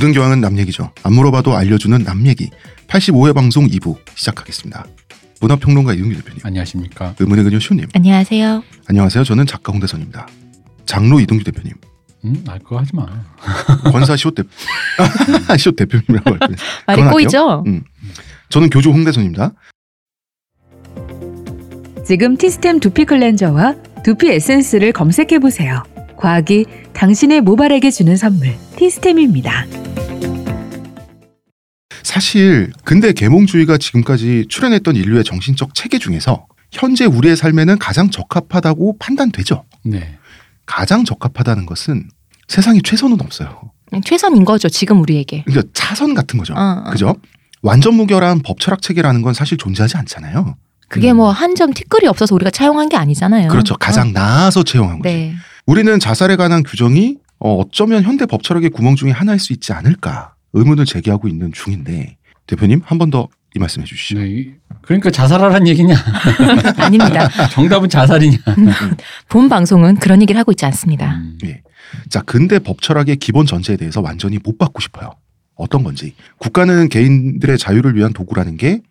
모든 교황은 남 얘기죠. 안 물어봐도 알려주는 남 얘기. 85회 방송 2부 시작하겠습니다. 문화평론가 이동규 대표님, 안녕하십니까. 의문의 그녀 시호님, 안녕하세요. 안녕하세요. 저는 작가 홍대선입니다. 장로 이동규 대표님, 음, 알거 하지 마. 권사 시호 대 시호 대표님이라고 할게요. 말이 그건 꼬이죠? 음. 저는 교주 홍대선입니다. 지금 티스템 두피 클렌저와 두피 에센스를 검색해 보세요. 과학이 당신의 모발에게 주는 선물 티스템입니다. 사실 근대 계몽주의가 지금까지 출현했던 인류의 정신적 체계 중에서 현재 우리의 삶에는 가장 적합하다고 판단되죠. 네. 가장 적합하다는 것은 세상에 최선은 없어요. 최선인 거죠. 지금 우리에게. 그러니까 차선 같은 거죠. 어, 어. 그죠? 완전 무결한 법 철학 체계라는 건 사실 존재하지 않잖아요. 그게 뭐한 점 티끌이 없어서 우리가 차용한 게 아니잖아요. 그렇죠. 가장 어. 나아서 채용한 거죠. 네. 우리는 자살에 관한 규정이 어, 어쩌면 현대 법 철학의 구멍 중에 하나일 수 있지 않을까 의문을 제기하고 있는 중인데 대표님 한 번 더 이 말씀해 주시죠. 네. 이- 그러니까 자살하란 얘기냐? 아닙니다. 정답은 자살이냐? 본 방송은 그런 얘기를 하고 있지 않습니다. 음. 예. 자, 근대 법 철학의 기본 전제에 대해서 완전히 못 받고 싶어요. 어떤 건지. 국가는 개인들의 자유를 위한 도구라는 게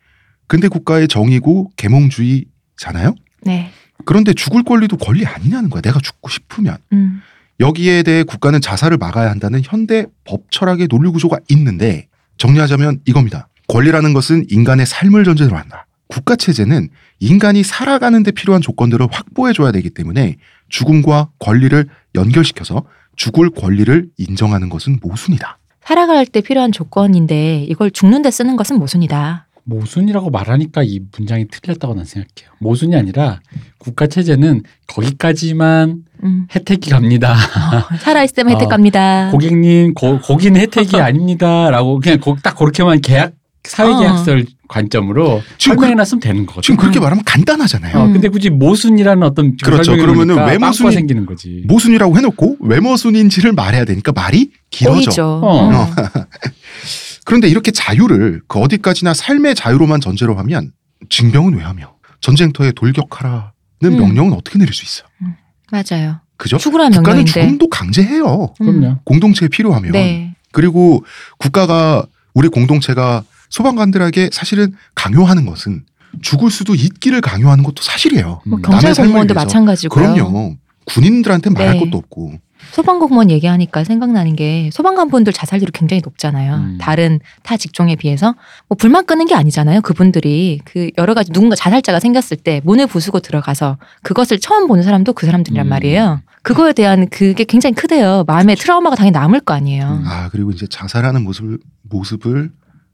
근대 국가의 정의고 계몽주의잖아요. 네. 그런데 죽을 권리도 권리 아니냐는 거야. 내가 죽고 싶으면. 음. 여기에 대해 국가는 자살을 막아야 한다는 현대 법 철학의 논리 구조가 있는데 정리하자면 이겁니다. 권리라는 것은 인간의 삶을 전제로 한다. 국가 체제는 인간이 살아가는 데 필요한 조건들을 확보해 줘야 되기 때문에 죽음과 권리를 연결시켜서 죽을 권리를 인정하는 것은 모순이다. 살아갈 때 필요한 조건인데 이걸 죽는 데 쓰는 것은 모순이다. 모순이라고 말하니까 이 문장이 틀렸다고 난 생각해요. 모순이 아니라 국가 체제는 거기까지만 음. 혜택이 갑니다. 어, 살아있을 때만 혜택 어, 갑니다. 고객님, 고, 거기는 혜택이 아닙니다라고 그냥 거- 딱 그렇게만 계약 사회계약서를 관점으로 지금 그- 설명해놨으면 되는 거거든. 지금 그렇게 음. 말하면 간단하잖아요. 어, 음. 근데 굳이 모순이라는 어떤 그렇죠. 그러면은 해놓으니까 왜 빵꾸가 모순이- 생기는 거지. 모순이라고 해놓고 왜 모순인지를 말해야 되니까 말이 길어져. 어. 어. 그런데 이렇게 자유를 그 어디까지나 삶의 자유로만 전제로 하면 징병은 왜 하며 전쟁터에 돌격하라는 음. 명령은 어떻게 내릴 수 있어요? 맞아요. 그죠? 죽으라는 국가는 명령인데. 죽음도 강제해요. 음. 그럼요. 공동체에 필요하면. 네. 그리고 국가가 우리 공동체가 소방관들에게 사실은 강요하는 것은 죽을 수도 있기를 강요하는 것도 사실이에요. 뭐 음. 경찰 공무원도. 마찬가지고요. 그럼요. 군인들한테 말할 네. 것도 없고. 소방공무원 얘기하니까 생각나는 게 소방관분들 자살률이 굉장히 높잖아요. 음. 다른 타 직종에 비해서 뭐 불만 끄는 게 아니잖아요. 그분들이 그 여러 가지 누군가 자살자가 생겼을 때 문을 부수고 들어가서 그것을 처음 보는 사람도 그 사람들이란 음. 말이에요. 그거에 대한 그게 굉장히 크대요. 마음에 트라우마가 당연히 남을 거 아니에요. 음. 아 그리고 이제 자살하는 모습을 모습을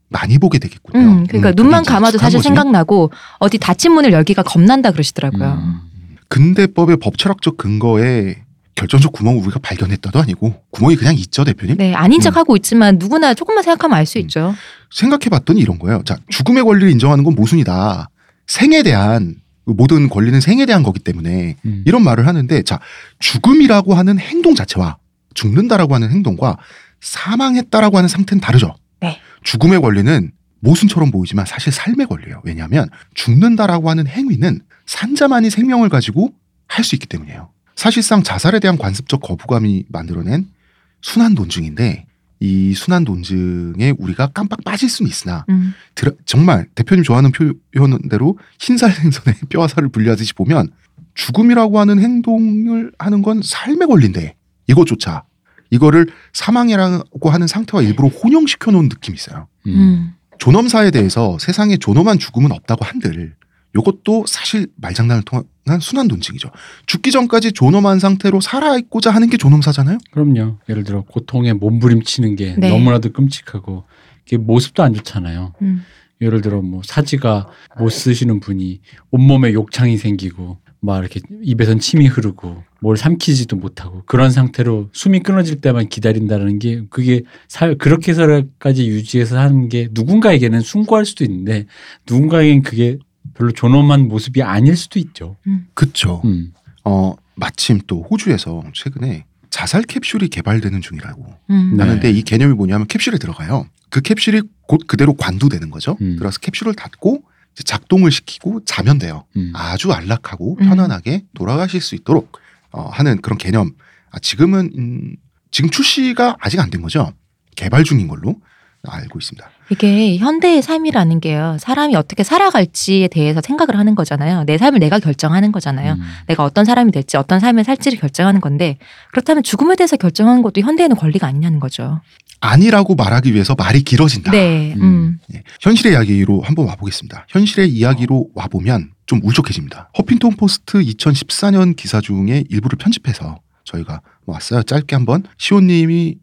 많이 보게 되겠군요. 음, 그러니까 음, 눈만 감아도 사실 거지. 생각나고 어디 닫힌 문을 열기가 겁난다 그러시더라고요. 음. 근대법의 법철학적 근거에 결정적 구멍을 우리가 발견했다도 아니고 구멍이 그냥 있죠 대표님. 네, 아닌 음. 척하고 있지만 누구나 조금만 생각하면 알수 음. 있죠. 생각해봤더니 이런 거예요. 자 죽음의 권리를 인정하는 건 모순이다. 생에 대한 모든 권리는 생에 대한 거기 때문에 음. 이런 말을 하는데 자 죽음이라고 하는 행동 자체와 죽는다라고 하는 행동과 사망했다라고 하는 상태는 다르죠. 네. 죽음의 권리는 모순처럼 보이지만 사실 삶의 권리예요. 왜냐하면 죽는다라고 하는 행위는 산자만이 생명을 가지고 할 수 있기 때문이에요. 사실상 자살에 대한 관습적 거부감이 만들어낸 순환 논증인데 이 순환 논증에 우리가 깜빡 빠질 수는 있으나 음. 들어- 정말 대표님 좋아하는 표현대로 흰살 생선에 뼈와 살을 분리하듯이 보면 죽음이라고 하는 행동을 하는 건 삶의 권리인데 이것조차 이거를 사망이라고 하는 상태와 일부러 혼용시켜 놓은 느낌이 있어요. 음. 음. 존엄사에 대해서 세상에 존엄한 죽음은 없다고 한들 이것도 사실 말장난을 통한 순환 논증이죠. 죽기 전까지 존엄한 상태로 살아있고자 하는 게 존엄사잖아요. 그럼요. 예를 들어 고통에 몸부림치는 게 네. 너무나도 끔찍하고 이게 모습도 안 좋잖아요. 음. 예를 들어 뭐 사지가 못 쓰시는 분이 온몸에 욕창이 생기고 막 이렇게 입에선 침이 흐르고 뭘 삼키지도 못하고 그런 상태로 숨이 끊어질 때만 기다린다는 게 그게 살 그렇게 해서까지 유지해서 하는 게 누군가에게는 숭고할 수도 있는데 누군가에겐 그게 별로 존엄한 모습이 아닐 수도 있죠. 그쵸. 음. 어, 마침 또 호주에서 최근에 자살 캡슐이 개발되는 중이라고 음. 네. 하는데 이 개념이 뭐냐면 캡슐에 들어가요. 그 캡슐이 곧 그대로 관두되는 거죠. 음. 들어서 캡슐을 닫고 이제 작동을 시키고 자면 돼요. 음. 아주 안락하고 음. 편안하게 돌아가실 수 있도록 어, 하는 그런 개념. 아, 지금은 음, 지금 출시가 아직 안 된 거죠. 개발 중인 걸로 알고 있습니다. 이게 현대의 삶이라는 게요. 사람이 어떻게 살아갈지에 대해서 생각을 하는 거잖아요. 내 삶을 내가 결정하는 거잖아요. 음. 내가 어떤 사람이 될지 어떤 삶을 살지를 결정하는 건데 그렇다면 죽음에 대해서 결정하는 것도 현대에는 권리가 아니냐는 거죠. 아니라고 말하기 위해서 말이 길어진다. 네. 음. 음. 예, 현실의 이야기로 한번 와보겠습니다. 현실의 이야기로 와보면 좀 울적해집니다. 허핑턴 포스트 2014년 기사 중에 일부를 편집해서 저희가 왔어요. 짧게 한번 시온님이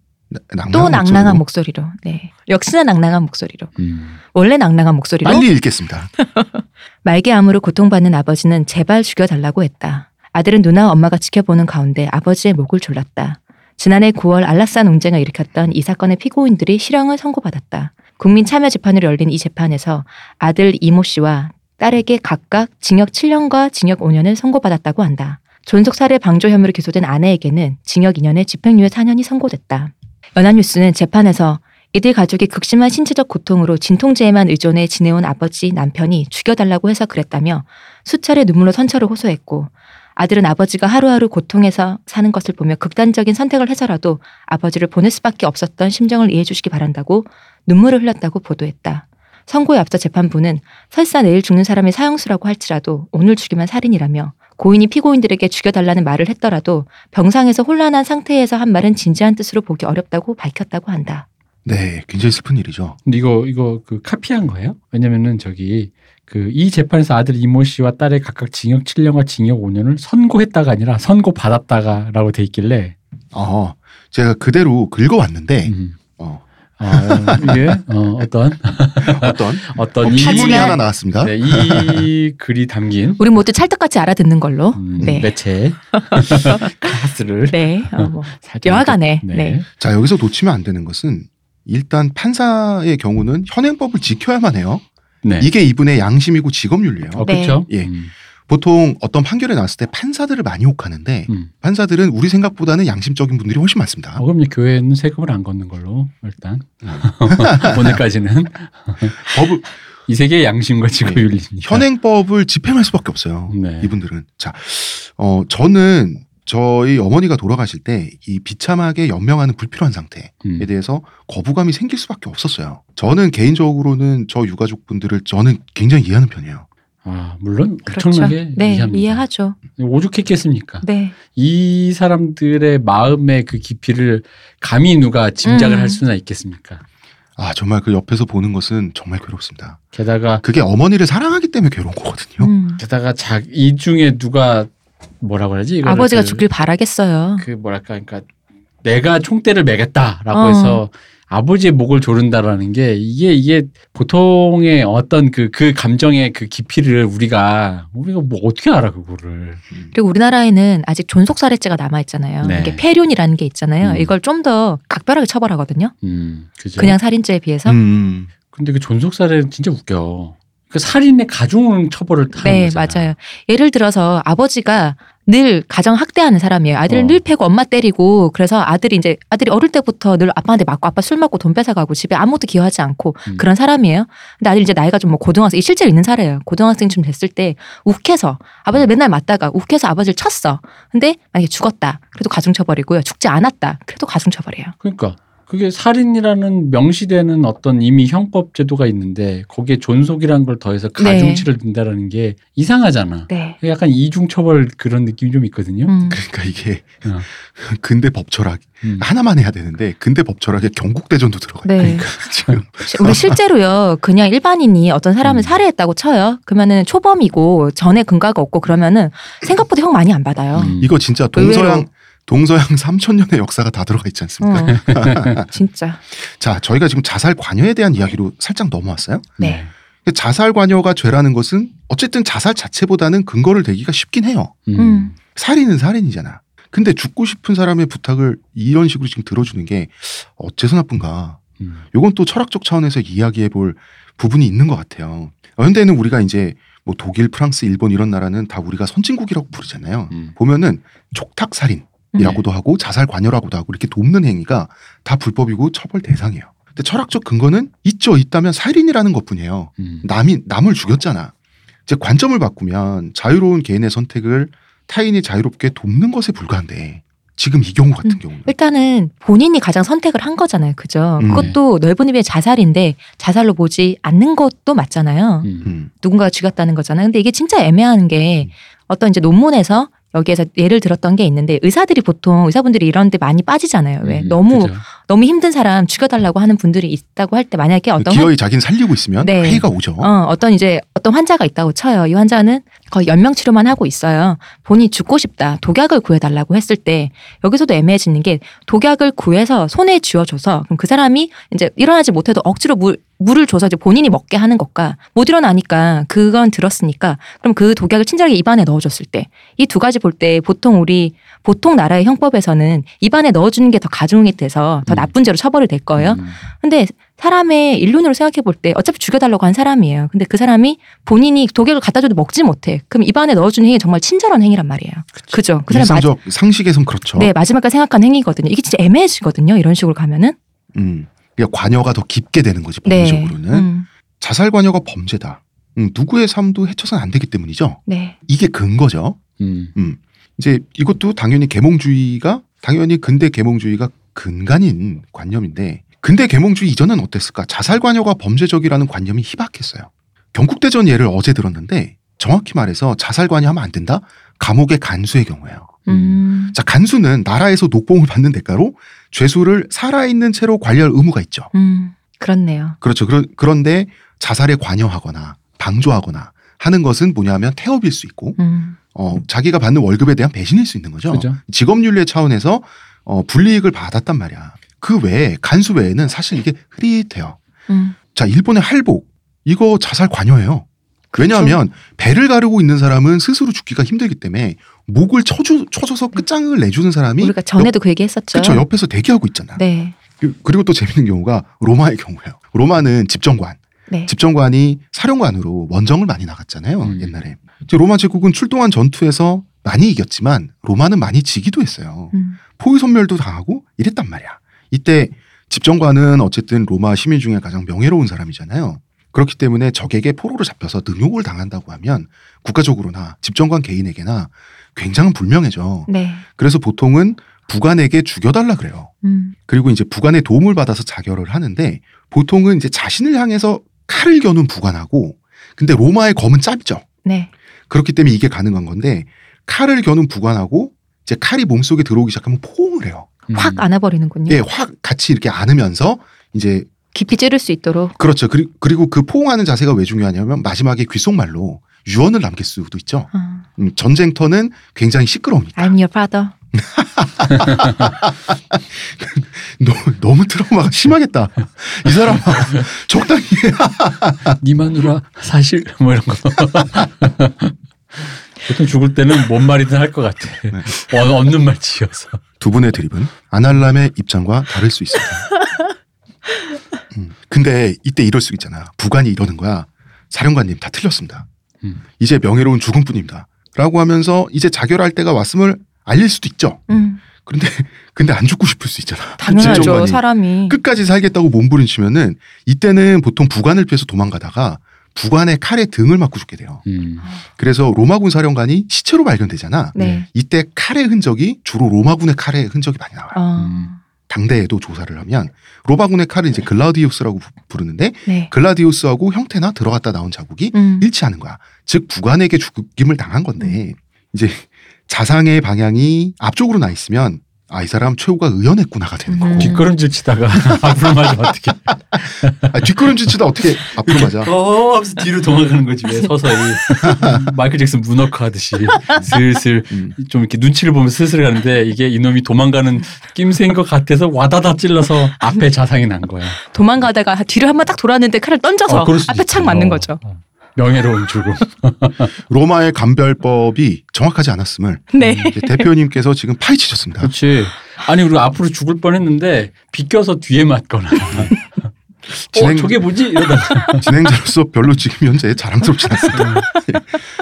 낭낭한 낭낭한 목소리로 목소리로. 네. 역시나 낭낭한 목소리로. 음. 원래 낭낭한 목소리로. 빨리 읽겠습니다. 말기암으로 고통받는 아버지는 제발 죽여달라고 했다. 아들은 누나와 엄마가 지켜보는 가운데 아버지의 목을 졸랐다. 지난해 9월 알라산 논쟁을 일으켰던 이 사건의 피고인들이 실형을 선고받았다. 국민 참여 재판으로 열린 이 재판에서 아들 이모 씨와 딸에게 각각 징역 7년과 징역 5년을 선고받았다고 한다. 존속살해 방조 혐의로 기소된 아내에게는 징역 2년에 집행유예 4년이 선고됐다. 연합뉴스는 재판에서 이들 가족이 극심한 신체적 고통으로 진통제에만 의존해 지내온 아버지 남편이 죽여달라고 해서 그랬다며 수차례 눈물로 선처를 호소했고 아들은 아버지가 하루하루 고통에서 사는 것을 보며 극단적인 선택을 해서라도 아버지를 보낼 수밖에 없었던 심정을 이해해 주시기 바란다고 눈물을 흘렸다고 보도했다. 선고에 앞서 재판부는 설사 내일 죽는 사람이 사형수라고 할지라도 오늘 죽이면 살인이라며 고인이 피고인들에게 죽여달라는 말을 했더라도 병상에서 혼란한 상태에서 한 말은 진지한 뜻으로 보기 어렵다고 밝혔다고 한다. 네, 굉장히 슬픈 일이죠. 근데 이거 이거 그 카피한 거예요? 왜냐면은 저기 그 이 재판에서 아들 이모 씨와 딸의 각각 징역 7년과 징역 5년을 선고했다가 아니라 선고 받았다가라고 돼 있길래 어, 제가 그대로 긁어왔는데 음. 어, 아, 이게 어, 어떤 어떤 어떤 어, 이 비문이 하지만- 하나 나왔습니다. 네, 이 글이 담긴 우리 모두 찰떡같이 알아듣는 걸로. 음, 네. 매체 클래스를 네. 어, 뭐. 살짝 여하간에, 네. 네. 자, 여기서 놓치면 안 되는 것은 일단 판사의 경우는 현행법을 지켜야만 해요. 네. 이게 이분의 양심이고 직업윤리예요. 어, 네. 그렇죠. 예. 음, 보통 어떤 판결이 나왔을 때 판사들을 많이 혹하는데 음. 판사들은 우리 생각보다는 양심적인 분들이 훨씬 많습니다. 어, 그럼 교회는 세금을 안 걷는 걸로 일단 오늘까지는 법을 이 세계의 양심과 직업윤리니까 현행법을 집행할 수밖에 없어요. 네. 이분들은 자, 어 저는 저희 어머니가 돌아가실 때 이 비참하게 연명하는 불필요한 상태에 음. 대해서 거부감이 생길 수밖에 없었어요. 저는 개인적으로는 저 유가족분들을 저는 굉장히 이해하는 편이에요. 아 물론 그렇죠. 엄청나게 네. 이해합니다. 이해하죠. 오죽했겠습니까? 네. 이 사람들의 마음의 그 깊이를 감히 누가 짐작을 음. 할 수나 있겠습니까? 아 정말 그 옆에서 보는 것은 정말 괴롭습니다. 게다가 그게 어머니를 사랑하기 때문에 괴로운 거거든요. 음. 게다가 자, 이 중에 누가 뭐라고 하지? 이거를 아버지가 그, 죽길 바라겠어요. 그 뭐랄까 그러니까 내가 총대를 매겠다라고 어. 해서 아버지의 목을 조른다라는 게 이게 이게 보통의 어떤 그그 감정의 그 깊이를 우리가 우리가 뭐 어떻게 알아 그거를 그리고 우리나라에는 아직 존속 살해죄가 남아 있잖아요. 네. 이게 폐륜이라는 게 있잖아요. 음. 이걸 좀 더 각별하게 처벌하거든요. 음 그죠 그냥 살인죄에 비해서. 음, 근데 그 존속 살해 진짜 웃겨 그 살인의 가중 처벌을 하는 네, 거잖아. 맞아요. 예를 들어서 아버지가 늘 가정 학대하는 사람이에요. 아들을 어. 늘 패고 엄마 때리고 그래서 아들이 이제 아들이 어릴 때부터 늘 아빠한테 맞고 아빠 술 먹고 돈 뺏어가고 집에 아무것도 기여하지 않고 음. 그런 사람이에요. 근데 아들이 이제 나이가 좀 뭐 고등학생 실제로 있는 사례예요. 고등학생쯤 됐을 때 욱해서 아버지를 맨날 맞다가 욱해서 아버지를 쳤어. 근데 만약에 죽었다. 그래도 가중처벌이고요. 죽지 않았다. 그래도 가중처벌이에요. 그러니까 그게 살인이라는 명시되는 어떤 이미 형법 제도가 있는데 거기에 존속이라는 걸 더해서 가중치를 둔다라는 게 이상하잖아. 네. 약간 이중 처벌 그런 느낌이 좀 있거든요. 음. 그러니까 이게 어. 근대 법철학 음. 하나만 해야 되는데 근대 법철학에 경국대전도 들어가요. 네. 지금 우리 실제로요, 그냥 일반인이 어떤 사람을 음. 살해했다고 쳐요. 그러면은 초범이고 전에 근거가 없고 그러면은 생각보다 형 많이 안 받아요. 음. 이거 진짜 동서양 동서양 3천 년의 역사가 다 들어가 있지 않습니까? 어, 진짜. 자, 저희가 지금 자살 관여에 대한 이야기로 살짝 넘어왔어요. 네. 자살 관여가 죄라는 것은 어쨌든 자살 자체보다는 근거를 대기가 쉽긴 해요. 음. 음. 살인은 살인이잖아. 근데 죽고 싶은 사람의 부탁을 이런 식으로 지금 들어주는 게 어째서 나쁜가? 음. 요건 또 철학적 차원에서 이야기해 볼 부분이 있는 것 같아요. 어, 현대는 우리가 이제 뭐 독일, 프랑스, 일본 이런 나라는 다 우리가 선진국이라고 부르잖아요. 음. 보면은 촉탁 살인 이라고도 음. 하고 자살 관여라고도 하고 이렇게 돕는 행위가 다 불법이고 처벌 대상이에요. 근데 철학적 근거는 있죠. 있다면 살인이라는 것뿐이에요. 음. 남이 남을 죽였잖아. 이제 관점을 바꾸면 자유로운 개인의 선택을 타인이 자유롭게 돕는 것에 불과한데 지금 이 경우 같은 음. 경우는 일단은 본인이 가장 선택을 한 거잖아요. 그죠? 음. 그것도 넓은 의미의 자살인데 자살로 보지 않는 것도 맞잖아요. 음. 음. 누군가가 죽였다는 거잖아요. 근데 이게 진짜 애매한 게 어떤 이제 논문에서 여기에서 예를 들었던 게 있는데 의사들이 보통 의사분들이 이런 데 많이 빠지잖아요. 왜 음, 너무 그죠. 너무 힘든 사람 죽여달라고 하는 분들이 있다고 할 때 만약에 어떤 기어이 자기는 살리고 있으면 네. 회의가 오죠. 어, 어떤 이제 어떤 환자가 있다고 쳐요. 이 환자는 거의 연명 치료만 하고 있어요. 본인이 죽고 싶다. 독약을 구해달라고 했을 때 여기서도 애매해지는 게 독약을 구해서 손에 쥐어줘서 그럼 그 사람이 이제 일어나지 못해도 억지로 물 물을 줘서 이제 본인이 먹게 하는 것과 못 일어나니까 그건 들었으니까 그럼 그 독약을 친절하게 입안에 넣어줬을 때 이 두 가지 볼 때 보통 우리 보통 나라의 형법에서는 입안에 넣어주는 게 더 가중이 돼서 더 음. 나쁜 죄로 처벌이 될 거예요. 음. 근데 사람의 일론으로 생각해 볼 때 어차피 죽여달라고 한 사람이에요. 근데 그 사람이 본인이 독약을 갖다 줘도 먹지 못해. 그럼 입안에 넣어주는 행위 정말 친절한 행위란 말이에요. 그죠? 그 사람 일상적 상식에선 그렇죠. 마, 네 마지막까지 생각한 행위거든요. 이게 진짜 애매해지거든요. 이런 식으로 가면은. 음. 그러니까 관여가 더 깊게 되는 거지 네. 법리적으로는 음, 자살 관여가 범죄다. 음, 누구의 삶도 해쳐서는 안 되기 때문이죠. 네. 이게 근거죠. 음. 음. 이제 이것도 당연히 계몽주의가 당연히 근대 계몽주의가 근간인 관념인데 근대 계몽주의 이전은 어땠을까? 자살 관여가 범죄적이라는 관념이 희박했어요. 경국대전 예를 어제 들었는데 정확히 말해서 자살 관여하면 안 된다. 감옥의 간수의 경우예요. 음, 자, 간수는 나라에서 녹봉을 받는 대가로 죄수를 살아있는 채로 관리할 의무가 있죠. 음, 그렇네요. 그렇죠. 그러, 그런데 자살에 관여하거나 방조하거나 하는 것은 뭐냐면 태업일 수 있고 음, 어, 자기가 받는 월급에 대한 배신일 수 있는 거죠. 그죠. 직업윤리 차원에서 어, 불이익을 받았단 말이야. 그 외에 간수 외에는 사실 이게 흐릿해요. 음, 자, 일본의 할복 이거 자살 관여예요. 왜냐하면 배를 가르고 있는 사람은 스스로 죽기가 힘들기 때문에 목을 쳐주, 쳐줘서 끝장을 내주는 사람이 우리가 전에도 그 얘기했었죠. 그렇죠. 옆에서 대기하고 있잖아. 네, 그- 그리고 또 재밌는 경우가 로마의 경우예요. 로마는 집정관, 네. 집정관이 사령관으로 원정을 많이 나갔잖아요. 음. 옛날에. 로마 제국은 출동한 전투에서 많이 이겼지만 로마는 많이 지기도 했어요. 음, 포위 선멸도 당하고 이랬단 말이야. 이때 집정관은 어쨌든 로마 시민 중에 가장 명예로운 사람이잖아요. 그렇기 때문에 적에게 포로로 잡혀서 능욕을 당한다고 하면 국가적으로나 집정관 개인에게나 굉장한 불명예죠. 네. 그래서 보통은 부관에게 죽여달라 그래요. 음, 그리고 이제 부관의 도움을 받아서 자결을 하는데 보통은 이제 자신을 향해서 칼을 겨눈 부관하고 근데 로마의 검은 짧죠. 네. 그렇기 때문에 이게 가능한 건데 칼을 겨눈 부관하고 이제 칼이 몸속에 들어오기 시작하면 포옹을 해요. 음. 확 안아버리는군요. 예, 확 같이 이렇게 안으면서 이제 깊이 찌를 수 있도록. 그렇죠. 그리, 그리고 그 포옹하는 자세가 왜 중요하냐면 마지막에 귓속말로 유언을 남길 수도 있죠. 어, 음, 전쟁터는 굉장히 시끄러우니까. I'm your father. 너, 너무 트라우마가 심하겠다. 이 사람 적당히 해. 네 마누라 사실 뭐 이런 거. 보통 죽을 때는 뭔 말이든 할 것 같아. 네. 어, 없는 말 지어서. 두 분의 드립은 아날람의 입장과 다를 수 있습니다. 음, 근데 이때 이럴 수 있잖아. 부관이 이러는 거야. 사령관님 다 틀렸습니다. 음. 이제 명예로운 죽음뿐입니다. 라고 하면서 이제 자결할 때가 왔음을 알릴 수도 있죠. 음, 그런데 근데 안 죽고 싶을 수 있잖아. 당연하죠. 사람이. 끝까지 살겠다고 몸부림치면은 이때는 보통 부관을 피해서 도망가다가 부관의 칼에 등을 맞고 죽게 돼요. 음. 그래서 로마군 사령관이 시체로 발견되잖아. 네. 이때 칼의 흔적이 주로 로마군의 칼의 흔적이 많이 나와요. 어, 음. 당대에도 조사를 하면 로마군의 칼을 이제 글라디우스라고 부- 부르는데 네. 글라디우스하고 형태나 들어갔다 나온 자국이 음, 일치하는 거야. 즉 부관에게 죽임을 당한 건데 이제 자상의 방향이 앞쪽으로 나 있으면 아 이 사람 최후가 의연했구나가 되는 거고 음. 뒷걸음질 치다가 앞으로 맞으면 어떻게? 아, 뒷걸음질 치다 어떻게 앞으로 맞아? 어 하면서 뒤로 도망가는 거지 왜 서서히 마이클 잭슨 문어크 하듯이 슬슬 음. 좀 이렇게 눈치를 보면 슬슬 가는데 이게 이놈이 도망가는 낌새인 것 같아서 와다다 찔러서 앞에 자상이 난 거야. 도망가다가 뒤를 한번 딱 돌았는데 칼을 던져서 어, 앞에 착 있지. 맞는 어, 거죠. 어. 명예로운 죽음. 로마의 감별법이 정확하지 않았음을 네. 이제 대표님께서 지금 파헤치셨습니다. 그렇지. 아니 그리고 앞으로 죽을 뻔했는데 비껴서 뒤에 맞거나. 진행- 어 저게 뭐지 진행자로서 별로 지금 현재 자랑스럽지 않습니다. 예.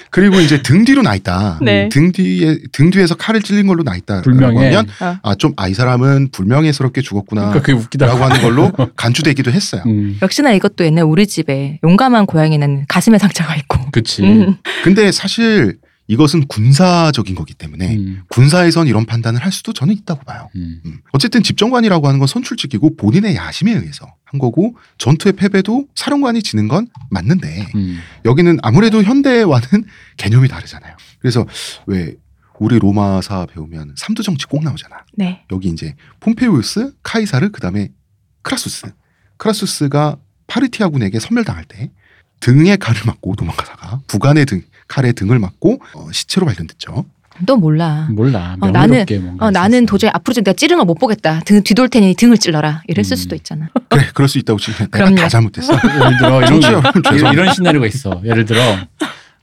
그리고 이제 등 뒤로 나 있다. 네. 등 뒤에 등 뒤에서 칼을 찔린 걸로 나 있다. 불명예. 하면 어. 아좀 아 이 사람은 불명예스럽게 죽었구나. 그러니까. 라고 하는 걸로 간주되기도 했어요. 음, 역시나 이것도 옛날 우리 집에 용감한 고양이는 가슴에 상처가 있고. 그치. 음, 근데 사실 이것은 군사적인 거기 때문에 음, 군사에선 이런 판단을 할 수도 저는 있다고 봐요. 음. 음. 어쨌든 집정관이라고 하는 건 선출직이고 본인의 야심에 의해서 한 거고 전투의 패배도 사령관이 지는 건 맞는데 음. 여기는 아무래도 현대와는 개념이 다르잖아요. 그래서 왜 우리 로마사 배우면 삼두 정치 꼭 나오잖아. 네. 여기 이제 폼페이우스, 카이사르, 그다음에 크라수스. 크라수스가 파르티아군에게 섬멸당할 때 등에 칼을 맞고 도망가다가 부관의 등 칼에 등을 맞고 어, 시체로 발견됐죠. 또 몰라. 몰라. 어, 뭔가 어, 나는. 도저히 앞으로 내가 찌른 거못 보겠다. 등 뒤돌 테니 등을 찔러라. 이랬을 음. 수도 있잖아. 그래, 그럴 수 있다고 치면 내가 그럼요. 다 잘못했어. 예를 들어 이런 이런, 시나리오가 있어. 예를 들어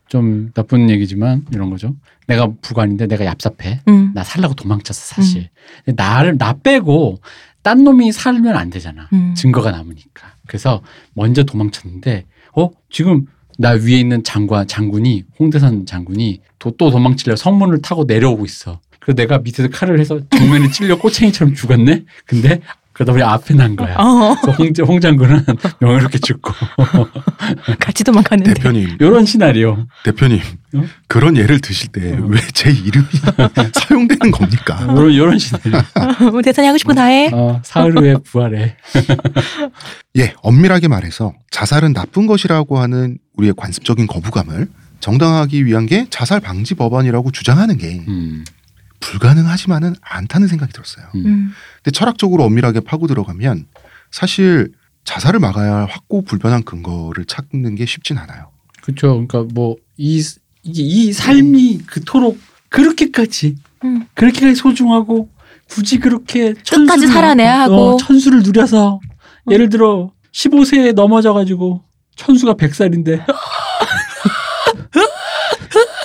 좀 나쁜 얘기지만 이런 거죠. 내가 부관인데 내가 얍삽해. 음. 나 살라고 도망쳤어 사실. 근데 나를 나 빼고 딴 놈이 살면 안 되잖아. 음. 증거가 남으니까. 그래서 먼저 도망쳤는데 어 지금 나 위에 있는 장관 장군이 홍대산 장군이 도, 또 도망치려 성문을 타고 내려오고 있어. 그래서 내가 밑에서 칼을 해서 정면에 찔려 꼬챙이처럼 죽었네. 근데 그러다 보니 앞에 난 거야. 어, 그래서 홍, 홍 장군은 명예롭게 죽고 같이 도망갔는데. 대표님, 이런 시나리오. 대표님 어? 그런 예를 드실 때 어. 왜제 이름이 사용되는 겁니까? 이런 이런 시나리오. 뭐 대산이 하고 싶은 거다 해. 어, 사흘 후에 부활해. 예, 엄밀하게 말해서 자살은 나쁜 것이라고 하는 우리의 관습적인 거부감을 정당하기 위한 게 자살 방지 법안이라고 주장하는 게 음, 불가능하지만은 않다는 생각이 들었어요. 음. 근데 철학적으로 엄밀하게 파고 들어가면 사실 자살을 막아야 할 확고 불변한 근거를 찾는 게 쉽진 않아요. 그렇죠. 그러니까 뭐이 이게 이 삶이 그토록 그렇게까지 음. 그렇게까지 소중하고 굳이 그렇게 끝까지 천수를 살아내야 어, 하고. 천수를 누려서 예를 들어 15세에 넘어져 가지고 천수가 100살인데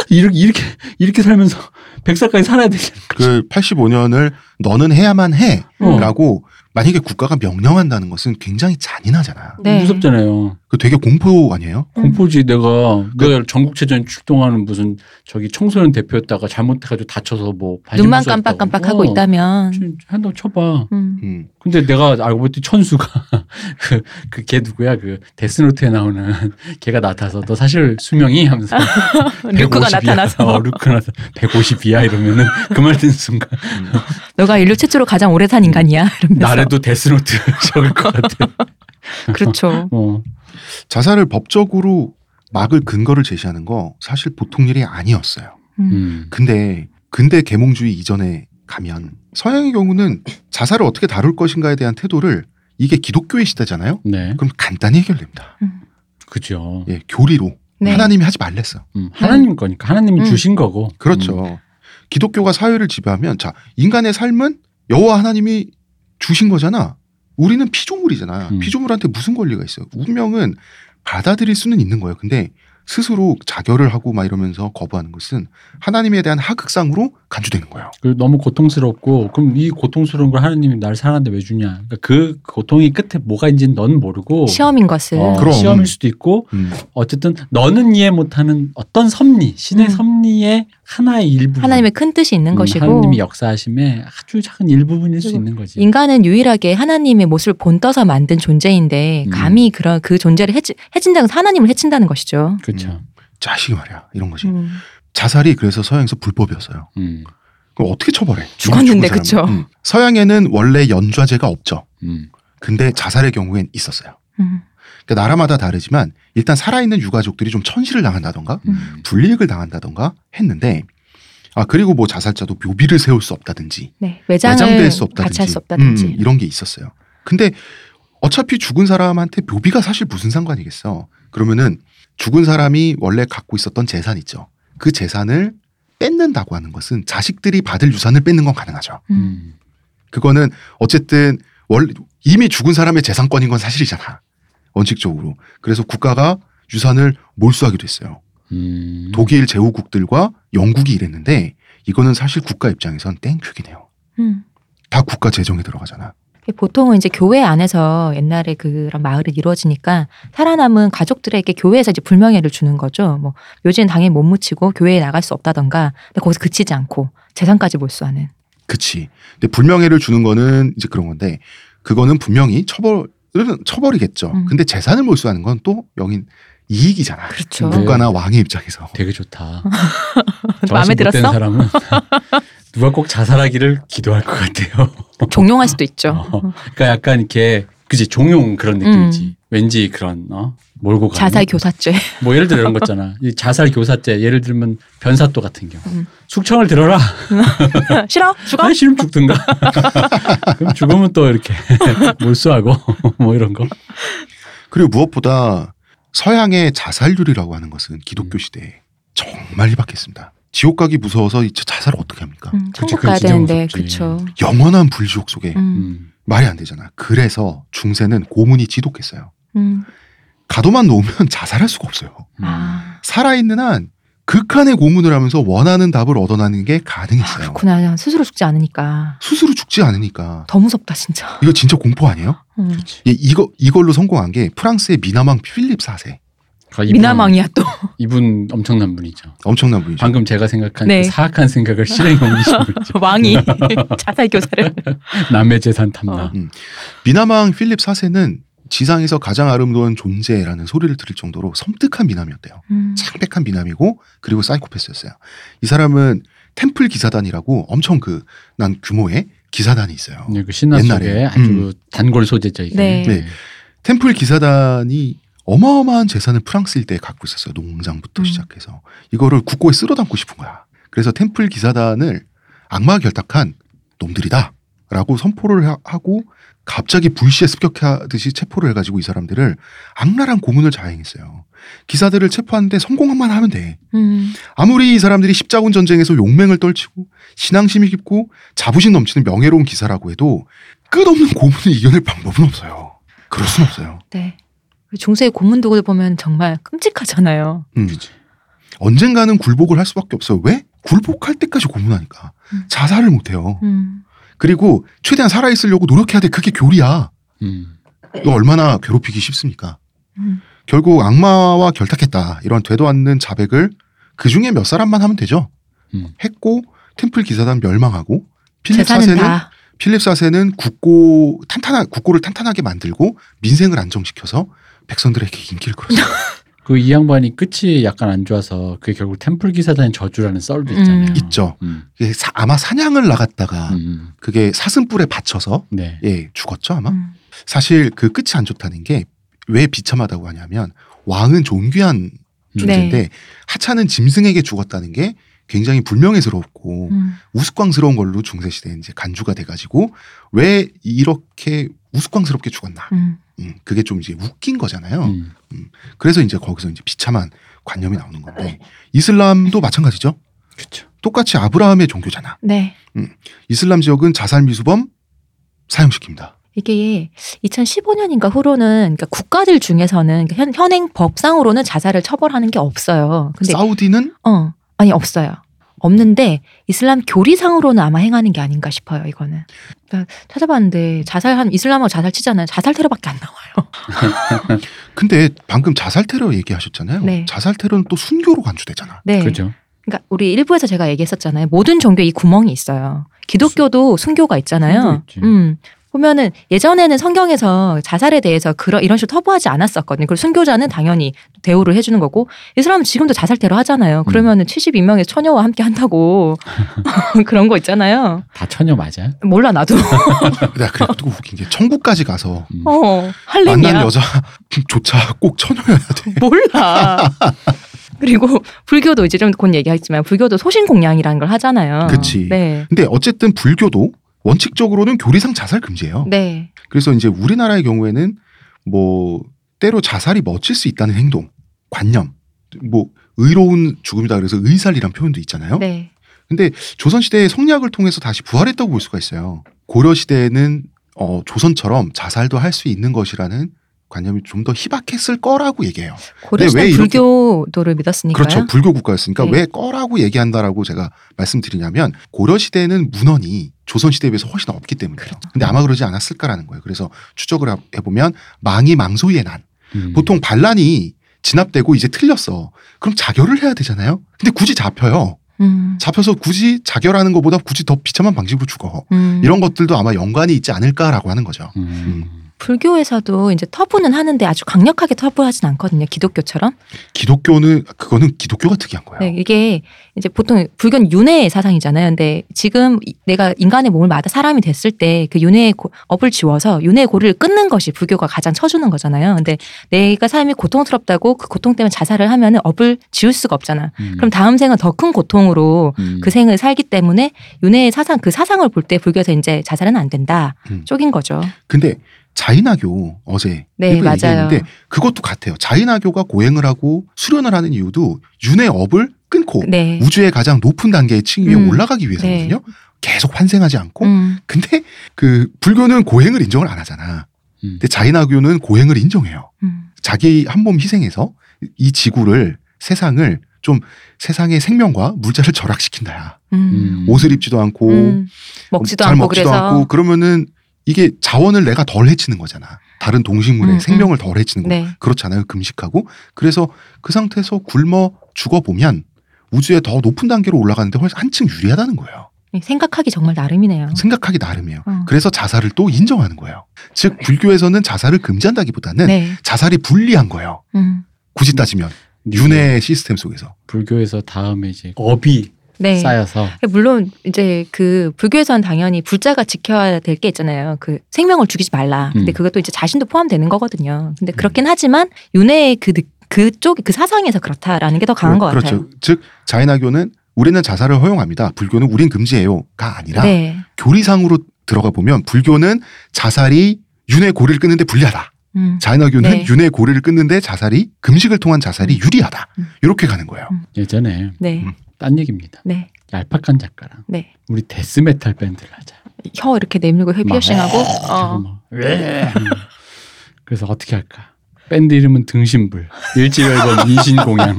이렇게 이렇게 이렇게 살면서 100살까지 살아야 되잖아. 그 85년을 너는 해야만 어. 해라고 만약에 국가가 명령한다는 것은 굉장히 잔인하잖아요. 네. 무섭잖아요. 그 되게 공포 아니에요? 음. 공포지 내가 내가 전국체전 출동하는 무슨 저기 청소년 대표였다가 잘못해가지고 다쳐서 뭐 눈만 부수었다고. 깜빡깜빡 하고 어, 있다면. 좀 한다고 쳐봐. 음. 음. 근데 내가 알고 봤더니 천수가 그그걔 누구야 그 데스노트에 나오는 걔가 나타서 너 사실 수명이 하면서 150이야. 나타나서 어, 류크가 나서 150이야 이러면은 그 말 듣는 순간 너가 인류 최초로 가장 오래 산 인간이야. 이러면서. 나래도 데스노트 적을 것 같아. 그렇죠. 어. 자살을 법적으로 막을 근거를 제시하는 거 사실 보통 일이 아니었어요. 음. 음. 근데 근대 계몽주의 이전에 가면 서양의 경우는 자살을 어떻게 다룰 것인가에 대한 태도를 이게 기독교의 시대잖아요. 네. 그럼 간단히 해결됩니다. 그죠. 예, 교리로 네. 하나님이 하지 말랬어. 음, 하나님 거니까 하나님이 음. 주신 거고. 그렇죠. 음. 기독교가 사회를 지배하면 자 인간의 삶은 여호와 하나님이 주신 거잖아. 우리는 피조물이잖아. 음. 피조물한테 무슨 권리가 있어요? 운명은 받아들일 수는 있는 거예요. 근데 스스로 자결을 하고 막 이러면서 거부하는 것은 하나님에 대한 하극상으로 간주되는 거예요. 그 너무 고통스럽고 그럼 이 고통스러운 걸 하나님이 나를 사랑하는데 왜 주냐? 그러니까 그 고통이 끝에 뭐가 있는지는 넌 모르고 시험인 것을. 어, 그럼. 시험일 수도 있고 음. 어쨌든 너는 이해 못하는 어떤 섭리 신의 음. 섭리의 하나의 일부분 하나님의 큰 뜻이 있는 음, 것이고 하나님이 역사하심의 아주 작은 일부분일 수 있는 거지. 인간은 유일하게 하나님의 모습을 본떠서 만든 존재인데 음. 감히 그런 그 존재를 해치, 해친다는 것은 하나님을 해친다는 것이죠. 그렇죠. 자식이 말이야. 이런 거지. 음. 자살이 그래서 서양에서 불법이었어요. 음. 그럼 어떻게 처벌해? 죽었는데. 그쵸? 음. 서양에는 원래 연좌제가 없죠. 음. 근데 자살의 경우엔 있었어요. 음. 그러니까 나라마다 다르지만 일단 살아있는 유가족들이 좀 천시를 당한다던가 음. 불이익을 당한다던가 했는데 아 그리고 뭐 자살자도 묘비를 세울 수 없다든지 네. 외장을 외장될 수 없다든지 수 없다든지. 음, 이런 게 있었어요. 근데 어차피 죽은 사람한테 묘비가 사실 무슨 상관이겠어. 그러면은 죽은 사람이 원래 갖고 있었던 재산 있죠. 그 재산을 뺏는다고 하는 것은 자식들이 받을 유산을 뺏는 건 가능하죠. 음. 음. 그거는 어쨌든 원래 이미 죽은 사람의 재산권인 건 사실이잖아. 원칙적으로. 그래서 국가가 유산을 몰수하기도 했어요. 음. 독일 제후국들과 영국이 이랬는데 이거는 사실 국가 입장에선 땡큐기네요. 음. 다 국가 재정에 들어가잖아. 보통은 이제 교회 안에서 옛날에 그런 마을이 이루어지니까 살아남은 가족들에게 교회에서 이제 불명예를 주는 거죠. 뭐 요즘 당연히 못 묻히고 교회에 나갈 수 없다던가 근데 거기서 그치지 않고 재산까지 몰수하는. 그치. 근데 불명예를 주는 거는 이제 그런 건데 그거는 분명히 처벌 은 처벌이겠죠. 음. 근데 재산을 몰수하는 건 또 여긴 이익이잖아. 그렇죠. 네. 국가나 왕의 입장에서. 되게 좋다. 마음에 들었어? 사람은 누가 꼭 자살하기를 기도할 것 같아요. 종용할 수도 있죠. 어, 그러니까 약간 이렇게 그지 종용 그런 느낌이지. 음. 왠지 그런 어 몰고 가는. 자살 교사죄. 뭐 예를 들어 이런 거 있잖아. 이 자살 교사죄 예를 들면 변사또 같은 경우. 음. 숙청을 들어라. 싫어? 죽어? 아니 싫으면 죽든가. 그럼 죽으면 또 이렇게 몰수하고 뭐 이런 거. 그리고 무엇보다 서양의 자살률이라고 하는 것은 음. 기독교 시대에 정말 희박했습니다. 지옥 가기 무서워서 이 자살을 어떻게 합니까? 음, 천국 가야 되는데. 그쵸. 영원한 불지옥 속에 음, 음. 말이 안 되잖아. 그래서 중세는 고문이 지독했어요. 음. 가둬만 놓으면 자살할 수가 없어요. 음. 아, 살아있는 한 극한의 고문을 하면서 원하는 답을 얻어나는 게 가능했어요. 그렇구나. 스스로 죽지 않으니까. 스스로 죽지 않으니까. 더 무섭다 진짜. 이거 진짜 공포 아니에요? 음. 예, 이거 이걸로 성공한 게 프랑스의 미남왕 필립 4세. 그러니까 이분- 미남왕이야 또. 이분 엄청난 분이죠. 엄청난 분이죠. 방금 제가 생각한 네. 그 사악한 생각을 실행에 옮기신 분이죠. 왕이 자살 교사를. 남의 재산 탐나. 어. 미남왕 필립 4세는 지상에서 가장 아름다운 존재라는 소리를 들을 정도로 섬뜩한 미남이었대요. 음. 창백한 미남이고 그리고 사이코패스였어요. 이 사람은 템플 기사단이라고 엄청 그 난 규모의 기사단이 있어요. 네, 그 신화 옛날에. 속에 아주 음. 단골 소재죠 이게. 네. 네. 템플 기사단이 어마어마한 재산을 프랑스 일대에 갖고 있었어요. 농장부터 음. 시작해서 이거를 국고에 쓸어 담고 싶은 거야. 그래서 템플 기사단을 악마가 결탁한 놈들이다라고 선포를 하- 하고 갑자기 불시에 습격하듯이 체포를 해가지고 이 사람들을 악랄한 고문을 자행했어요. 기사들을 체포하는데 성공만 하면 돼. 음. 아무리 이 사람들이 십자군 전쟁에서 용맹을 떨치고 신앙심이 깊고 자부심 넘치는 명예로운 기사라고 해도 끝없는 고문을 이겨낼 방법은 없어요. 그럴 순 없어요. 네. 중세의 고문독을 보면 정말 끔찍하잖아요. 음. 언젠가는 굴복을 할 수밖에 없어요. 왜? 굴복할 때까지 고문하니까. 음. 자살을 못해요. 음. 그리고 최대한 살아있으려고 노력해야 돼. 그게 교리야. 음. 이거 얼마나 괴롭히기 쉽습니까? 음. 결국 악마와 결탁했다. 이런 되도 않는 자백을 그 중에 몇 사람만 하면 되죠. 음. 했고 템플 기사단 멸망하고 필립 재산은 4세는 다. 필립 4세는 국고 탄탄한 국고를 탄탄하게 만들고 민생을 안정시켜서 백성들에게 인기를 끌었어요. 그 이 양반이 끝이 약간 안 좋아서 그게 결국 템플 기사단의 저주라는 썰도 있잖아요. 음. 있죠. 음. 사- 아마 사냥을 나갔다가 음. 그게 사슴뿔에 받쳐서 네. 예 죽었죠 아마. 음. 사실 그 끝이 안 좋다는 게 왜 비참하다고 하냐면 왕은 존귀한 존재인데 네. 하찮은 짐승에게 죽었다는 게 굉장히 불명예스럽고 음. 우스꽝스러운 걸로 중세 시대에 이제 간주가 돼가지고 왜 이렇게 우스꽝스럽게 죽었나? 음. 음, 그게 좀 이제 웃긴 거잖아요. 음. 그래서 이제 거기서 이제 비참한 관념이 나오는 건데 이슬람도 마찬가지죠. 그렇죠. 똑같이 아브라함의 종교잖아. 네. 이슬람 지역은 자살 미수범 사용시킵니다. 이게 2015년인가 후로는 그러니까 국가들 중에서는 그러니까 현, 현행 법상으로는 자살을 처벌하는 게 없어요. 근데 사우디는 어 아니 없어요. 없는데 이슬람 교리상으로는 아마 행하는 게 아닌가 싶어요. 이거는 그러니까 찾아봤는데 자살한 이슬람어 자살 치잖아요. 자살 테러밖에 안 나와요. 근데 방금 자살 테러 얘기하셨잖아요. 네. 자살 테러는 또 순교로 간주되잖아. 네. 그렇죠. 그러니까 우리 일부에서 제가 얘기했었잖아요. 모든 종교에 이 구멍이 있어요. 기독교도 순교가 있잖아요. 음. 보면은 예전에는 성경에서 자살에 대해서 그런 이런 식으로 터부하지 않았었거든요. 그리고 순교자는 당연히 대우를 해주는 거고 이슬람은 지금도 자살 테러 하잖아요. 그러면은 72명의 처녀와 함께 한다고 그런 거 있잖아요. 다 처녀 맞아? 몰라 나도. 내가 그리고 또 웃긴 게 천국까지 가서 음. 어. 만난 여자조차 꼭 처녀여야 돼. 몰라. 그리고 불교도 이제 좀 곧 얘기하겠지만 불교도 소신공양이라는 걸 하잖아요. 그치. 네. 근데 어쨌든 불교도 원칙적으로는 교리상 자살 금지예요. 네. 그래서 이제 우리나라의 경우에는 뭐 때로 자살이 멋질 수 있다는 행동, 관념, 뭐 의로운 죽음이다 그래서 의살이란 표현도 있잖아요. 네. 근데 조선 시대의 성리학을 통해서 다시 부활했다고 볼 수가 있어요. 고려 시대에는 어, 조선처럼 자살도 할 수 있는 것이라는 관념이 좀 더 희박했을 거라고 얘기해요. 고려 네, 시대 왜 이렇게- 불교도를 믿었으니까요. 그렇죠. 불교 국가였으니까 네. 왜 꺼라고 얘기한다라고 제가 말씀드리냐면 고려 시대에는 문헌이 조선 시대에 비해서 훨씬 없기 때문이에요. 그렇죠. 근데 아마 그러지 않았을까라는 거예요. 그래서 추적을 해- 해보면 망이 망소의 난. 음. 보통 반란이 진압되고 이제 틀렸어. 그럼 자결을 해야 되잖아요. 근데 굳이 잡혀요. 음. 잡혀서 굳이 자결하는 것보다 굳이 더 비참한 방식으로 죽어. 음. 이런 것들도 아마 연관이 있지 않을까라고 하는 거죠. 음. 불교에서도 이제 터부는 하는데 아주 강력하게 터부하진 않거든요. 기독교처럼. 기독교는 그거는 기독교가 특이한 거예요. 네, 이게 이제 보통 불교는 윤회의 사상이잖아요. 근데 지금 이- 내가 인간의 몸을 마다 사람이 됐을 때 그 윤회의 고- 업을 지워서 윤회의 고리를 끊는 것이 불교가 가장 쳐주는 거잖아요. 근데 내가 삶이 고통스럽다고 그 고통 때문에 자살을 하면은 업을 지울 수가 없잖아. 음. 그럼 다음 생은 더 큰 고통으로 음. 그 생을 살기 때문에 윤회의 사상 그 사상을 볼 때 불교에서 이제 자살은 안 된다 음. 쪽인 거죠. 근데 자인화교 어제 네. 얘기했는데 그것도 같아요. 자인화교가 고행을 하고 수련을 하는 이유도 윤의 업을 끊고 네. 우주의 가장 높은 단계의 층 위에 음. 올라가기 위해서거든요. 계속 환생하지 않고. 음, 근데 그 불교는 고행을 인정을 안 하잖아. 음. 근데 자인화교는 고행을 인정해요. 음, 자기 한 몸 희생해서 이 지구를 세상을 좀 세상의 생명과 물자를 절약시킨다야. 음, 옷을 입지도 않고 음, 먹지도 잘 않고 먹지도 그래서 않고 그러면은 이게 자원을 내가 덜 해치는 거잖아. 다른 동식물의 음, 생명을 덜 해치는 거. 네. 그렇잖아요. 금식하고. 그래서 그 상태에서 굶어 죽어 보면 우주의 더 높은 단계로 올라가는데 훨씬 한층 유리하다는 거예요. 생각하기 정말 나름이네요. 생각하기 나름이에요. 어. 그래서 자살을 또 인정하는 거예요. 즉 불교에서는 자살을 금지한다기보다는 네. 자살이 불리한 거예요. 음, 굳이 따지면 근데 윤회 시스템 속에서. 불교에서 다음에 이제 업이 네. 쌓여서 물론 이제 그 불교에서는 당연히 불자가 지켜야 될 게 있잖아요. 그 생명을 죽이지 말라. 근데 음. 그것도 이제 자신도 포함되는 거거든요. 근데 그렇긴 하지만 윤회의 그 느- 그쪽 그 사상에서 그렇다라는 게 더 강한 것 그렇죠. 같아요. 즉 자인화교는 우리는 자살을 허용합니다. 불교는 우린 금지해요가 아니라 네. 교리상으로 들어가 보면 불교는 자살이 윤회 고리를 끊는데 불리하다. 음. 자인화교는 네. 윤회 고리를 끊는데 자살이 금식을 통한 자살이 유리하다. 음. 이렇게 가는 거예요. 음. 예전에 네. 음. 딴 얘기입니다. 네. 얄팍한 작가랑 네. 우리 death metal 밴드를 하자. 혀 이렇게 내밀고 혀 피어싱하고 하고 어. 막 왜? 그래서 어떻게 할까? 밴드 이름은 등신불. 일집 앨범 인신공양.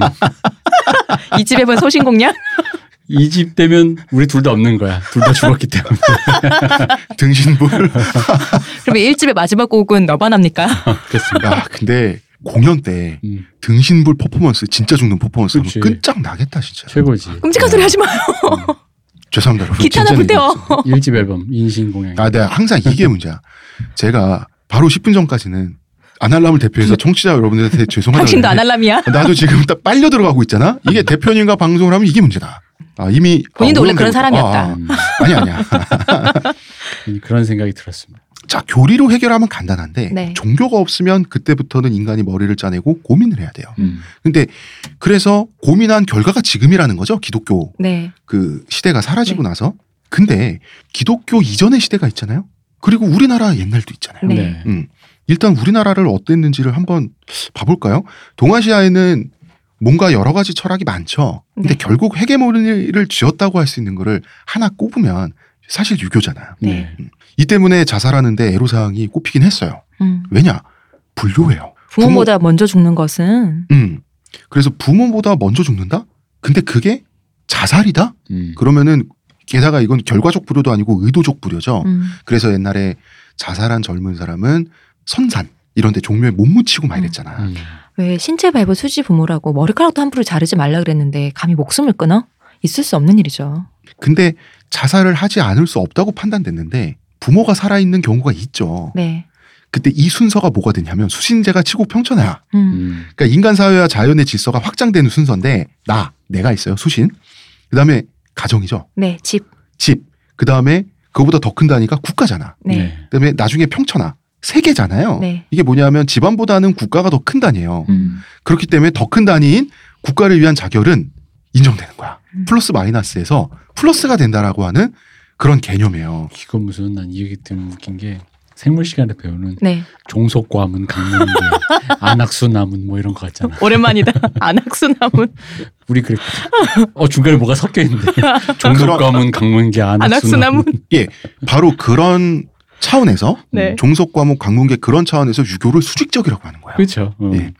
이 집에 본 소신공양? 이집 되면 우리 둘 다 없는 거야. 둘 다 죽었기 때문에. 등신불. 그러면 1집의 마지막 곡은 너만 합니까? 그렇습니다. 야, 근데 공연 때 음, 등신불 퍼포먼스 진짜 죽는 퍼포먼스 하면 그치. 끝장 나겠다 진짜. 최고지. 끔찍한 소리 하지 마요. 죄송합니다. 여러분. 기타나. 얘기했어요. 일집 앨범 인신공양. 아, 내가 항상 이게 문제야. 제가 바로 10분 전까지는 아날람을 대표해서 청취자 여러분들한테 죄송하다고 당신도 아날람이야? 나도 지금 딱 빨려 들어가고 있잖아. 이게 대표님과 방송을 하면 이게 문제다. 아, 이미 본인도 아, 원래 그런 사람이었다. 아, 음, 아, 아니 아니야. 그런 생각이 들었습니다. 자, 교리로 해결하면 간단한데 네. 종교가 없으면 그때부터는 인간이 머리를 짜내고 고민을 해야 돼요. 음. 근데 그래서 고민한 결과가 지금이라는 거죠. 기독교 네. 그 시대가 사라지고 나서. 근데 기독교 이전의 시대가 있잖아요. 그리고 우리나라 옛날도 있잖아요. 네. 네. 음. 일단 우리나라를 어땠는지를 한번 봐볼까요? 동아시아에는 뭔가 여러 가지 철학이 많죠. 근데 네. 결국 헤게모니를 쥐었다고 할 수 있는 거를 하나 꼽으면 사실 유교잖아요. 네. 이 때문에 자살하는데 애로사항이 꼽히긴 했어요. 음. 왜냐? 불교예요. 부모보다 먼저 죽는 것은 음. 그래서 부모보다 먼저 죽는다? 근데 그게 자살이다? 음. 그러면은 게다가 이건 결과적 불효도 아니고 의도적 불효죠. 음. 그래서 옛날에 자살한 젊은 사람은 선산 이런 데 종묘에 못 묻히고 막 이랬잖아. 음. 왜 신체 발부 수지 부모라고 머리카락도 함부로 자르지 말라 그랬는데 감히 목숨을 끊어? 있을 수 없는 일이죠. 근데 자살을 하지 않을 수 없다고 판단됐는데 부모가 살아있는 경우가 있죠. 네. 그때 이 순서가 뭐가 되냐면 수신제가 치고 평천하야. 음. 음. 그러니까 인간 사회와 자연의 질서가 확장되는 순서인데 나 내가 있어요 수신. 그다음에 가정이죠. 네. 집. 집. 그다음에 그거보다 더 큰 단위가 국가잖아. 네. 네. 그다음에 나중에 평천하. 세계잖아요. 네. 이게 뭐냐면 집안보다는 국가가 더 큰 단위예요. 음. 그렇기 때문에 더 큰 단위인 국가를 위한 자결은 인정되는 거야. 음. 플러스 마이너스에서 플러스가 된다라고 하는 그런 개념이에요. 이거 무슨 난 이 얘기 때문에 웃긴 게 생물 시간에 배우는 네. 종속과문, 강문계, 안악수나문 뭐 이런 거 같잖아. 오랜만이다. 안악수나문. 우리 그랬. 어 중간에 뭐가 섞여 있는데 종속과문, 강문계, 안악수나문. 안악수나문. 예, 바로 그런 차원에서 네. 종속 과목 강문계 그런 차원에서 유교를 수직적이라고 하는 거야. 그렇죠. 어. 예.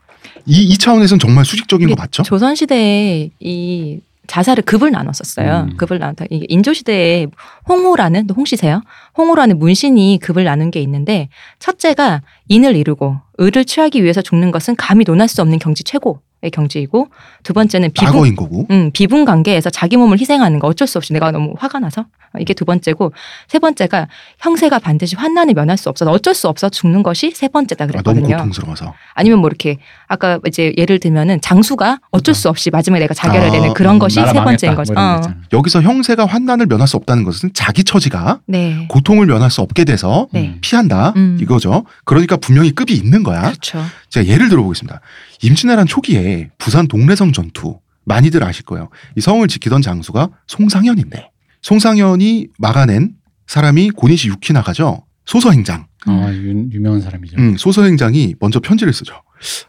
이, 이 차원에서는 정말 수직적인 거 맞죠? 조선 시대에 이 자살을 급을 나눴었어요. 음. 급을 나눴다. 이게 인조 시대에 홍호라는 홍씨세요? 홍호라는 문신이 급을 나눈 게 있는데 첫째가 인을 이루고 의를 취하기 위해서 죽는 것은 감히 논할 수 없는 경지 최고. 경지이고 두 번째는 비분 거고. 음, 비분 관계에서 자기 몸을 희생하는 거 어쩔 수 없이 내가 너무 화가 나서 어, 이게 두 번째고 세 번째가 형세가 반드시 환난을 면할 수 없어 어쩔 수 없어 죽는 것이 세 번째다 아, 너무 그랬거든요. 고통스러워서. 아니면 뭐 이렇게 아까 이제 예를 들면은 장수가 어쩔 수 없이 마지막에 내가 자결을 아, 내는 그런 음, 것이 세 번째인 거죠. 뭐 어. 여기서 형세가 환난을 면할 수 없다는 것은 자기 처지가 네. 고통을 면할 수 없게 돼서 네. 음. 피한다 음. 이거죠. 그러니까 분명히 급이 있는 거야. 그렇죠. 제가 예를 들어보겠습니다. 임진왜란 초기에 부산 동래성 전투 많이들 아실 거예요. 이 성을 지키던 장수가 송상현인데 송상현이 막아낸 사람이 고니시 유키나가죠. 소서행장. 아, 유, 유명한 사람이죠. 음, 소서행장이 먼저 편지를 쓰죠.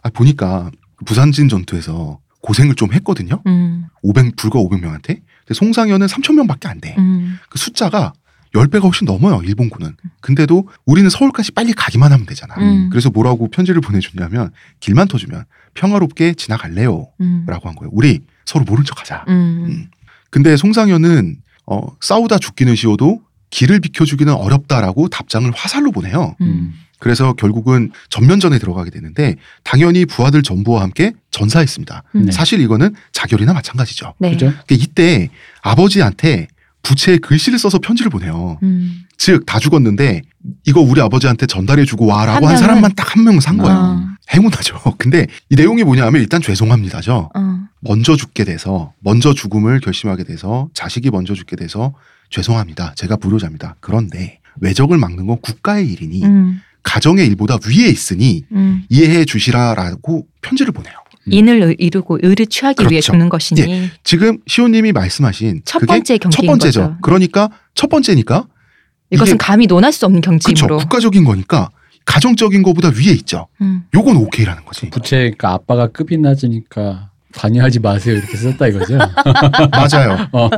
아, 보니까 부산진 전투에서 고생을 좀 했거든요. 음, 500 불과 500명한테. 근데 송상현은 3천 명밖에 안 돼. 음, 그 숫자가 10배가 훨씬 넘어요, 일본군은. 근데도 우리는 서울까지 빨리 가기만 하면 되잖아. 음. 그래서 뭐라고 편지를 보내줬냐면 길만 터주면 평화롭게 지나갈래요. 음, 라고 한 거예요. 우리 서로 모른 척 하자. 음, 근데 송상현은 어, 싸우다 죽기는 쉬워도 길을 비켜주기는 어렵다라고 답장을 화살로 보내요. 음, 그래서 결국은 전면전에 들어가게 되는데 당연히 부하들 전부와 함께 전사했습니다. 음. 네. 사실 이거는 자결이나 마찬가지죠. 네. 그죠? 그러니까 이때 아버지한테 부채에 글씨를 써서 편지를 보내요. 음, 즉다 죽었는데 이거 우리 아버지한테 전달해주고 와라고 한 한, 사람만 딱 한 명은 산 거예요. 어, 행운하죠. 근데 이 내용이 뭐냐면 일단 죄송합니다죠. 어, 먼저 죽게 돼서 먼저 죽음을 결심하게 돼서 자식이 먼저 죽게 돼서 죄송합니다. 제가 불효자입니다. 그런데 외적을 막는 건 국가의 일이니 음, 가정의 일보다 위에 있으니 음. 이해해 주시라라고 편지를 보내요. 인을 을- 이루고 의를 취하기 위해 그렇죠. 죽는 것이니 지금 시호님이 말씀하신 첫 그게 번째 첫 경지인 번째죠. 거죠. 그러니까 첫 번째니까 이것은 감히 논할 수 없는 경지이므로. 국가적인 거니까 가정적인 거보다 위에 있죠. 음. 요건 오케이라는 거지. 부채 그러니까 아빠가 급이 낮으니까 관여하지 마세요 이렇게 썼다 이거죠. 맞아요. 어,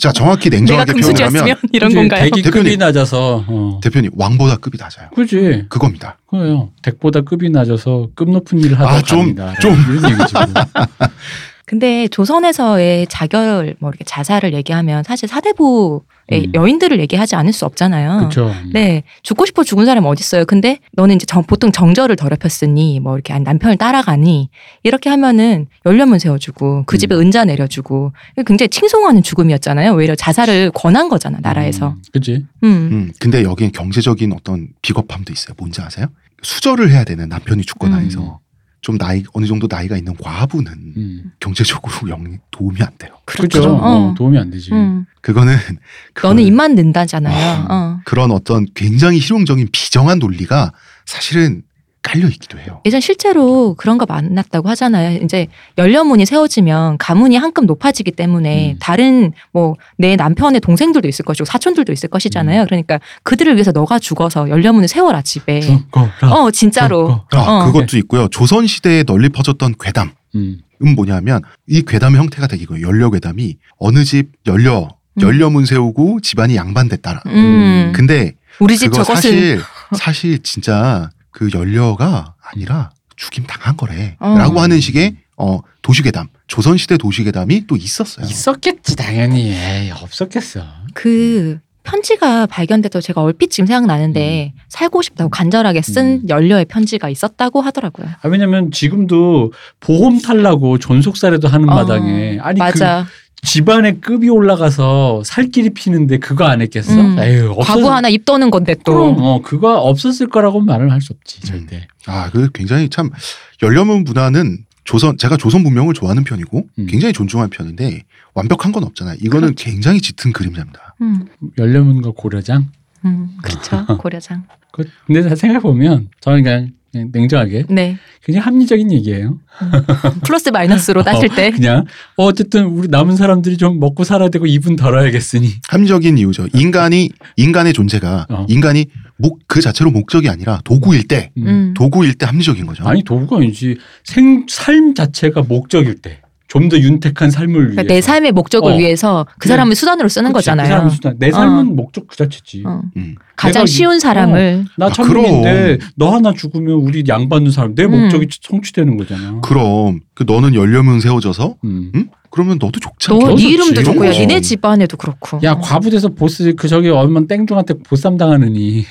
자 정확히 냉정하게 표현하면 이런? 건가요? 덱이 급이 대표님. 낮아서 어. 대표님 왕보다 급이 낮아요. 그지 그겁니다. 그래요. 덱보다 급이 낮아서 급 높은 일을 하다 아, 좀, 갑니다. 좀. 이런 얘기지. 뭐. 근데 조선에서의 자결 뭐 이렇게 자살을 얘기하면 사실 사대부의 음. 여인들을 얘기하지 않을 수 없잖아요. 그렇죠. 네, 죽고 싶어 죽은 사람이 어디 있어요? 근데 너는 이제 정- 보통 정절을 더럽혔으니 뭐 이렇게 남편을 따라가니 이렇게 하면은 연료문 세워주고 그 집에 은자 내려주고 굉장히 칭송하는 죽음이었잖아요. 오히려 자살을 권한 거잖아 나라에서. 음, 그지. 음, 음, 근데 여기엔 경제적인 어떤 비겁함도 있어요. 뭔지 아세요? 수절을 해야 되는 남편이 죽거나 음. 해서 좀 나이 어느 정도 나이가 있는 과부는 음. 경제적으로 영 도움이 안 돼요. 그죠. 그렇죠. 어, 어. 도움이 안 되지. 음. 그거는 너는 그거는 입만 는다잖아요. 아. 어. 그런 어떤 굉장히 실용적인 비정한 논리가 사실은 깔려 있기도 해요. 예전 실제로 그런 거 많았다고 하잖아요. 이제 연료문이 세워지면 가문이 한급 높아지기 때문에 음. 다른 뭐 내 남편의 동생들도 있을 것이고 사촌들도 있을 것이잖아요. 음. 그러니까 그들을 위해서 너가 죽어서 연료문을 세워라 집에. 죽어라. 어 진짜로. 죽어. 아, 어. 그것도 있고요. 조선 시대에 널리 퍼졌던 괴담. 음. 은 뭐냐면 이 괴담의 형태가 되게 이거예요. 연려 괴담이 어느 집 연려 음. 연려문 세우고 집안이 양반됐다라. 음. 근데 우리 집 저것은 사실 사실 진짜 그 연려가 아니라 죽임 당한 거래. 어. 라고 하는 식의 어 도시괴담 조선 시대 도시괴담이 또 있었어요. 있었겠지 당연히. 에이, 없었겠어. 그 편지가 발견돼서 제가 얼핏 지금 생각나는데 음. 살고 싶다고 간절하게 쓴 연료의 편지가 있었다고 하더라고요. 아, 왜냐면 지금도 보험 탈라고 존속 사례도 하는 어, 마당에 아니 그 맞아. 집안의 급이 올라가서 살길이 피는데 그거 안 했겠어? 음. 에휴, 없었... 과부 하나 입 떠는 건데 또. 그럼 어 그거 없었을 거라고 말을 할 수 없지 음. 절대. 아, 그 굉장히 참 연려문 문화는 조선 제가 조선 문명을 좋아하는 편이고 음. 굉장히 존중하는 편인데 완벽한 건 없잖아요. 이거는 굉장히 짙은 그림자입니다. 음, 열려문과 고려장. 음, 그렇죠. 고려장. 그 근데 생각해 보면 저는 그냥, 그냥 냉정하게 네. 그냥 합리적인 얘기예요. 플러스 마이너스로 따질 때. 그냥 어, 어쨌든 우리 남은 사람들이 좀 먹고 살아야 되고 입은 덜어야겠으니. 합리적인 이유죠. 인간이 인간의 존재가 어. 인간이 목 그 자체로 목적이 아니라 도구일 때 음. 음. 도구일 때 합리적인 거죠. 아니 도구가 아니지 생 삶 자체가 목적일 때. 좀 더 윤택한 삶을 위해. 그러니까 내 삶의 목적을 어. 위해서 그 사람을 수단으로 쓰는 그 거잖아요. 사람의 수단. 내 삶은 목적 그 자체지. 어. 음. 가장 내가 쉬운 이- 사람을 나 아, 천국인데 너 하나 죽으면 우리 양 받는 사람 내 음. 목적이 성취되는 거잖아. 그럼 그 너는 연료문 세워져서 음. 응? 그러면 너도 좋지 너 않겠어? 네 이름도 이런 좋고 야 거지. 니네 집안에도 그렇고. 야 과부돼서 보스 그 저기 얼마 땡중한테 보쌈 당하느니.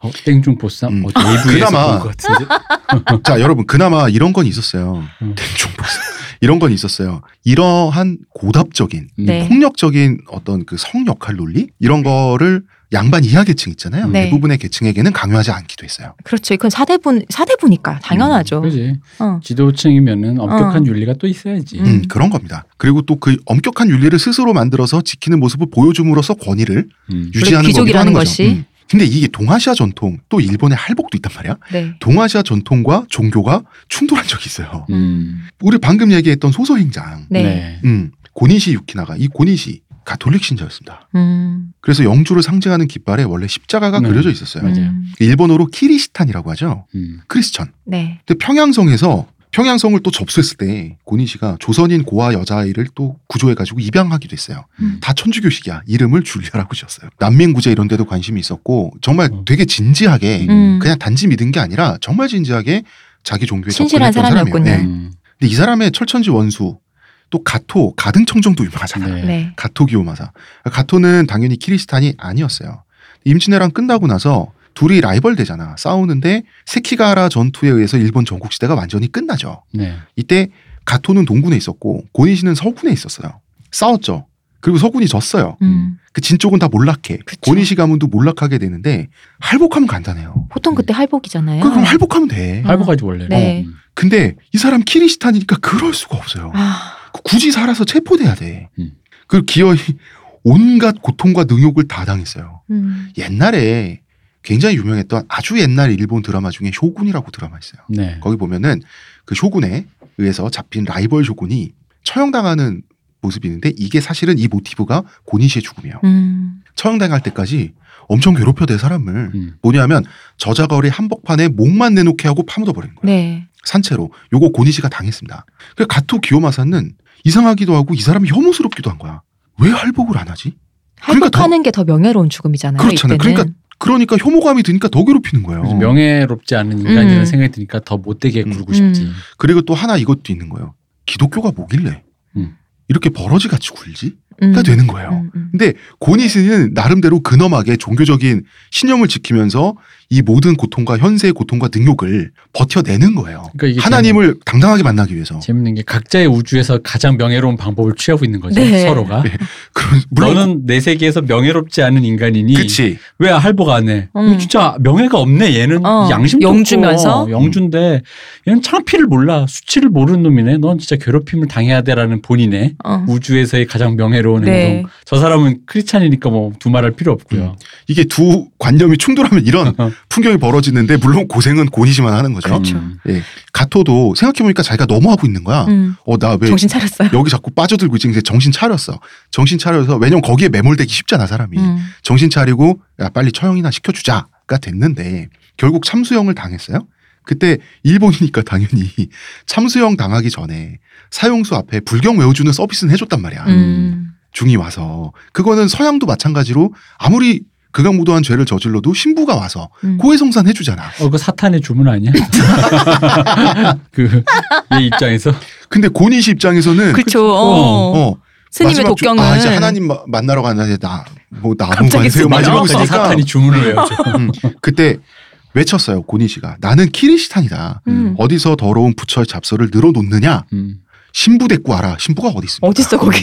어, 땡중 보쌈 음. 어, 그나마-. 자, 여러분 그나마 이런 건 있었어요. 음. 대중보사 이런 건 있었어요. 이러한 고답적인 음. 네. 폭력적인 어떤 그 성 역할 논리 이런 거를 양반 이하 계층 있잖아요. 네. 대부분의 계층에게는 강요하지 않기도 했어요. 그렇죠. 이건 사대분 사대부니까 당연하죠. 그지. 어. 지도층이면은 엄격한 어. 윤리가 또 있어야지. 음. 음, 그런 겁니다. 그리고 또 그 엄격한 윤리를 스스로 만들어서 지키는 모습을 보여줌으로써 권위를 음. 유지하는 거죠. 것이. 음. 근데 이게 동아시아 전통 또 일본의 할복도 있단 말이야. 네. 동아시아 전통과 종교가 충돌한 적이 있어요. 음. 우리 방금 얘기했던 소서행장, 네. 네. 음, 고니시 유키나가 이 고니시 가톨릭 신자였습니다. 음. 그래서 영주를 상징하는 깃발에 원래 십자가가 네. 그려져 있었어요. 맞아요. 음. 일본어로 키리시탄이라고 하죠. 음. 크리스천. 네. 근데 평양성에서 평양성을 또 접수했을 때 고니시가 조선인 고아 여자아이를 또 구조해가지고 입양하기도 했어요. 음. 다 천주교식이야. 이름을 줄리아라고 지었어요. 난민구제 이런 데도 관심이 있었고 정말 어. 되게 진지하게 음. 그냥 단지 믿은 게 아니라 정말 진지하게 자기 종교에 신실한 접근했던. 사람이었군요. 네. 음. 근데 이 사람의 철천지 원수 또 가토 가등청정도 유명하잖아요. 네. 네. 가토 기요마사. 가토는 당연히 키리스탄이 아니었어요. 임진왜란 끝나고 나서 둘이 라이벌 되잖아. 싸우는데 세키가라 전투에 의해서 일본 전국 시대가 완전히 끝나죠. 네. 이때 가토는 동군에 있었고 고니시는 서군에 있었어요. 싸웠죠. 그리고 서군이 졌어요. 음. 그 진 쪽은 다 몰락해. 그쵸. 고니시 가문도 몰락하게 되는데 할복하면 간단해요. 보통 그때 할복이잖아요. 그 그럼 할복하면 돼. 음. 할복하지 원래. 네. 음. 근데 이 사람 키리스탄이니까 그럴 수가 없어요. 아, 그 굳이 살아서 체포돼야 돼. 음. 그 기어이 온갖 고통과 능욕을 다 당했어요. 음. 옛날에 굉장히 유명했던 아주 옛날 일본 드라마 중에 쇼군이라고 드라마 있어요. 네. 거기 보면은 그 쇼군에 의해서 잡힌 라이벌 쇼군이 처형당하는 모습이 있는데 이게 사실은 이 모티브가 고니시의 죽음이에요. 음. 처형당할 때까지 엄청 괴롭혀대 사람을 음. 뭐냐면 저자거리 한복판에 목만 내놓게 하고 파묻어 버린 거예요. 네. 산채로. 요거 고니시가 당했습니다. 그 가토 기요마사는 이상하기도 하고 이 사람이 혐오스럽기도 한 거야. 왜 할복을 안 하지? 그러니까 더- 할복하는 게더 명예로운 죽음이잖아요. 그렇잖아요. 이때는. 그러니까 그러니까 혐오감이 드니까 더 괴롭히는 거예요. 명예롭지 않은 인간이라는 음. 생각이 드니까 더 못되게 음. 굴고 싶지. 그리고 또 하나 이것도 있는 거예요. 기독교가 뭐길래 음. 이렇게 버러지 같이 굴지? 음. 가 되는 거예요. 음, 음. 근데 고니시는 나름대로 근엄하게 종교적인 신념을 지키면서 이 모든 고통과 현세의 고통과 능욕을 버텨내는 거예요. 그러니까 하나님을 당당하게 만나기 위해서. 재밌는 게 각자의 우주에서 가장 명예로운 방법을 취하고 있는 거죠. 네. 서로가. 네. 그런 물론 너는 내 세계에서 명예롭지 않은 인간이니 그치. 왜 할복 안 해? 음. 진짜 명예가 없네. 얘는 어, 양심도 영주면서? 없고 영주인데 얘는 창피를 몰라. 수치를 모르는 놈이네. 넌 진짜 괴롭힘을 당해야 돼라는 본인의 어. 우주에서의 가장 명예로운 네. 행동. 저 사람은 크리스찬이니까 뭐 두말할 필요 없고요. 이게 두 관념이 충돌하면 이런 풍경이 벌어지는데 물론 고생은 고니시만 하는 거죠. 그렇죠. 음. 가토도 생각해 보니까 자기가 너무하고 있는 거야. 음. 어, 나 왜 정신 차렸어요. 여기 자꾸 빠져들고 있지? 근데 정신 차렸어. 정신 차려서 왜냐면 거기에 매몰되기 쉽잖아 사람이. 음. 정신 차리고 야 빨리 처형이나 시켜주자가 됐는데 결국 참수형을 당했어요. 그때 일본이니까 당연히 참수형 당하기 전에 사용수 앞에 불경 외워주는 서비스는 해줬단 말이야. 음. 중이 와서 그거는 서양도 마찬가지로 아무리 극악무도한 죄를 저질러도 신부가 와서 음. 고해성산 해주잖아. 어, 그 사탄의 주문 아니야? 그, 얘 입장에서. 근데 고니시 입장에서는 그렇죠. 어. 어, 스님의 마지막 주- 독경은 아, 이제 하나님 마- 만나러 가는데 나뭐 나무 관세요. 마지막 쓰니까 사탄이 주문을 외워줘. 음, 그때 외쳤어요 고니시가 나는 키리시탄이다. 음. 어디서 더러운 부처의 잡서를 늘어놓느냐? 음. 신부 데리고 와라. 신부가 어디 있습니까? 어딨어 거기.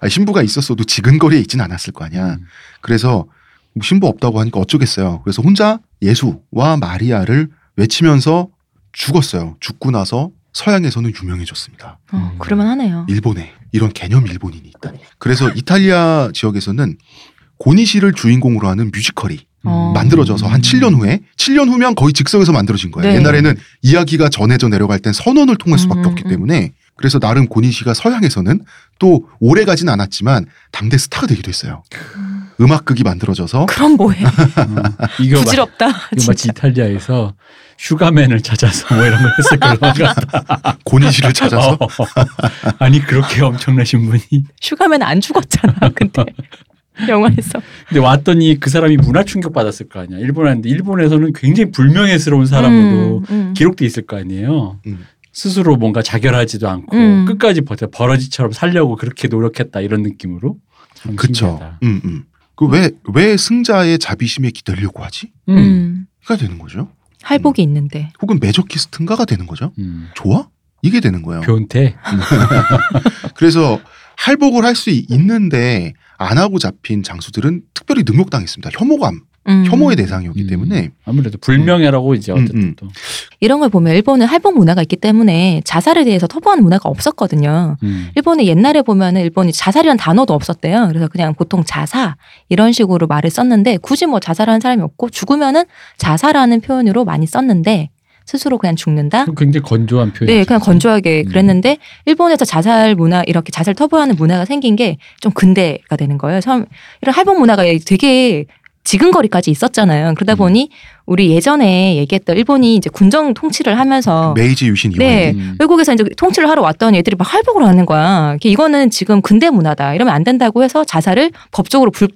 아니, 신부가 있었어도 지근거리에 있진 않았을 거 아니야. 음. 그래서 뭐 신부 없다고 하니까 어쩌겠어요. 그래서 혼자 예수와 마리아를 외치면서 죽었어요. 죽고 나서 서양에서는 유명해졌습니다. 어, 그러면 하네요. 일본에 이런 개념 일본인이 있다니. 그래서 이탈리아 지역에서는 고니시를 주인공으로 하는 뮤지컬이 어. 만들어져서 한 7년 후에 7년 후면 거의 즉석에서 만들어진 거예요. 네. 옛날에는 이야기가 전해져 내려갈 땐 선언을 통할 수밖에 음, 없기 음. 때문에 그래서 나름 고니시가 서양에서는 또 오래 가진 않았지만 당대 스타가 되기도 했어요. 음악극이 만들어져서 그럼 뭐해? 어, 이거 마- 부질없다. 이거 마치. 이탈리아에서 슈가맨을 찾아서 뭐 이런 걸 했을 걸로 같다. 고니시를 찾아서 어. 아니 그렇게 엄청나신 분이 슈가맨 안 죽었잖아. 근데 영화에서. 근데 왔더니 그 사람이 문화 충격 받았을 거 아니야. 일본 왔는데 일본에서는 굉장히 불명예스러운 사람으로 음, 음. 기록돼 있을 거 아니에요. 음. 스스로 뭔가 자결하지도 않고 음. 끝까지 버텨 버러지처럼 살려고 그렇게 노력했다 이런 느낌으로 참 그쵸. 음, 음. 그왜왜 승자의 자비심에 기다리려고 하지? 음. 음. 가 되는 거죠. 할복이 있는데. 혹은 매저키스트인가가 되는 거죠. 음. 좋아? 이게 되는 거예요. 변태. 그래서 할복을 할 수 있는데 안 하고 잡힌 장수들은 특별히 능욕당했습니다. 혐오감, 음. 혐오의 대상이었기 음. 때문에 아무래도 불명예라고 이제 음, 어쨌든 음. 또. 이런 걸 보면 일본은 할복 문화가 있기 때문에 자살에 대해서 터부하는 문화가 없었거든요. 음. 일본의 옛날에 보면은 일본이 자살이라는 단어도 없었대요. 그래서 그냥 보통 자사 이런 식으로 말을 썼는데 굳이 뭐 자살하는 사람이 없고 죽으면은 자사라는 표현으로 많이 썼는데 스스로 그냥 죽는다. 굉장히 건조한 표현. 네, 그냥 건조하게 음. 그랬는데 일본에서 자살 문화 이렇게 자살 터부하는 문화가 생긴 게 좀 근대가 되는 거예요. 처음 이런 할복 문화가 되게 지근거리까지 있었잖아요. 그러다 음. 보니 우리 예전에 얘기했던 일본이 이제 군정 통치를 하면서 메이지 유신 이후에 네. 음. 외국에서 이제 통치를 하러 왔더니 애들이 막 할복을 하는 거야. 이거는 지금 근대 문화다. 이러면 안 된다고 해서 자살을 법적으로 불,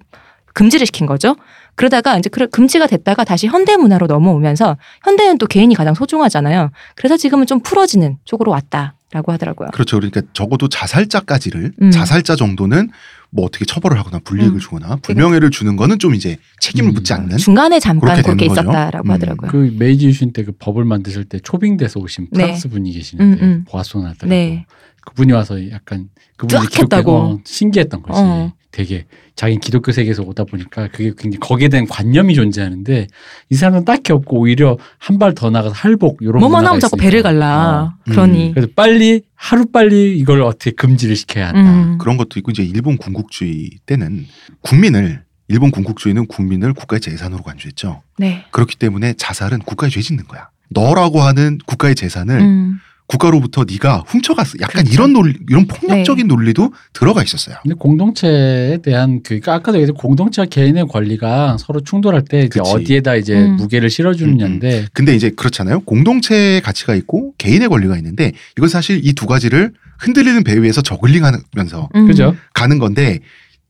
금지를 시킨 거죠. 그러다가 이제 그 금지가 됐다가 다시 현대 문화로 넘어오면서 현대는 또 개인이 가장 소중하잖아요. 그래서 지금은 좀 풀어지는 쪽으로 왔다라고 하더라고요. 그렇죠. 그러니까 적어도 자살자까지를 음. 자살자 정도는 뭐 어떻게 처벌을 하거나 불이익을 음. 주거나 불명예를 주는 거는 좀 이제 책임을 음. 묻지 않는 중간에 잠깐 그렇게 그렇게. 있었다라고 음. 하더라고요. 그 메이지 유신 때 그 법을 만드실 때 초빙돼서 오신 네. 프랑스 분이 계시는데 음, 음. 보아손 하더라고. 네. 그분이 와서 약간 그분이 쫙 했다고. 기독교- 어, 신기했던 거지. 어. 되게 자기 기독교 세계에서 오다 보니까 그게 굉장히 거기에 대한 관념이 존재하는데 이 사람은 딱히 없고 오히려 한 발 더 나가서 할복 이런 뭐만 하면 자꾸. 배를 갈라. 어. 그러니. 그래서 빨리 하루 빨리 이걸 어떻게 금지를 시켜야 한다. 음. 그런 것도 있고 이제 일본 군국주의 때는 국민을 일본 군국주의는 국민을 국가의 재산으로 간주했죠. 네. 그렇기 때문에 자살은 국가에 죄 짓는 거야. 너라고 하는 국가의 재산을 음. 국가로부터 네가 훔쳐갔어. 약간 그렇죠. 이런 논리, 이런 폭력적인 네. 논리도 들어가 있었어요. 근데 공동체에 대한 그 아까도 얘기했던 공동체와 개인의 권리가 서로 충돌할 때 이제 그치. 어디에다 이제 음. 무게를 실어주느냐인데 근데 이제 그렇잖아요. 공동체의 가치가 있고 개인의 권리가 있는데 이건 사실 이 두 가지를 흔들리는 배 위에서 저글링하면서 음. 가는 건데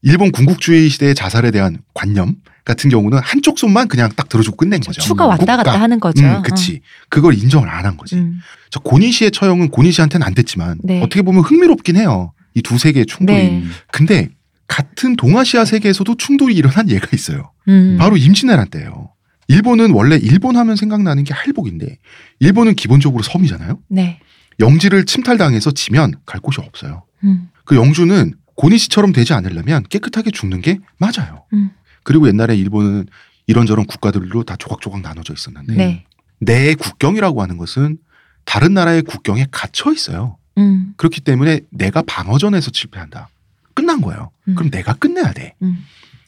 일본 군국주의 시대의 자살에 대한 관념 같은 경우는 한쪽 손만 그냥 딱 들어주고 끝낸 거죠. 추가 왔다 갔다 국가. 하는 거죠. 음, 그치. 그걸 인정을 안 한 거지. 음. 저 고니 씨의 처형은 고니 씨한테는 안 됐지만 네. 어떻게 보면 흥미롭긴 해요. 이 두 세계의 충돌이. 네. 음. 근데 같은 동아시아 세계에서도 충돌이 일어난 예가 있어요. 음. 바로 임진왜란 때예요. 일본은 원래 일본 하면 생각나는 게 할복인데 일본은 기본적으로 섬이잖아요. 네. 영지를 침탈당해서 지면 갈 곳이 없어요. 음. 그 영주는 고니 씨처럼 되지 않으려면 깨끗하게 죽는 게 맞아요. 음. 그리고 옛날에 일본은 이런저런 국가들로 다 조각조각 나눠져 있었는데 네. 내 국경이라고 하는 것은 다른 나라의 국경에 갇혀 있어요. 음. 그렇기 때문에 내가 방어전에서 실패한다. 끝난 거예요. 음. 그럼 내가 끝내야 돼. 음.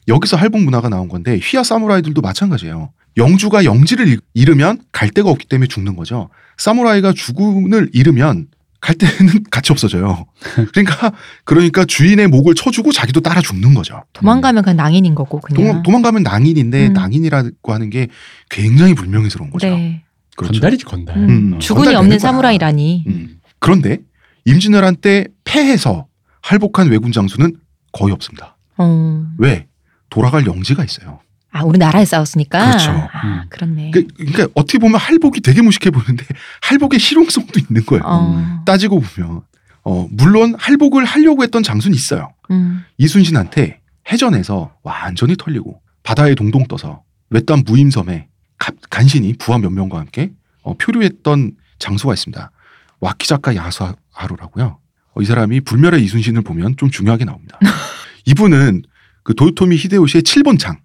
여기서 할복 문화가 나온 건데 휘하 사무라이들도 마찬가지예요. 영주가 영지를 잃- 잃으면 갈 데가 없기 때문에 죽는 거죠. 사무라이가 주군을 잃으면 갈 데는 같이 없어져요. 그러니까 그러니까 주인의 목을 쳐주고 자기도 따라 죽는 거죠. 도망가면 그냥 낭인인 거고 그냥. 도망, 가면 낭인인데 음. 낭인이라고 하는 게 굉장히 불명예스러운 거죠. 네. 그렇죠. 건달이지 건달. 음. 음. 주군이 건달 없는. 사무라이라니. 음. 그런데 임진왜란 때 패해서 할복한 왜군 장수는 거의 없습니다. 어. 왜? 돌아갈 영지가 있어요. 아 우리나라에 싸웠으니까. 그렇죠. 아, 음. 그렇네. 그- 그러니까 어떻게 보면 할복이 되게 무식해 보이는데 할복의 실용성도 있는 거예요. 어. 따지고 보면 어 물론 할복을 하려고 했던 장수는 있어요. 음. 이순신한테 해전에서 완전히 털리고 바다에 동동 떠서 외딴 무임섬에 가- 간신히 부하 몇 명과 함께 어, 표류했던 장소가 있습니다. 와키자카 야수하루라고요. 어, 이 사람이 불멸의 이순신을 보면 좀 중요하게 나옵니다. 이분은 그 도요토미 히데요시의 7번 창, 네.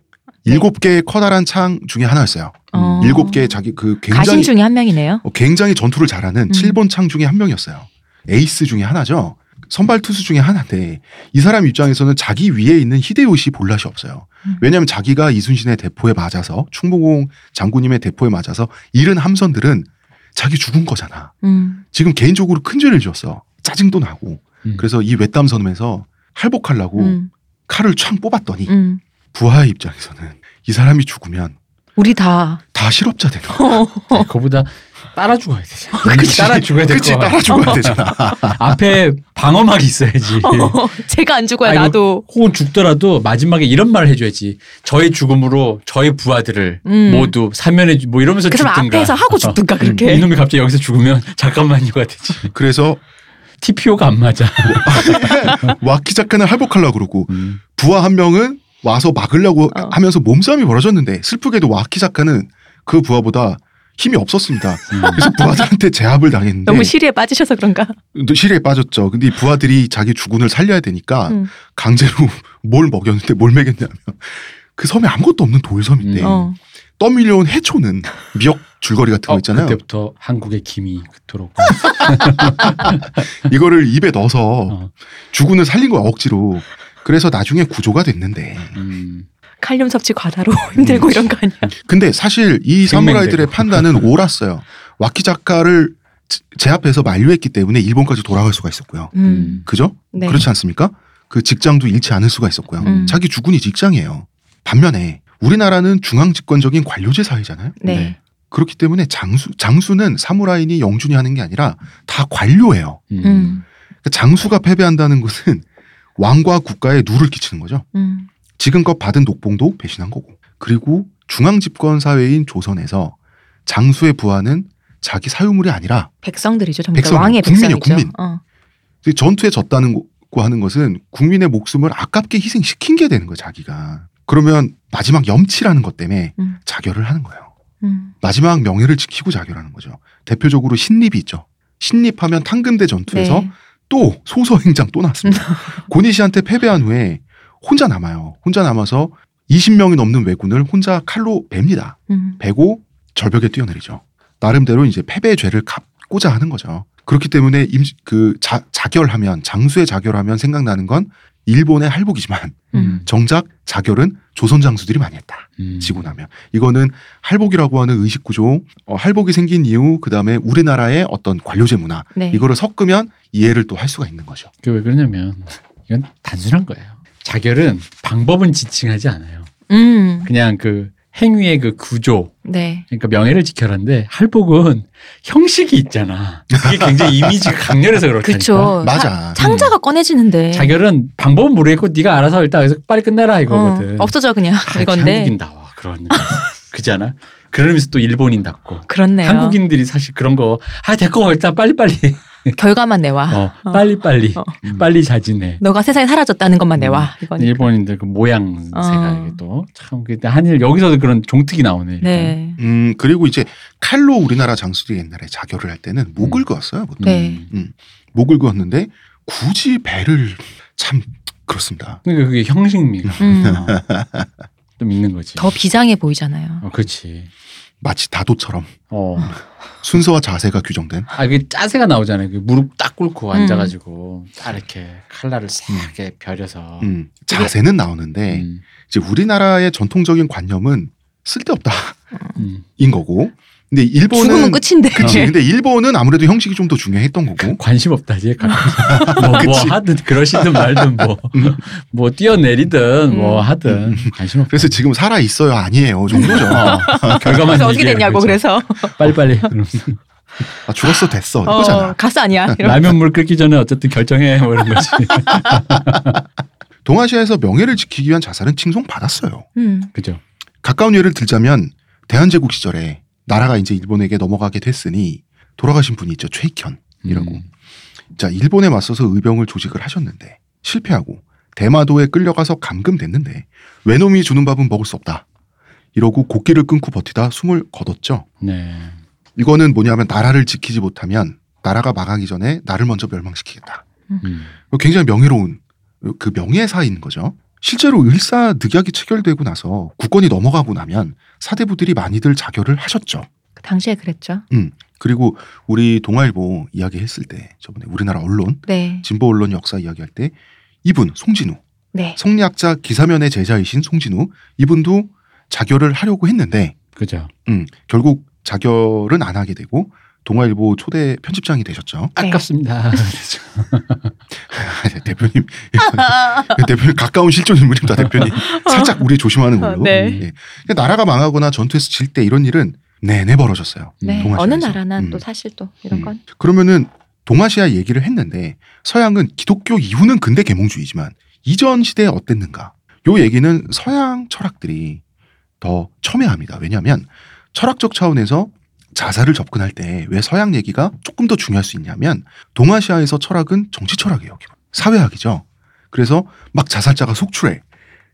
일곱 개의 커다란 창 중에 하나였어요. 어. 일곱 개의 자기 그 가신 굉장히 중에 한 명이네요. 어, 굉장히 전투를 잘하는 음. 7번 창 중에 한 명이었어요. 에이스 중에 하나죠. 선발 투수 중에 하나인데 이 사람 입장에서는 자기 위에 있는 히데요시 볼라이 없어요. 음. 왜냐하면 자기가 이순신의 대포에 맞아서 충무공 장군님의 대포에 맞아서 잃은 함선들은 자기 죽은 거잖아. 음. 지금 개인적으로 큰 죄를 지었어. 짜증도 나고. 음. 그래서 이 외땀 섬에서 할복하려고 음. 칼을 촥 뽑았더니 음. 부하의 입장에서는 이 사람이 죽으면 우리 다. 다 실업자 되는 거야. 어. 네, 그거보다 따라 죽어야 되지. 그치. 따라 죽어야 될 그치 거. 따라 죽어야 되잖아. 앞에 방어막이 있어야지. 어, 제가 안 죽어야 아이고, 나도. 혹은 죽더라도 마지막에 이런 말을 해줘야지. 저의 죽음으로 저의 부하들을 음. 모두 사면해 주- 뭐 이러면서 그 사람 죽든가. 앞에서 하고 죽든가 어, 그렇게. 이놈이 갑자기 여기서 죽으면 잠깐만요가 되지. 그래서 TPO가 안 맞아. 와키자카는 할복하려고 그러고 음. 부하 한 명은 와서 막으려고 어. 하면서 몸싸움이 벌어졌는데 슬프게도 와키자카는 그 부하보다 힘이 없었습니다. 음. 그래서 부하들한테 제압을 당했는데 너무 시리에 빠지셔서 그런가? 또 시리에 빠졌죠. 근데 이 부하들이 자기 주군을 살려야 되니까 음. 강제로 뭘 먹였는데 뭘 먹였냐면 그 섬에 아무것도 없는 돌섬인데 음. 어. 떠밀려온 해초는 미역 줄거리 같은 거 어, 있잖아요. 그때부터 한국의 김이 그토록 이거를 입에 넣어서 어, 주군을 살린 거야 억지로. 그래서 나중에 구조가 됐는데 음, 칼륨 섭취 과다로 힘들고 이런 거 아니야? 근데 사실 이 사무라이들의. 판단은 옳았어요. 와키자카를 제- 제압해서 만류했기 때문에 일본까지 돌아갈 수가 있었고요. 음. 그죠? 네. 그렇지 않습니까? 그 직장도 잃지 않을 수가 있었고요. 음. 자기 주군이 직장이에요. 반면에 우리나라는 중앙 집권적인 관료제 사회잖아요. 네. 네. 그렇기 때문에 장수 장수는 사무라이니 영준이 하는 게 아니라 다 관료예요. 음. 음. 그러니까 장수가 패배한다는 것은 왕과 국가에 누를 끼치는 거죠. 음. 지금껏 받은 녹봉도 배신한 거고. 그리고 중앙 집권 사회인 조선에서 장수의 부하는 자기 사유물이 아니라 백성들이죠. 백성이요. 왕의 국민이요, 백성이죠. 국민. 어. 전투에 졌다는 거 하는 것은 국민의 목숨을 아깝게 희생시킨 게 되는 거예요, 자기가. 그러면 마지막 염치라는 것 때문에 음. 자결을 하는 거예요. 음. 마지막 명예를 지키고 자결하는 거죠. 대표적으로 신립이 있죠. 신립하면 탕금대 전투에서 네. 또 소서행장 또 나왔습니다. 고니시한테 패배한 후에 혼자 남아요. 혼자 남아서 20명이 넘는 왜군을 혼자 칼로 뱁니다. 음. 베고 절벽에 뛰어내리죠. 나름대로 이제 패배의 죄를 갚고자 하는 거죠. 그렇기 때문에 임, 그 자, 자결하면 장수의 자결하면 생각나는 건 일본의 할복이지만 음. 정작 자결은 조선 장수들이 많이 했다. 음. 지고 나면 이거는 할복이라고 하는 의식 구조, 어, 할복이 생긴 이후 그 다음에 우리나라의 어떤 관료제 문화 네. 이거를 섞으면 이해를 또 할 수가 있는 거죠. 그게 왜 그러냐면 이건 단순한 거예요. 자결은 방법은 지칭하지 않아요. 음. 그냥 그 행위의 그 구조, 네. 그러니까 명예를 지켜라는데 할복은 형식이 있잖아. 그게 굉장히 이미지가 강렬해서 그렇다니까. 그렇죠. 맞아. 창자가 꺼내지는데. 자결은 방법은 모르겠고 네가 알아서 일단 여기서 빨리 끝내라 이거거든. 어, 없어져 그냥 아, 이건데. 한국인 나와 그런. 그잖아. 그러면서 또 일본인답고. 그렇네요. 한국인들이 사실 그런 거, 아, 됐고, 일단 빨리빨리. 결과만 내와. 어, 어. 빨리빨리. 어. 빨리 자진해. 너가 세상에 사라졌다는 것만 내와. 이건. 일본인들 그 모양새가 어. 또 참, 그때 한일, 여기서도 그런 종특이 나오네. 일단. 네. 음 그리고 이제 칼로 우리나라 장수들이 옛날에 자결을 할 때는 목을 그었어요. 보통. 네. 음. 목을 그었는데 굳이 배를 참 그렇습니다. 그러니까 그게 형식미가 음. 어, 좀 있는 거지. 더 비장해 보이잖아요. 어, 그렇지. 마치 다도처럼 어. 순서와 자세가 규정된. 아, 그 짜세가 나오잖아요. 그 무릎 딱 꿇고 음. 앉아가지고 딱 이렇게 칼날을 싹게 벼려서. 음, 자세는 나오는데 음. 이제 우리나라의 전통적인 관념은 쓸데없다 음. 인 거고. 근데 죽으면 일본은 끝인데. 그치. 근데 일본은 아무래도 형식이 좀 더 중요했던 거고. 관심 없다 이제 뭐, 뭐. 하든 그러시든 말든 뭐 뭐 뛰어내리든 뭐 하든 관심 없다. 그래서 지금 살아 있어요 아니에요 정도죠. 어, 결과만 그래서 어떻게 됐냐고. 그래서. 빨리빨리 아, 죽었어 됐어 어, 이거잖아. 가스 아니야. 이러면서. 라면 물 끓기 전에 어쨌든 결정해 뭐 이런 거지. 동아시아에서 명예를 지키기 위한 자살은 칭송 받았어요. 음. 그죠. 가까운 예를 들자면 대한제국 시절에 나라가 이제 일본에게 넘어가게 됐으니 돌아가신 분이 있죠 최익현이라고. 음. 자 일본에 맞서서 의병을 조직을 하셨는데 실패하고 대마도에 끌려가서 감금됐는데 외놈이 주는 밥은 먹을 수 없다. 이러고 곡기를 끊고 버티다 숨을 거뒀죠. 네. 이거는 뭐냐면 나라를 지키지 못하면 나라가 망하기 전에 나를 먼저 멸망시키겠다. 음. 굉장히 명예로운 그 명예사인 거죠. 실제로 을사 늑약이 체결되고 나서 국권이 넘어가고 나면 사대부들이 많이들 자결을 하셨죠. 그 당시에 그랬죠. 그리고 우리 동아일보 이야기했을 때 저번에 우리나라 언론 네. 진보 언론 역사 이야기할 때 이분 송진우 네. 성리학자 기사면의 제자이신 송진우 이분도 자결을 하려고 했는데 그죠. 음, 결국 자결은 안 하게 되고 동아일보 초대 편집장이 되셨죠. 네. 아깝습니다. 대표님 대표님 가까운 실존 인물입니다. 대표님 살짝 우리 조심하는 걸로. 네. 예. 근데 나라가 망하거나 전투에서 질 때 이런 일은 내내 벌어졌어요. 네. 동아시아에서. 어느 나라나 음. 또 사실 또 이런 음. 건. 그러면은 동아시아 얘기를 했는데 서양은 기독교 이후는 근대 계몽주의지만 이전 시대에 어땠는가? 요 얘기는 서양 철학들이 더 첨예합니다. 왜냐하면 철학적 차원에서 자살을 접근할 때 왜 서양 얘기가 조금 더 중요할 수 있냐면 동아시아에서 철학은 정치 철학이에요. 사회학이죠. 그래서 막 자살자가 속출해.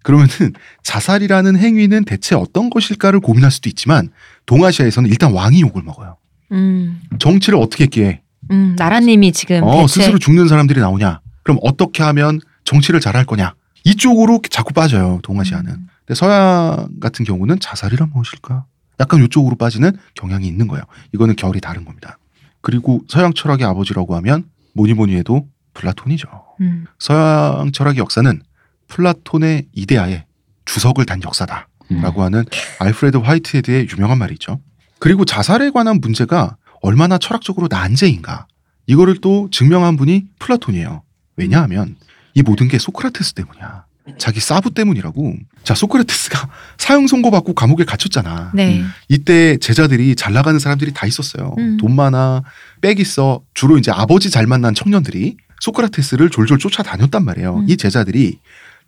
그러면은 자살이라는 행위는 대체 어떤 것일까를 고민할 수도 있지만 동아시아에서는 일단 왕이 욕을 먹어요. 음, 정치를 어떻게 했기에 음, 나라님이 지금 어, 대체 스스로 죽는 사람들이 나오냐? 그럼 어떻게 하면 정치를 잘할 거냐? 이쪽으로 자꾸 빠져요. 동아시아는. 음. 근데 서양 같은 경우는 자살이란 무엇일까? 약간 이쪽으로 빠지는 경향이 있는 거예요. 이거는 결이 다른 겁니다. 그리고 서양 철학의 아버지라고 하면 뭐니 뭐니 해도 플라톤이죠. 음, 서양 철학의 역사는 플라톤의 이데아에 주석을 단 역사다. 음. 라고 하는 알프레드 화이트헤드의 유명한 말이 있죠. 그리고 자살에 관한 문제가 얼마나 철학적으로 난제인가. 이거를 또 증명한 분이 플라톤이에요. 왜냐하면 이 모든 게 소크라테스 때문이야. 자기 사부 때문이라고. 자, 소크라테스가 사형 선고받고 감옥에 갇혔잖아. 네. 음. 이때 제자들이 잘 나가는 사람들이 다 있었어요. 음. 돈 많아, 빽 있어. 주로 이제 아버지 잘 만난 청년들이 소크라테스를 졸졸 쫓아다녔단 말이에요. 음. 이 제자들이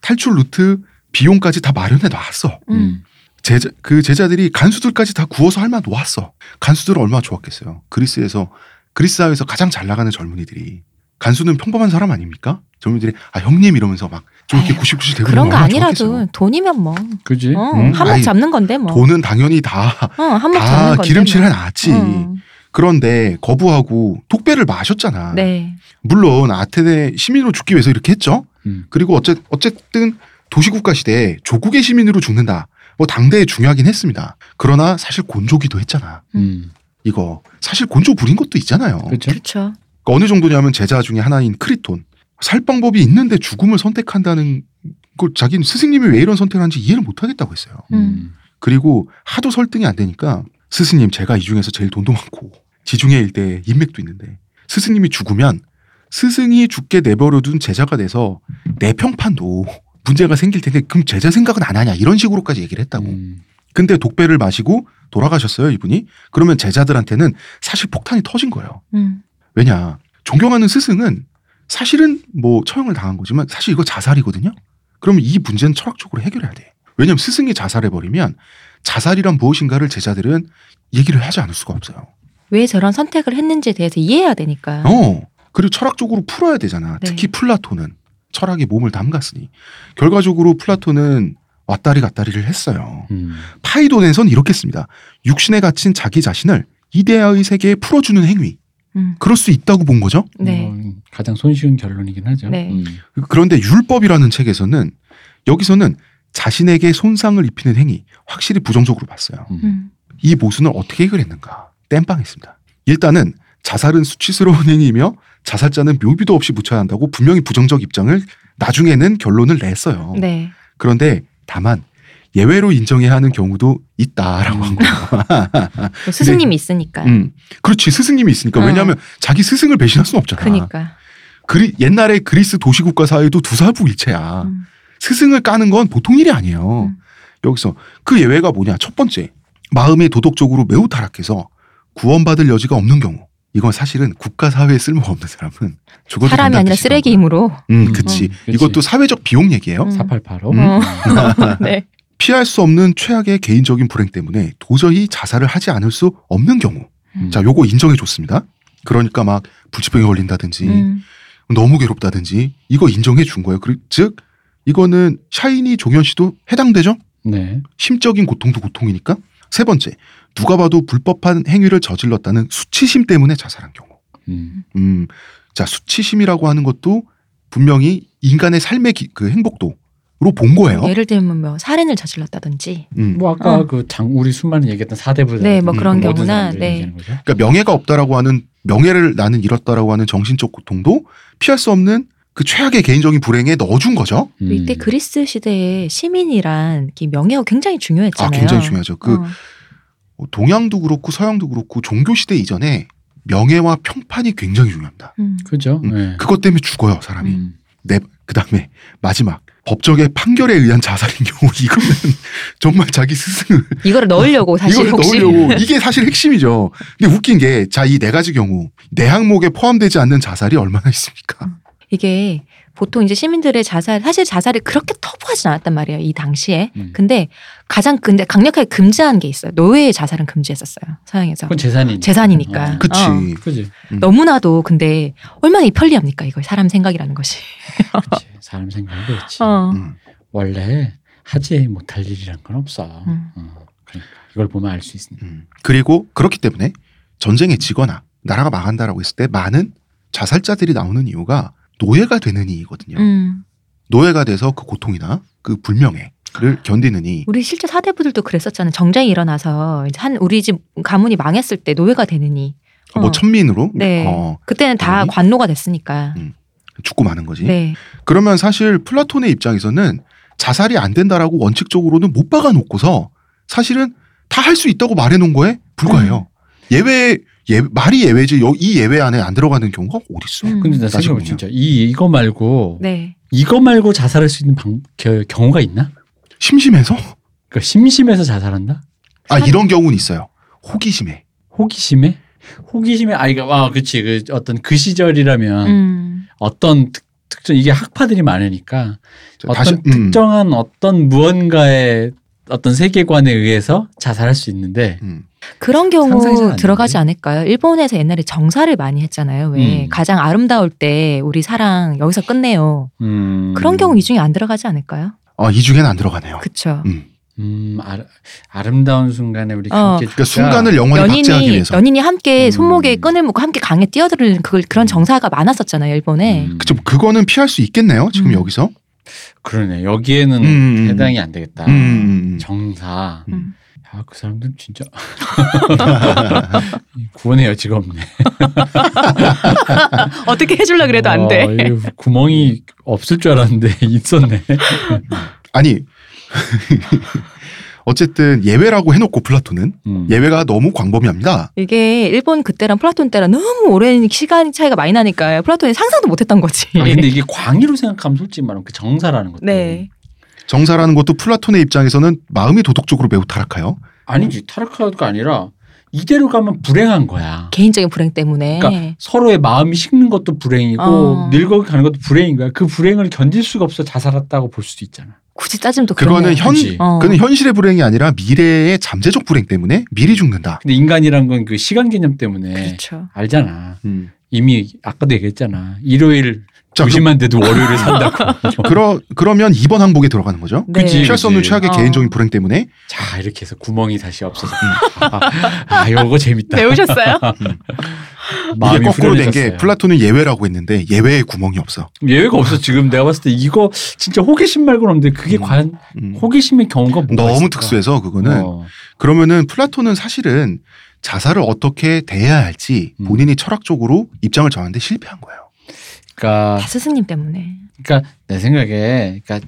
탈출 루트 비용까지 다 마련해 놨어. 음. 제자, 그 제자들이 간수들까지 다 구워서 할만 놓았어. 간수들은 얼마나 좋았겠어요. 그리스에서 그리스 사회에서 가장 잘 나가는 젊은이들이 간수는 평범한 사람 아닙니까? 젊은이들이 아 형님 이러면서 막 좀 이렇게 구실구실 대고 그런 거 아니라도 좋았겠어요. 돈이면 뭐 그지? 어, 응? 한몫 아이, 잡는 건데 뭐. 돈은 당연히 다, 어, 한몫 다 잡는 건데. 기름칠해 뭐. 놨지. 어. 그런데 거부하고 독배를 마셨잖아. 네. 물론 아테네 시민으로 죽기 위해서 이렇게 했죠. 음. 그리고 어째, 어쨌든 도시국가 시대에 조국의 시민으로 죽는다. 뭐 당대에 중요하긴 했습니다. 그러나 사실 곤조기도 했잖아. 음. 이거 사실 곤조 부린 것도 있잖아요. 그렇죠. 그렇죠. 그러니까 어느 정도냐면 제자 중에 하나인 크리톤 살 방법이 있는데 죽음을 선택한다는 걸 자기는 스승님이 왜 이런 선택을 하는지 이해를 못 하겠다고 했어요. 음. 그리고 하도 설득이 안 되니까 스승님 제가 이 중에서 제일 돈도 많고 지중해 일대 인맥도 있는데 스승님이 죽으면 스승이 죽게 내버려둔 제자가 돼서 내 평판도 문제가 생길 텐데 그럼 제자 생각은 안 하냐 이런 식으로까지 얘기를 했다고. 음. 근데 독배를 마시고 돌아가셨어요 이분이. 그러면 제자들한테는 사실 폭탄이 터진 거예요. 음. 왜냐 존경하는 스승은 사실은 뭐 처형을 당한 거지만 사실 이거 자살이거든요. 그러면 이 문제는 철학적으로 해결해야 돼. 왜냐하면 스승이 자살해 버리면 자살이란 무엇인가를 제자들은 얘기를 하지 않을 수가 없어요. 왜 저런 선택을 했는지에 대해서 이해해야 되니까. 어 그리고 철학적으로 풀어야 되잖아. 네. 특히 플라톤은 철학에 몸을 담갔으니 결과적으로 플라톤은 왔다리 갔다리를 했어요. 음. 파이돈에선 이렇게 씁니다. 육신에 갇힌 자기 자신을 이데아의 세계에 풀어주는 행위. 음. 그럴 수 있다고 본 거죠. 네. 뭐 가장 손쉬운 결론이긴 하죠. 네. 음. 그런데 율법이라는 책에서는 여기서는 자신에게 손상을 입히는 행위 확실히 부정적으로 봤어요. 음. 음. 이 모순을 어떻게 해결했는가? 땜빵했습니다. 일단은 자살은 수치스러운 행위이며 자살자는 묘비도 없이 묻혀야 한다고 분명히 부정적 입장을 나중에는 결론을 냈어요. 네. 그런데 다만 예외로 인정해야 하는 경우도 있다라고 한 거예요. 또 스승님이 있으니까. 음, 그렇지 스승님이 있으니까 어. 왜냐하면 자기 스승을 배신할 수는 없잖아. 그니까. 그리, 옛날에 그리스 도시국가 사회도 두사부일체야. 음. 스승을 까는 건 보통 일이 아니에요. 음. 여기서 그 예외가 뭐냐? 첫 번째, 마음이 도덕적으로 매우 타락해서 구원받을 여지가 없는 경우. 이건 사실은 국가 사회에 쓸모가 없는 사람은 죽어도 사람이 아니라 뜻이라고. 쓰레기 힘으로. 음, 음, 그치. 그치. 이것도 사회적 비용 얘기예요. 음. 4885. 음. 어. 네. 피할 수 없는 최악의 개인적인 불행 때문에 도저히 자살을 하지 않을 수 없는 경우. 음. 자, 요거 인정해 줬습니다. 그러니까 막 불치병에 걸린다든지 음. 너무 괴롭다든지 이거 인정해 준 거예요. 그, 즉 이거는 샤이니 종현 씨도 해당되죠? 네. 심적인 고통도 고통이니까. 세 번째, 누가 봐도 불법한 행위를 저질렀다는 수치심 때문에 자살한 경우. 음. 음, 자 수치심이라고 하는 것도 분명히 인간의 삶의 기- 그 행복도 로본 거예요. 예를 들면 뭐 살인을 저질렀다든지. 음. 뭐 아까 어. 그장 우리 수많은 얘기했던 사대부들 네, 뭐 그런 경우나, 네. 그러니까 명예가 없다라고 하는 명예를 나는 잃었다라고 하는 정신적 고통도 피할 수 없는 그 최악의 개인적인 불행에 넣어준 거죠. 음. 이때 그리스 시대에 시민이란 이 명예가 굉장히 아, 중요했잖아요. 굉장히 중요하죠. 그 어. 동양도 그렇고 서양도 그렇고 종교 시대 이전에 명예와 평판이 굉장히 중요합니다. 음. 그죠. 음, 네. 그것 때문에 죽어요 사람이. 음. 네, 그다음에 마지막 법적의 판결에 의한 자살인 경우 이거는 정말 자기 스승을 이거를 넣으려고 사실 혹시 넣으려고 이게 사실 핵심이죠. 근데 웃긴 게 자 이 네 가지 경우 내 항목에 포함되지 않는 자살이 얼마나 있습니까? 이게 보통 이제 시민들의 자살 사실 자살이 그렇게 터부하진 않았단 말이에요 이 당시에 음. 근데 가장 근데 강력하게 금지한 게 있어요 노예의 자살은 금지했었어요 서양에서 그건 재산이 재산이니까. 어. 그치. 어. 그지. 너무나도 근데 얼마나 이 편리합니까 이거 사람 생각이라는 것이 그치. 사람 생각이 그렇지. 어. 음. 원래 하지 못할 일이란 건 없어. 음. 어, 그러니까 이걸 보면 알 수 있습니다. 음. 그리고 그렇기 때문에 전쟁에 지거나 나라가 망한다라고 했을 때 많은 자살자들이 나오는 이유가 노예가 되는 이거든요. 음. 노예가 돼서 그 고통이나 그 불명예 를 견디느니 우리 실제 사대부들도 그랬었잖아요. 정쟁이 일어나서 한 우리 집 가문이 망했을 때 노예가 되느니. 어. 뭐 천민으로 네. 어, 그때는 다 되느니? 관노가 됐으니까. 음. 죽고 마는 거지. 네. 그러면 사실 플라톤의 입장에서는 자살이 안 된다라고 원칙적으로는 못 박아놓고서 사실은 다 할 수 있다고 말해놓은 거에 불과해요. 예외 예 말이 예외지 여- 이 예외 안에 안 들어가는 경우가 어딨어? 음. 근데 나 생각해. 진짜 이 이거 말고 네. 이거 말고 자살할 수 있는 방, 겨- 경우가 있나? 심심해서? 그러니까 심심해서 자살한다? 아 이런 경우는 있어요. 호기심에. 호기심에? 호기심에 아 이거 아 그치 그 어떤 그 시절이라면 음. 어떤 특, 특정 이게 학파들이 많으니까 자, 어떤 다시 음, 특정한 어떤 무언가의 어떤 세계관에 의해서 자살할 수 있는데 음. 그런 경우 들어가지? 않을까요? 일본에서 옛날에 정사를 많이 했잖아요. 왜 음. 가장 아름다울 때 우리 사랑 여기서 끝내요. 음, 그런 경우 이 중에 안 들어가지 않을까요? 아, 이 중에는 안 들어가네요. 그쵸. 음. 음, 아, 아름다운 순간에 우리 어. 함께 그러니까. 순간을 영원히 박제하기 연인이 위해서. 연인이 함께 음. 손목에 끈을 묶고 함께 강에 뛰어드는 그 그런 정사가 많았었잖아요 일본에. 음, 그쵸, 그거는 피할 수 있겠네요. 지금 음. 여기서. 그러네 여기에는 음. 해당이 안 되겠다. 음, 음, 음. 정사. 음. 야, 그 사람들 진짜 구원의 여지가 없네. 어떻게 해줄라 그래도 안 어, 돼. 이거 구멍이 없을 줄 알았는데 있었네. 아니 어쨌든 예외라고 해놓고 플라톤은 음. 예외가 너무 광범위합니다. 이게 일본 그때랑 플라톤 때랑 너무 오랜 시간 차이가 많이 나니까 플라톤이 상상도 못했던 거지. 아니, 근데 이게 광의로 생각하면 솔직히 말하면 그 정사라는 것도 네. 정사라는 것도 플라톤의 입장에서는 마음이 도덕적으로 매우 타락해요. 아니지 타락하가 아니라 이대로 가면 불행한 거야. 개인적인 불행 때문에. 그러니까 서로의 마음이 식는 것도 불행이고 어. 늙어가는 것도 불행인 거야. 그 불행을 견딜 수가 없어 자살했다고 볼 수도 있잖아. 굳이 따지면 또 그거는 그러네요. 현. 어. 그는 현실의 불행이 아니라 미래의 잠재적 불행 때문에 미리 죽는다. 근데 인간이란 건 그 시간 개념 때문에 그렇죠. 알잖아. 음. 이미 아까도 얘기했잖아. 일요일 자, 그, 2시만 돼도 월요일을 산다고. 그러 그러면 2번 항목에 들어가는 거죠. 네. 그치. 피할 수 없는 그치. 최악의 어. 개인적인 불행 때문에 자 이렇게 해서 구멍이 다시 없어서 아, 아 요거 재밌다. 배우셨어요? 이게 마음이 거꾸로 된 게. 플라톤은 예외라고 했는데 예외에 구멍이 없어. 예외가 없어 지금 내가 봤을 때 이거 진짜 호기심 말고는 없는데 그게 음. 과연 음. 호기심의 경우가 뭐가 너무 있을까? 특수해서 그거는 어. 그러면은 플라톤은 사실은 자살을 어떻게 대해야 할지 음. 본인이 철학적으로 입장을 정하는데 실패한 거예요. 그러니까 다 스승님 때문에. 그러니까 내 생각에 그러니까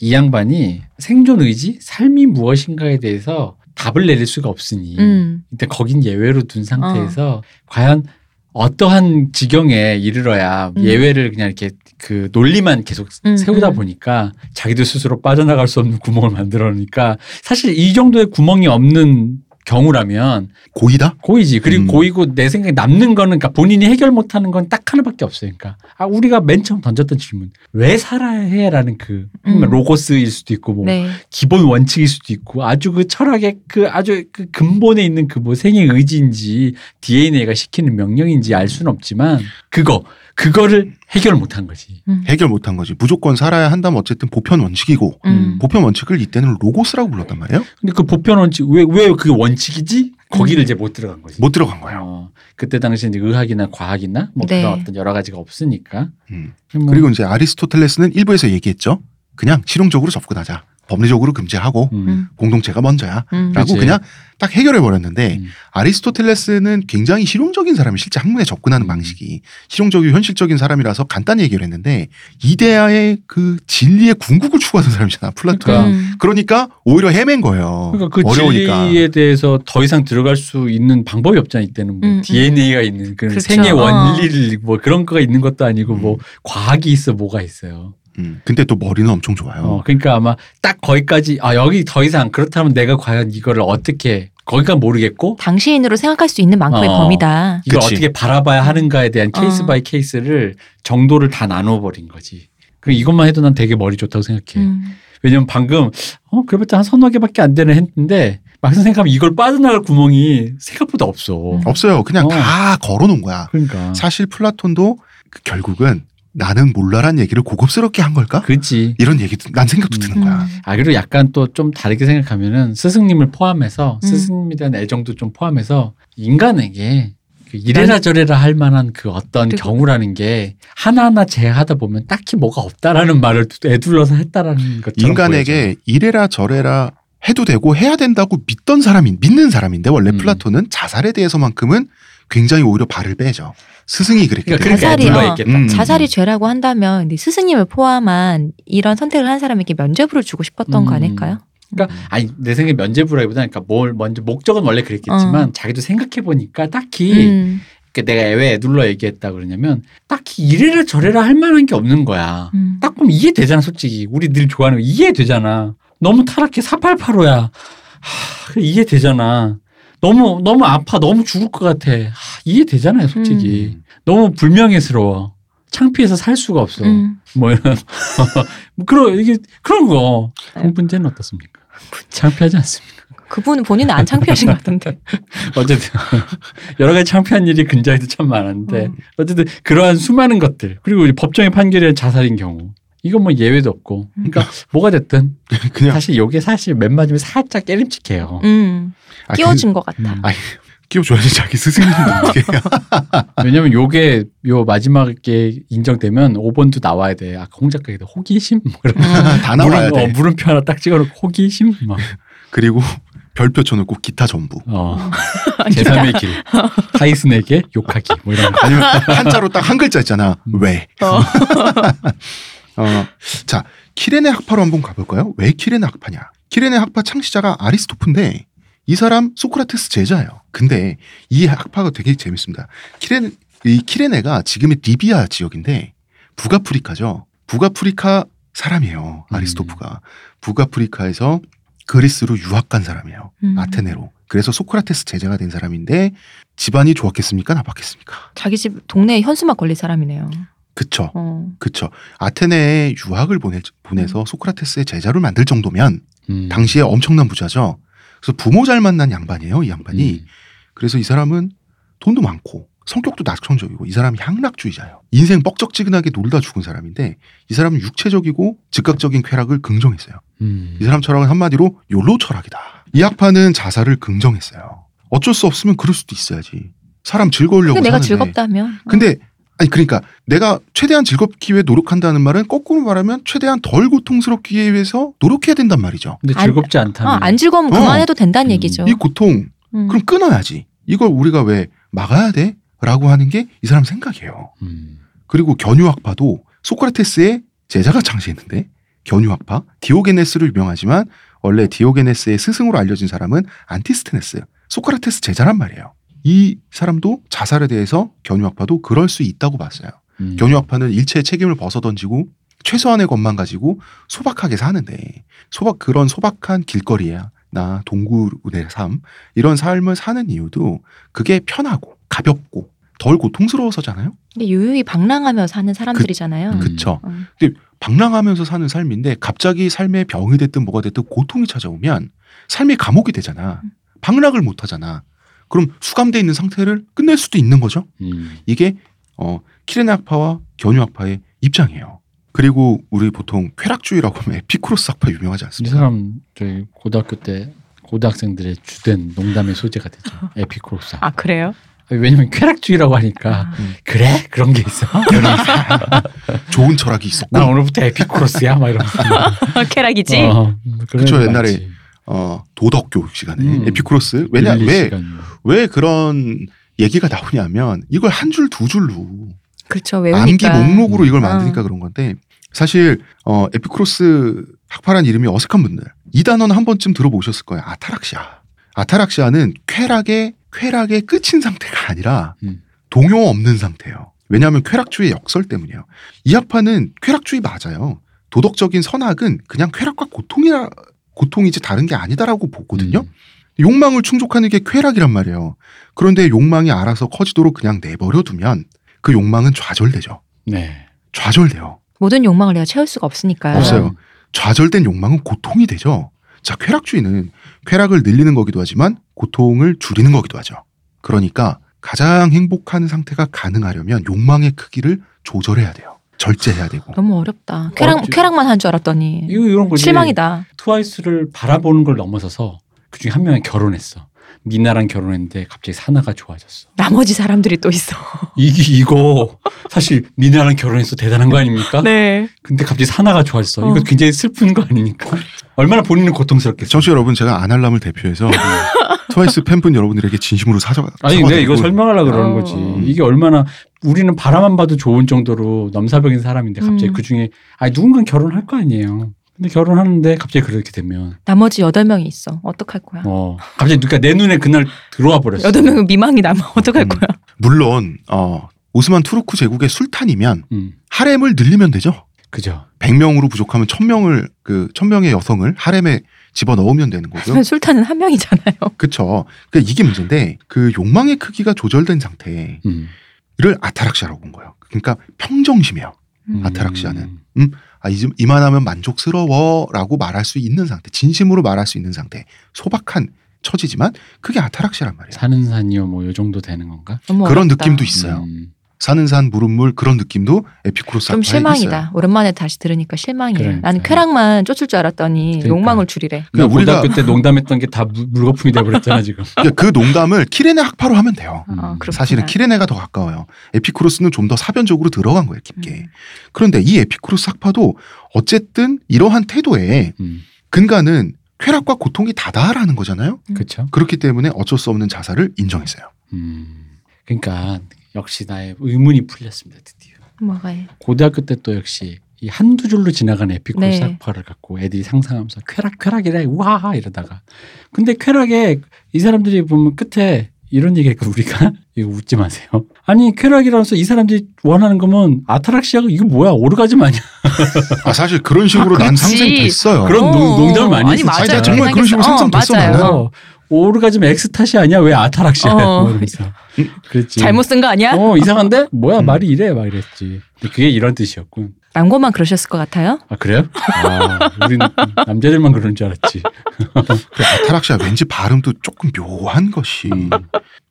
이 양반이 생존 의지, 삶이 무엇인가에 대해서 답을 내릴 수가 없으니 음. 일단 거긴 예외로 둔 상태에서 과연 어떠한 지경에 이르러야 음. 예외를 그냥 이렇게 그 논리만 계속 음, 세우다 음. 보니까 자기도 스스로 빠져나갈 수 없는 구멍을 만들어 놓으니까 사실 이 정도의 구멍이 없는 경우라면 고의다? 고의지. 그리고 음. 고의고 내 생각에 남는 거는 그러니까 본인이 해결 못 하는 건 딱 하나밖에 없어요. 그러니까 아 우리가 맨 처음 던졌던 질문 왜 살아야 해라는 그 음. 로고스일 수도 있고 뭐 네. 기본 원칙일 수도 있고 아주 그 철학의 그 아주 그 근본에 있는 그 뭐 생의 의지인지 DNA가 시키는 명령인지 알 수는 없지만 그거 그거를 해결 못한 거지. 음. 해결 못한 거지. 무조건 살아야 한다면 어쨌든 보편 원칙이고 음. 보편 원칙을 이때는 로고스라고 불렀단 말이에요. 근데 그 보편 원칙 왜 왜 그게 원칙이지? 거기를 음. 이제 못 들어간 거지. 못 들어간 거예요. 어, 그때 당시 이제 의학이나 과학이나 뭐 네. 그런 어떤 여러 가지가 없으니까. 음. 뭐 그리고 이제 아리스토텔레스는 일부에서 얘기했죠. 그냥 실용적으로 접근하자. 법리적으로 금지하고 음. 음. 공동체가 먼저야. 음. 라고. 그냥 딱 해결해 버렸는데 음. 아리스토텔레스는 굉장히 실용적인 사람이 실제 학문에 접근하는 음. 방식이 실용적이고 현실적인 사람이라서 간단히 해결했는데 이데아의 그 진리의 궁극을 추구하는 사람이잖아 플라톤. 그러니까. 음. 그러니까 오히려 헤맨 거예요. 그러니까 그 어려우니까. 진리에 대해서 더 이상 들어갈 수 있는 방법이 없잖아 이때는 뭐. DNA가 있는 그런 그렇죠. 생의 어. 원리를 뭐 그런 거가 있는 것도 아니고 뭐 과학이 있어 뭐가 있어요. 음, 근데 또 머리는 엄청 좋아요. 어 그러니까 아마 딱 거기까지 아 여기 더 이상 그렇다면 내가 과연 이거를 어떻게 거기가 모르겠고 당시인으로 생각할 수 있는 만큼의 어. 범위다. 이걸 그치. 어떻게 바라봐야 하는가에 대한 어. case by case를 정도를 다 나눠 버린 거지. 그 이것만 해도 난 되게 머리 좋다고 생각해. 음. 왜냐면 방금 어 그래봤자 한 서너 개밖에 안 되는 했는데 막상 생각하면 이걸 빠져나갈 구멍이 생각보다 없어. 음. 없어요. 그냥 어. 다 걸어놓은 거야. 그러니까 사실 플라톤도 그 결국은 나는 몰라란 얘기를 고급스럽게 한 걸까? 그지. 이런 얘기도 난 생각도 드는 거야. 음. 아 그리고 약간 또 좀 다르게 생각하면은 스승님을 포함해서 음. 스승님에 대한 애정도 좀 포함해서 인간에게 그 이래라 저래라 할 만한 그 어떤 경우라는 게 하나하나 제하다 보면 딱히 뭐가 없다라는 말을 애둘러서 했다라는 것처럼 인간에게 이래라 저래라 해도 되고 해야 된다고 믿던 사람인 믿는 사람인데 원래 음. 플라톤은 자살에 대해서만큼은 굉장히 오히려 발을 빼죠. 스승이 그랬기 그러니까 자살이, 어. 음. 자살이 죄라고 한다면 근데 스승님을 포함한 이런 선택을 한 사람에게 면죄부를 주고 싶었던 거 음. 아닐까요? 그러니까 아니 내 생각에 면죄부라기보다는 그러니까 뭘 먼저 목적은 원래 그랬겠지만 어. 자기도 생각해 보니까 딱히 음. 그러니까 내가 왜 애둘러 얘기했다 그러냐면 딱히 이래라 저래라 할 만한 게 없는 거야. 음. 딱 보면 이해되잖아, 솔직히. 우리 늘 좋아하는 거 이해되잖아. 너무 타락해 488호야. 하, 이해되잖아. 너무 너무 아파, 너무 죽을 것 같아. 하, 이해되잖아요, 솔직히. 음. 너무 불명예스러워. 창피해서 살 수가 없어. 음. 뭐 이런 뭐 그런 이게 그런 거. 네. 그 문제는 어떻습니까? 창피하지 않습니까? 그분은 본인은 안 창피하신 것 같은데. 어쨌든 여러 가지 창피한 일이 근자에도 참 많았는데 음. 어쨌든 그러한 수많은 것들 그리고 이 법정의 판결이 자살인 경우 이건 뭐 예외도 없고 그러니까 뭐가 됐든 그냥 사실 요게 사실 맨 마지막에 살짝 깨림칙해요. 음. 아, 끼워준 것 같다. 음. 아, 끼워줘야지 자기 스승님 어떻게? 왜냐면 요게 요 마지막에 인정되면 5번도 나와야 돼. 아까 홍 작가에도 호기심 뭐 이런 다 나와야 물음, 돼. 어, 물음표 하나 딱 찍어놓고 호기심 막 그리고 별표 쳐놓고 기타 전부. 어, 제3의 길 타이슨에게 욕하기 뭐 이런 거. 아니면 한자로 딱 한 글자 있잖아. 음. 왜? 어. 어, 자, 키레네 학파로 한번 가볼까요? 왜 키레네 학파냐? 키레네 학파 창시자가 아리스토프인데 이 사람 소크라테스 제자예요. 근데 이 학파가 되게 재밌습니다. 키레네, 이 키레네가 지금의 리비아 지역인데 북아프리카죠. 북아프리카 사람이에요. 아리스토프가. 북아프리카에서 그리스로 유학 간 사람이에요. 음. 아테네로. 그래서 소크라테스 제자가 된 사람인데 집안이 좋았겠습니까? 나빴겠습니까? 자기 집 동네에 현수막 걸린 사람이네요. 그쵸. 어. 그쵸. 아테네에 유학을 보내, 보내서 소크라테스의 제자를 만들 정도면 음. 당시에 엄청난 부자죠. 그래서 부모 잘 만난 양반이에요, 이 양반이. 음. 그래서 이 사람은 돈도 많고 성격도 낙천적이고 이 사람이 향락주의자예요. 인생 뻑적지근하게 놀다 죽은 사람인데 이 사람은 육체적이고 즉각적인 쾌락을 긍정했어요. 음. 이 사람 철학은 한마디로 욜로 철학이다. 이 학파는 자살을 긍정했어요. 어쩔 수 없으면 그럴 수도 있어야지. 사람 즐거우려고 근데 내가 사는데. 즐겁다면. 어. 근데 아니 그러니까 내가 최대한 즐겁기 위해 노력한다는 말은 거꾸로 말하면 최대한 덜 고통스럽기 위해서 노력해야 된단 말이죠. 근데 안- 즐겁지 어, 않다면 안 즐거우면 어. 그만해도 된다는 음. 얘기죠. 이 고통 음. 그럼 끊어야지. 이걸 우리가 왜 막아야 돼? 라고 하는 게 이 사람 생각이에요. 음. 그리고 견유학파도 소크라테스의 제자가 창시했는데 견유학파 디오게네스로 유명하지만 원래 디오게네스의 스승으로 알려진 사람은 안티스테네스 소크라테스 제자란 말이에요. 이 사람도 자살에 대해서 견유학파도 그럴 수 있다고 봤어요. 음. 견유학파는 일체의 책임을 벗어던지고 최소한의 것만 가지고 소박하게 사는데 소박 그런 소박한 길거리야 나 동굴의 삶 이런 삶을 사는 이유도 그게 편하고 가볍고 덜 고통스러워서잖아요. 근데 유유히 방랑하며 사는 사람들이잖아요. 음. 그쵸. 어. 방랑하면서 사는 삶인데 갑자기 삶에 병이 됐든 뭐가 됐든 고통이 찾아오면 삶의 감옥이 되잖아. 방랑을 못 하잖아. 그럼 수감돼 있는 상태를 끝낼 수도 있는 거죠. 음. 이게 어 키레네 학파와 견유 학파의 입장이에요. 그리고 우리 보통 쾌락주의라고 하면 에피쿠로스 학파 유명하지 이 않습니까? 사람 저희 고등학교 때 고등학생들의 주된 농담의 소재가 되죠. 에피크로스. 아 그래요? 왜냐면 쾌락주의라고 하니까 아. 그래 그런 게 있어. 좋은 철학이 있었고 나 오늘부터 에피크로스야 막 이러면서. 쾌락이지. 어, 그런 그쵸, 거 옛날에 많지. 어 도덕 교육 시간에 음. 에피쿠로스 왜냐 왜 왜. 그런 얘기가 나오냐면 이걸 한 줄 두 줄로 그렇죠. 암기 외우니까. 목록으로 이걸 음. 만드니까 그런 건데 사실 어 에피쿠로스 학파란 이름이 어색한 분들 이 단어는 한 번쯤 들어보셨을 거예요. 아타락시아. 아타락시아는 쾌락의 쾌락의 끝인 상태가 아니라 음. 동요 없는 상태예요. 왜냐하면 쾌락주의 역설 때문이에요. 이 학파는 쾌락주의 맞아요. 도덕적인 선악은 그냥 쾌락과 고통이라 고통이지 다른 게 아니다라고 보거든요. 음. 욕망을 충족하는 게 쾌락이란 말이에요. 그런데 욕망이 알아서 커지도록 그냥 내버려 두면 그 욕망은 좌절되죠. 네. 좌절돼요. 모든 욕망을 내가 채울 수가 없으니까. 없어요. 좌절된 욕망은 고통이 되죠. 자, 쾌락주의는 쾌락을 늘리는 거기도 하지만 고통을 줄이는 거기도 하죠. 그러니까 가장 행복한 상태가 가능하려면 욕망의 크기를 조절해야 돼요. 절제해야 되고. 너무 어렵다. 쾌락 어렵지. 쾌락만 한 줄 알았더니 이거 이런 거지. 실망이다. 트와이스를 바라보는 걸 넘어서서 그 중에 한 명이 결혼했어. 미나랑 결혼했는데 갑자기 사나가 좋아졌어. 나머지 사람들이 또 있어. 이게 이거 사실 미나랑 결혼해서 대단한 거 아닙니까? 네. 근데 갑자기 사나가 좋아졌어. 어. 이거 굉장히 슬픈 거 아닙니까? 얼마나 본인은 고통스럽겠어. 청취자 여러분 제가 아날람을 대표해서 트와이스 팬분 여러분들에게 진심으로 사과. 아니 사과드리고 이거 설명하려고 그러는 어. 거지. 이게 얼마나 우리는 바라만 봐도 좋은 정도로 넘사벽인 사람인데 갑자기 음. 그 중에 아니 누군가 결혼할 거 아니에요. 근데 결혼하는데 갑자기 그렇게 되면 나머지 여덟 명이 있어. 어떡할 거야? 어 갑자기 그러니까 내 눈에 그날 들어와 버렸어. 여덟 명은 미망이 남아. 어떡할 음. 거야? 물론 어, 오스만 투르크 제국의 술탄이면 음 하렘을 늘리면 되죠. 그죠. 100명으로 부족하면 1000명을 그 1000명의 여성을 하렘에 집어 넣으면 되는 거고요. 하지만 술탄은 한 명이잖아요. 그렇죠. 그러니까 이게 문제인데 그 욕망의 크기가 조절된 상태를 음. 아타락시아라고 본 거예요. 그러니까 평정심이에요. 음. 아타락시아는. 아, 이- 이만하면 만족스러워라고 말할 수 있는 상태, 진심으로 말할 수 있는 상태, 소박한 처지지만 그게 아타락시아란 말이에요. 사는 산이요 뭐 요 정도 되는 건가? 그런 어렵다. 느낌도 있어요. 음. 사는 산 물은 그런 느낌도 에피쿠로스 좀 실망이다. 있어요. 오랜만에 다시 들으니까 실망이에요. 그러니까. 나는 쾌락만 쫓을 줄 알았더니 그러니까. 욕망을 줄이래. 그냥 우리가- 고등학교 때 농담했던 게 다 물거품이 돼버렸잖아 지금. 그러니까 그 농담을 키레네 학파로 하면 돼요. 음. 어. 사실은 키레네가 더 가까워요. 에피쿠로스는 좀 더 사변적으로 들어간 거예요, 깊게. 음. 그런데 이 에피쿠로스 학파도 어쨌든 이러한 태도에 음. 근간은 쾌락과 고통이 다다라는 거잖아요. 그렇죠. 그렇기 때문에 어쩔 수 없는 자살을 인정했어요. 음. 그러니까 역시 나의 의문이 풀렸습니다 드디어. 뭐가요? 고등학교 때 또 역시 이 한두 줄로 지나간 에피쿠로스 네. 학파를 갖고 애들이 상상하면서 쾌락 쾌락이래 우와 이러다가 근데 쾌락에 이 사람들이 보면 끝에 이런 얘기니까 우리가 이거 웃지 마세요. 아니 쾌락이라면서 이 사람들이 원하는 거면 아타락시아가 이거 뭐야 오르가즘 아니야? 아, 사실 그런 식으로 아, 난. 상상됐어요. 그런 농- 농담을 많이. 맞아요. 아니, 정말 그런 식으로. 상상됐어, 어, 맞아요. 나는. 어, 오르가즘 엑스타시 아니야 왜 아타락시아야? 어. 뭐 이러면서 그랬지. 잘못 쓴 거 아니야? 어 이상한데 뭐야 음. 말이 이래 막 이랬지. 근데 그게 이런 뜻이었군. 남고만 그러셨을 것 같아요. 아 그래요? 아 우린 남자들만 그런 줄 알았지. 그 아타락시아 왠지 발음도 조금 묘한 것이 음.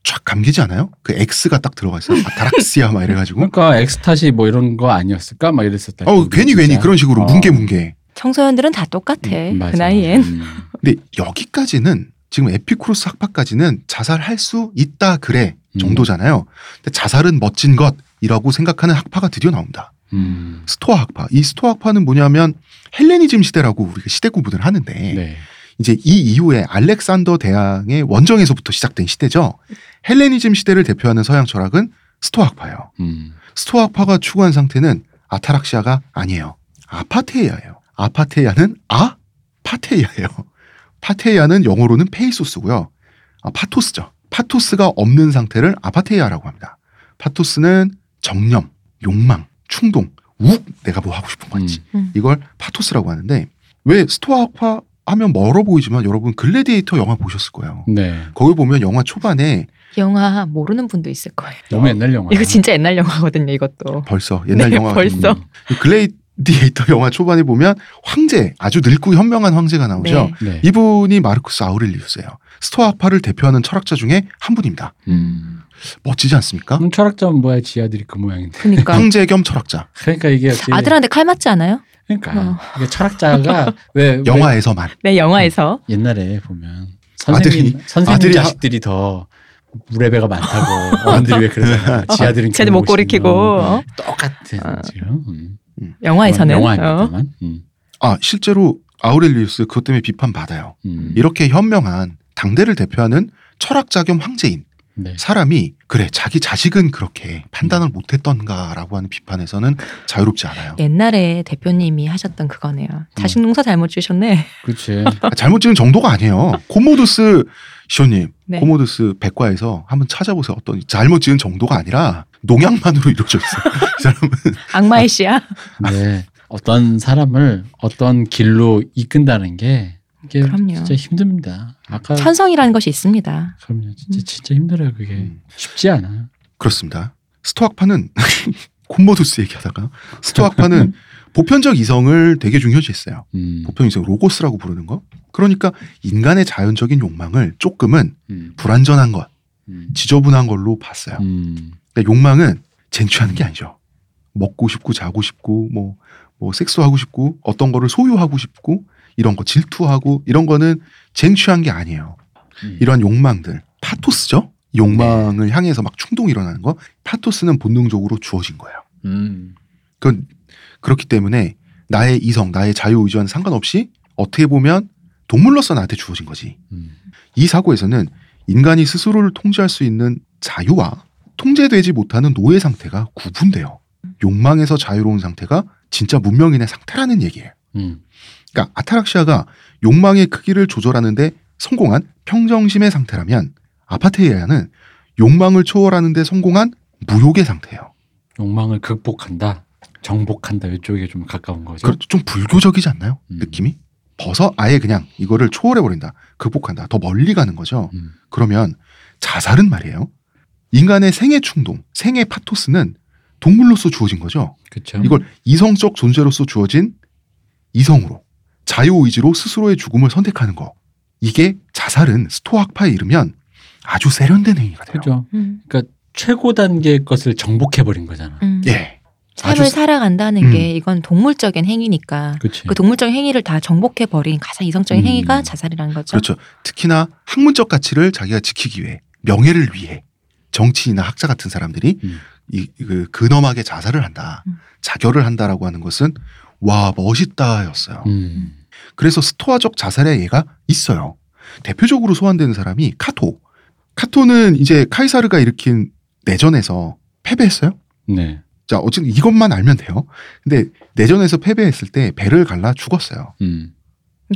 쫙 감기지 않아요? 그 X가 딱 들어가 있어요. 아타락시아 막 이래가지고. 그러니까 엑스타시 뭐 이런 거 아니었을까? 막 이랬었다. 어 괜히 괜히 그런 식으로 어. 뭉개 뭉개. 청소년들은 다 똑같아. 음, 맞아. 그 나이엔. 음. 근데 여기까지는 지금 에피쿠로스 학파까지는 자살할 수 있다 그래 음. 정도잖아요. 근데 자살은 멋진 것이라고 생각하는 학파가 드디어 나옵니다. 음. 스토아 학파. 이 스토아 학파는 뭐냐면 헬레니즘 시대라고 우리가 시대 구분을 하는데 네. 이제 이 이후에 알렉산더 대왕의 원정에서부터 시작된 시대죠. 헬레니즘 시대를 대표하는 서양 철학은 스토아 학파예요. 음. 스토아 학파가 추구한 상태는 아타락시아가 아니에요. 아파테이아예요. 아파테이아는 아파테이아예요. 파테이아는 영어로는 페이소스고요. 아, 파토스죠. 파토스가 없는 상태를 아파테이아라고 합니다. 파토스는 정념, 욕망, 충동, 욱 내가 뭐 하고 싶은 건지 음. 이걸 파토스라고 하는데 왜 스토아 학파 하면 멀어 보이지만 여러분 글래디에이터 영화 보셨을 거예요. 네. 거기 보면 영화 초반에 영화 모르는 분도 있을 거예요. 너무 옛날 영화. 이거 진짜 옛날 영화거든요. 이것도. 벌써 옛날 네, 영화 벌써. 글래디에이터 영화 초반에 보면 황제 아주 늙고 현명한 황제가 나오죠. 네. 네. 이분이 마르쿠스 아우렐리우스예요. 스토아 학파를 대표하는 철학자 중에 한 분입니다. 음. 멋지지 않습니까? 그럼 철학자는 뭐야? 지 아들이 그 모양인데. 그러니까 황제 겸 철학자. 그러니까 이게 아들한테 칼 맞지 않아요? 그러니까 어. 이게 철학자가 왜 영화에서만. 네 영화에서 왜 옛날에 보면 아들이- 선생님 선생님 아들이 하- 자식들이 더 물레배가 많다고 어른들이 왜 그러잖아요. 지 아들은 쟤네 목걸이 키고 어? 똑같은 어. 지금 음. 영화에서는 어. 영화입니다만. 음. 아 실제로 아우렐리우스 그것 때문에 비판 받아요. 음. 이렇게 현명한 당대를 대표하는 철학자 겸 황제인 네. 사람이 그래 자기 자식은 그렇게 판단을 못했던가라고 하는 비판에서는 자유롭지 않아요. 옛날에 대표님이 하셨던 그거네요. 자식 농사 잘못 지으셨네. 그렇지. 아, 잘못 찍은 정도가 아니에요. 코모두스 시호님, 네. 코모두스 백과에서 한번 찾아보세요. 어떤 잘못 지은 정도가 아니라 농약만으로 이루어져 있어요. 이 사람은 악마의 씨야. 네. 어떤 사람을 어떤 길로 이끈다는 게 이게 그럼요. 진짜 힘듭니다. 아까 천성이라는 것이 있습니다. 그럼요. 진짜 음. 진짜 힘들어요. 그게 음, 쉽지 않아. 그렇습니다. 스토악파는 콤모두스 얘기하다가 스토악파는 보편적 이성을 되게 중요시했어요. 음. 보편 이성 로고스라고 부르는 거. 그러니까 인간의 자연적인 욕망을 조금은 음. 불완전한 것, 음. 지저분한 걸로 봤어요. 음. 그러니까 욕망은 쟁취하는 게 아니죠. 먹고 싶고 자고 싶고 뭐, 뭐 섹스하고 싶고 어떤 거를 소유하고 싶고 이런 거 질투하고 이런 거는 쟁취한 게 아니에요. 음. 이런 욕망들 파토스죠. 욕망을 향해서 막 충동이 일어나는 거 파토스는 본능적으로 주어진 거예요. 음. 그건 그렇기 때문에 나의 이성, 나의 자유 의지와는 상관없이 어떻게 보면 동물로서 나한테 주어진 거지. 음. 이 사고에서는 인간이 스스로를 통제할 수 있는 자유와 통제되지 못하는 노예 상태가 구분돼요. 욕망에서 자유로운 상태가 진짜 문명인의 상태라는 얘기예요. 음. 그러니까 아타락시아가 욕망의 크기를 조절하는데 성공한 평정심의 상태라면 아파테이아는 욕망을 초월하는데 성공한 무욕의 상태예요. 욕망을 극복한다, 정복한다 이쪽에 좀 가까운 거죠. 그좀 불교적이지 않나요? 음. 느낌이? 벗어 아예 그냥 이거를 초월해 버린다. 극복한다. 더 멀리 가는 거죠. 음. 그러면 자살은 말이에요. 인간의 생애 충동, 생애 파토스는 동물로서 주어진 거죠. 그렇죠. 이걸 이성적 존재로서 주어진 이성으로 자유의지로 스스로의 죽음을 선택하는 거. 이게 자살은 스토아 학파에 이르면 아주 세련된 행위가 돼요. 그죠. 음. 그러니까 최고 단계의 것을 정복해 버린 거잖아. 음. 예. 삶을 살아간다는 음. 게 이건 동물적인 행위니까 그렇지. 그 동물적인 행위를 다 정복해 버린 가장 이성적인 음. 행위가 자살이라는 거죠. 그렇죠. 특히나 학문적 가치를 자기가 지키기 위해 명예를 위해 정치인이나 학자 같은 사람들이 음. 이, 그 근엄하게 자살을 한다. 음. 자결을 한다라고 하는 것은 와 멋있다였어요. 음. 그래서 스토아적 자살의 예가 있어요. 대표적으로 소환되는 사람이 카토. 카토는 이제 카이사르가 일으킨 내전에서 패배했어요. 네. 자, 어쨌든 이것만 알면 돼요. 근데 내전에서 패배했을 때 배를 갈라 죽었어요. 음.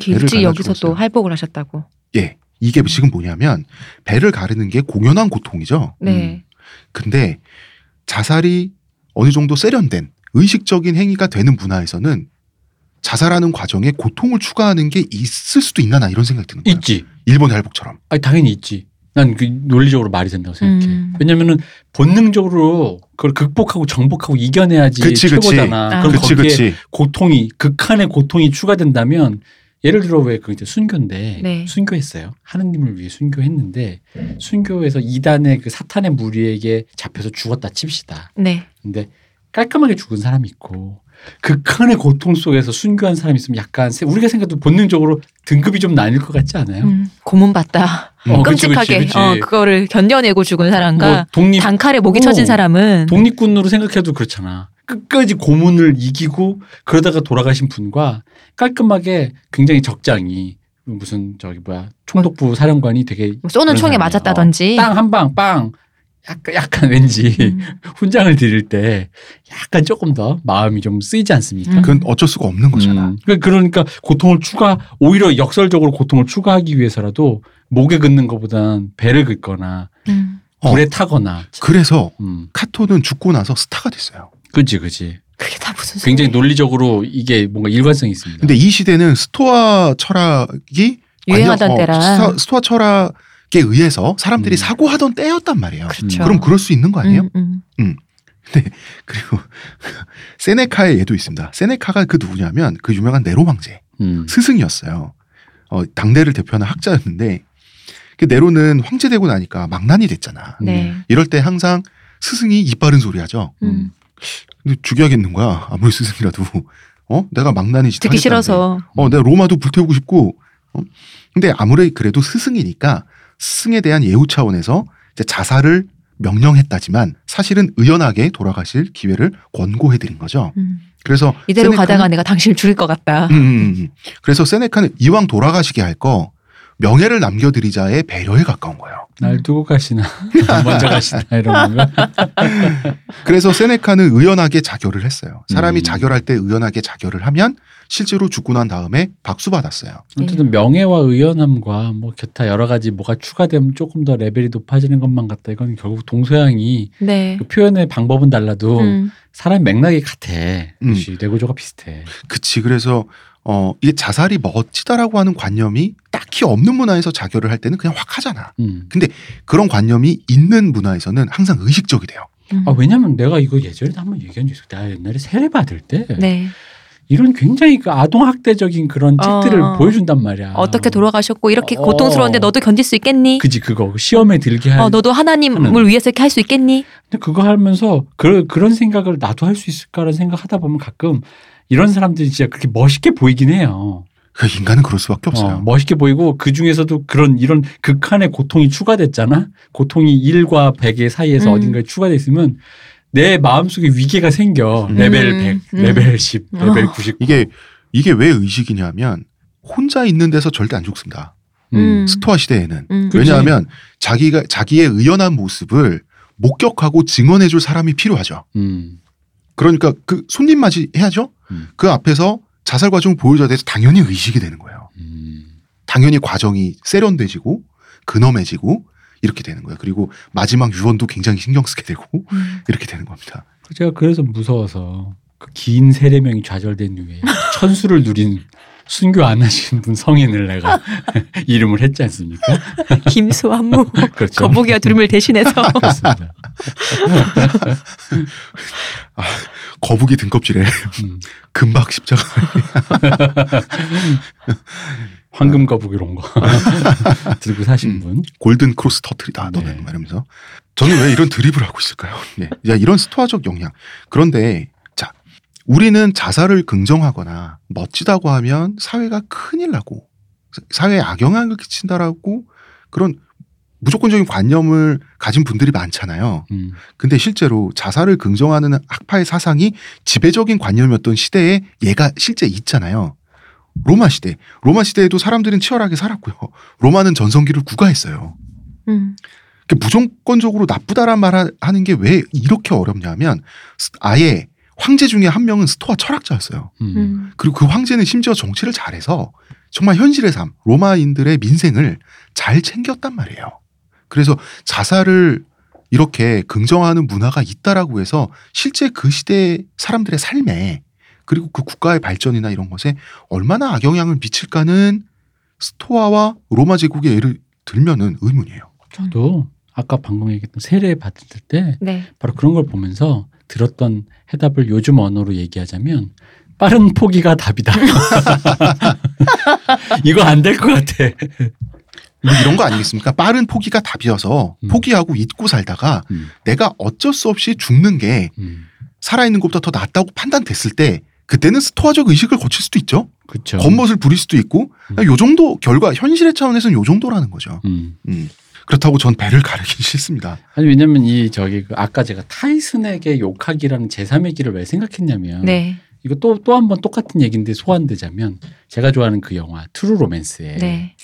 일찍 여기서 또 죽었어요. 할복을 하셨다고. 예. 이게 지금 뭐냐면 배를 가르는 게 공연한 고통이죠. 네. 근데 자살이 어느 정도 세련된 의식적인 행위가 되는 문화에서는 자살하는 과정에 고통을 추가하는 게 있을 수도 있나 나 이런 생각이 드는 거예요. 있지. 일본 할복처럼. 아니 당연히 있지. 난 그 논리적으로 말이 된다고 생각해. 음. 왜냐면은 본능적으로 그걸 극복하고 정복하고 이겨내야지 그치, 그치. 최고잖아. 아. 그럼 그치 거기에 그치. 고통이 극한의 고통이 추가된다면 예를 들어 왜 그 이제 순교인데 네. 순교했어요. 하느님을 위해 순교했는데 순교해서 이단의 그 사탄의 무리에게 잡혀서 죽었다 칩시다. 네. 근데 깔끔하게 죽은 사람이 있고 극한의 고통 속에서 순교한 사람이 있으면 약간 세- 우리가 생각해도 본능적으로 등급이 좀 나뉠 것 같지 않아요? 음, 고문받다. 음. 그치, 끔찍하게 그치, 그치. 어, 그거를 견뎌내고 죽은 사람과 뭐 독립 단칼에 목이 어. 쳐진 사람은 독립군으로 생각해도 그렇잖아. 끝까지 고문을 이기고 그러다가 돌아가신 분과 깔끔하게 굉장히 적장이 무슨 저기 뭐야 총독부 사령관이 되게 뭐 쏘는 총에. 맞았다든지. 빵한방 빵 약간 약간 왠지 음. 훈장을 드릴 때 약간 조금 더 마음이 좀 쓰이지 않습니까? 음. 그건 어쩔 수가 없는 거잖아. 음. 그- 그러니까 고통을 추가 오히려 역설적으로 고통을 추가하기 위해서라도 목에 긋는 것보단 배를 긋거나 음. 어. 불에 타거나 그래서 음. 카토는 죽고 나서 스타가 됐어요. 그지 그지 그게 다 무슨 굉장히 소리야. 논리적으로 이게 뭔가 일관성이 있습니다. 근데 이 시대는 스토아 철학이 유행하던 완전, 때라. 스토아, 스토아 철학에 의해서 사람들이 음. 사고하던 때였단 말이에요. 그렇죠. 그럼 그럴 수 있는 거 아니에요? 음, 음. 그리고 세네카의 예도 있습니다. 세네카가 그 누구냐면 그 유명한 네로 황제 음. 스승이었어요. 어, 당대를 대표하는 학자였는데 그 네로는 황제 되고 나니까 망난이 됐잖아. 네. 이럴 때 항상 스승이 입 바른 소리 하죠. 음. 근데 죽여야겠는 거야. 아무리 스승이라도. 어? 내가 망나니 짓 듣기 싫어서. 어, 내가 로마도 불태우고 싶고. 어? 근데 아무리 그래도 스승이니까 스승에 대한 예우 차원에서 이제 자살을 명령했다지만 사실은 의연하게 돌아가실 기회를 권고해 드린 거죠. 음. 그래서 이대로 세네카는- 가다가 내가 당신을 죽일 것 같다. 음, 음, 음. 그래서 세네카는 이왕 돌아가시게 할 거 명예를 남겨드리자의 배려에 가까운 거예요. 날 두고 가시나 먼저 가시나 이런 건가? 그래서 세네카는 의연하게 자결을 했어요. 사람이 음. 자결할 때 의연하게 자결을 하면 실제로 죽고 난 다음에 박수 받았어요. 어쨌든 명예와 의연함과 뭐 기타 여러 가지 뭐가 추가되면 조금 더 레벨이 높아지는 것만 같다. 이건 결국 동서양이 네. 그 표현의 방법은 달라도 음. 사람 맥락이 같아. 음. 그치 내구조가 비슷해. 그치. 그래서 어 이게 자살이 멋지다라고 하는 관념이 딱히 없는 문화에서 자결을 할 때는 그냥 확 하잖아. 음. 그런 관념이 있는 문화에서는 항상 의식적이 돼요. 음. 아 왜냐면 내가 이거 예전에 한번 얘기한 적 있어. 내가 옛날에 세례 받을 때 네. 이런 굉장히 그 아동 학대적인 그런 어. 책들을 보여준단 말이야. 어떻게 돌아가셨고 이렇게 어. 고통스러운데 너도 견딜 수 있겠니? 그지 그거 시험에 들게 할. 어, 너도 하나님을 하는. 위해서 이렇게 할 수 있겠니? 근데 그거 하면서 그, 그런 생각을 나도 할 수 있을까라는 생각하다 보면 가끔 이런 사람들이 진짜 그렇게 멋있게 보이긴 해요. 그 인간은 그럴 수밖에 없어요. 어, 멋있게 보이고 그 중에서도 그런 이런 극한의 고통이 추가됐잖아. 고통이 1과 100의 사이에서 음. 어딘가에 추가돼 있으면 내 마음속에 위계가 생겨. 음. 레벨 음. 100, 레벨 10, 어. 레벨 99. 이게 이게 왜 의식이냐면 혼자 있는 데서 절대 안 죽습니다. 음. 스토아 시대에는 음. 그- 왜냐하면 자기가 자기의 의연한 모습을 목격하고 증언해줄 사람이 필요하죠. 음. 그러니까 그 손님 맞이 해야죠. 음. 그 앞에서 자살 과정을 보여줘야 돼서 당연히 의식이 되는 거예요. 음. 당연히 과정이 세련돼지고 근엄해지고 이렇게 되는 거예요. 그리고 마지막 유언도 굉장히 신경 쓰게 되고 음. 이렇게 되는 겁니다. 제가 그래서 무서워서 그 긴 세례명이 좌절된 후에 천수를 누린 순교 안 하신 분 성인을 내가 이름을 했지 않습니까? 김수환무 그렇죠. 거북이와 두루미를 대신해서 그렇습니다. 거북이 등껍질에 음. 금박 십자가 황금 거북이 이런 거 들고 사신 음. 분. 골든 크로스 터트리다 너는 네. 말하면서 저는 왜 이런 드립을 하고 있을까요? 네. 야 이런 스토아적 영향. 그런데 자 우리는 자살을 긍정하거나 멋지다고 하면 사회가 큰일 나고 사회에 악영향을 끼친다라고 그런 무조건적인 관념을 가진 분들이 많잖아요. 음. 근데 실제로 자살을 긍정하는 학파의 사상이 지배적인 관념이었던 시대에 얘가 실제 있잖아요. 로마 시대. 로마 시대에도 사람들은 치열하게 살았고요. 로마는 전성기를 구가했어요. 음. 그 무조건적으로 나쁘다란 말 하는 게 왜 이렇게 어렵냐면 스- 아예 황제 중에 한 명은 스토아 철학자였어요. 음. 음. 그리고 그 황제는 심지어 정치를 잘해서 정말 현실의 삶, 로마인들의 민생을 잘 챙겼단 말이에요. 그래서 자살을 이렇게 긍정하는 문화가 있다라고 해서 실제 그 시대 사람들의 삶에 그리고 그 국가의 발전이나 이런 것에 얼마나 악영향을 미칠까는 스토아와 로마 제국의 예를 들면은 의문이에요. 저도 아까 방금 얘기했던 세례 받을 때 네. 바로 그런 걸 보면서 들었던 해답을 요즘 언어로 얘기하자면 빠른 포기가 답이다. 이거 안 될 것 같아. 뭐 이런 거 아니겠습니까? 빠른 포기가 답이어서 음. 포기하고 잊고 살다가 음, 내가 어쩔 수 없이 죽는 게 음, 살아있는 것보다 더 낫다고 판단됐을 때 그때는 스토아적 의식을 거칠 수도 있죠. 그렇죠. 겉멋을 부릴 수도 있고 음. 요 정도 결과 현실의 차원에서는 요 정도라는 거죠. 음. 음. 그렇다고 전 배를 가르기 싫습니다. 아니 왜냐면 이 저기 그 아까 제가 타이슨에게 욕하기라는 제3의 길을 왜 생각했냐면 네. 이거 또 또 한 번 똑같은 얘기인데 소환되자면 제가 좋아하는 그 영화 트루 로맨스에 네.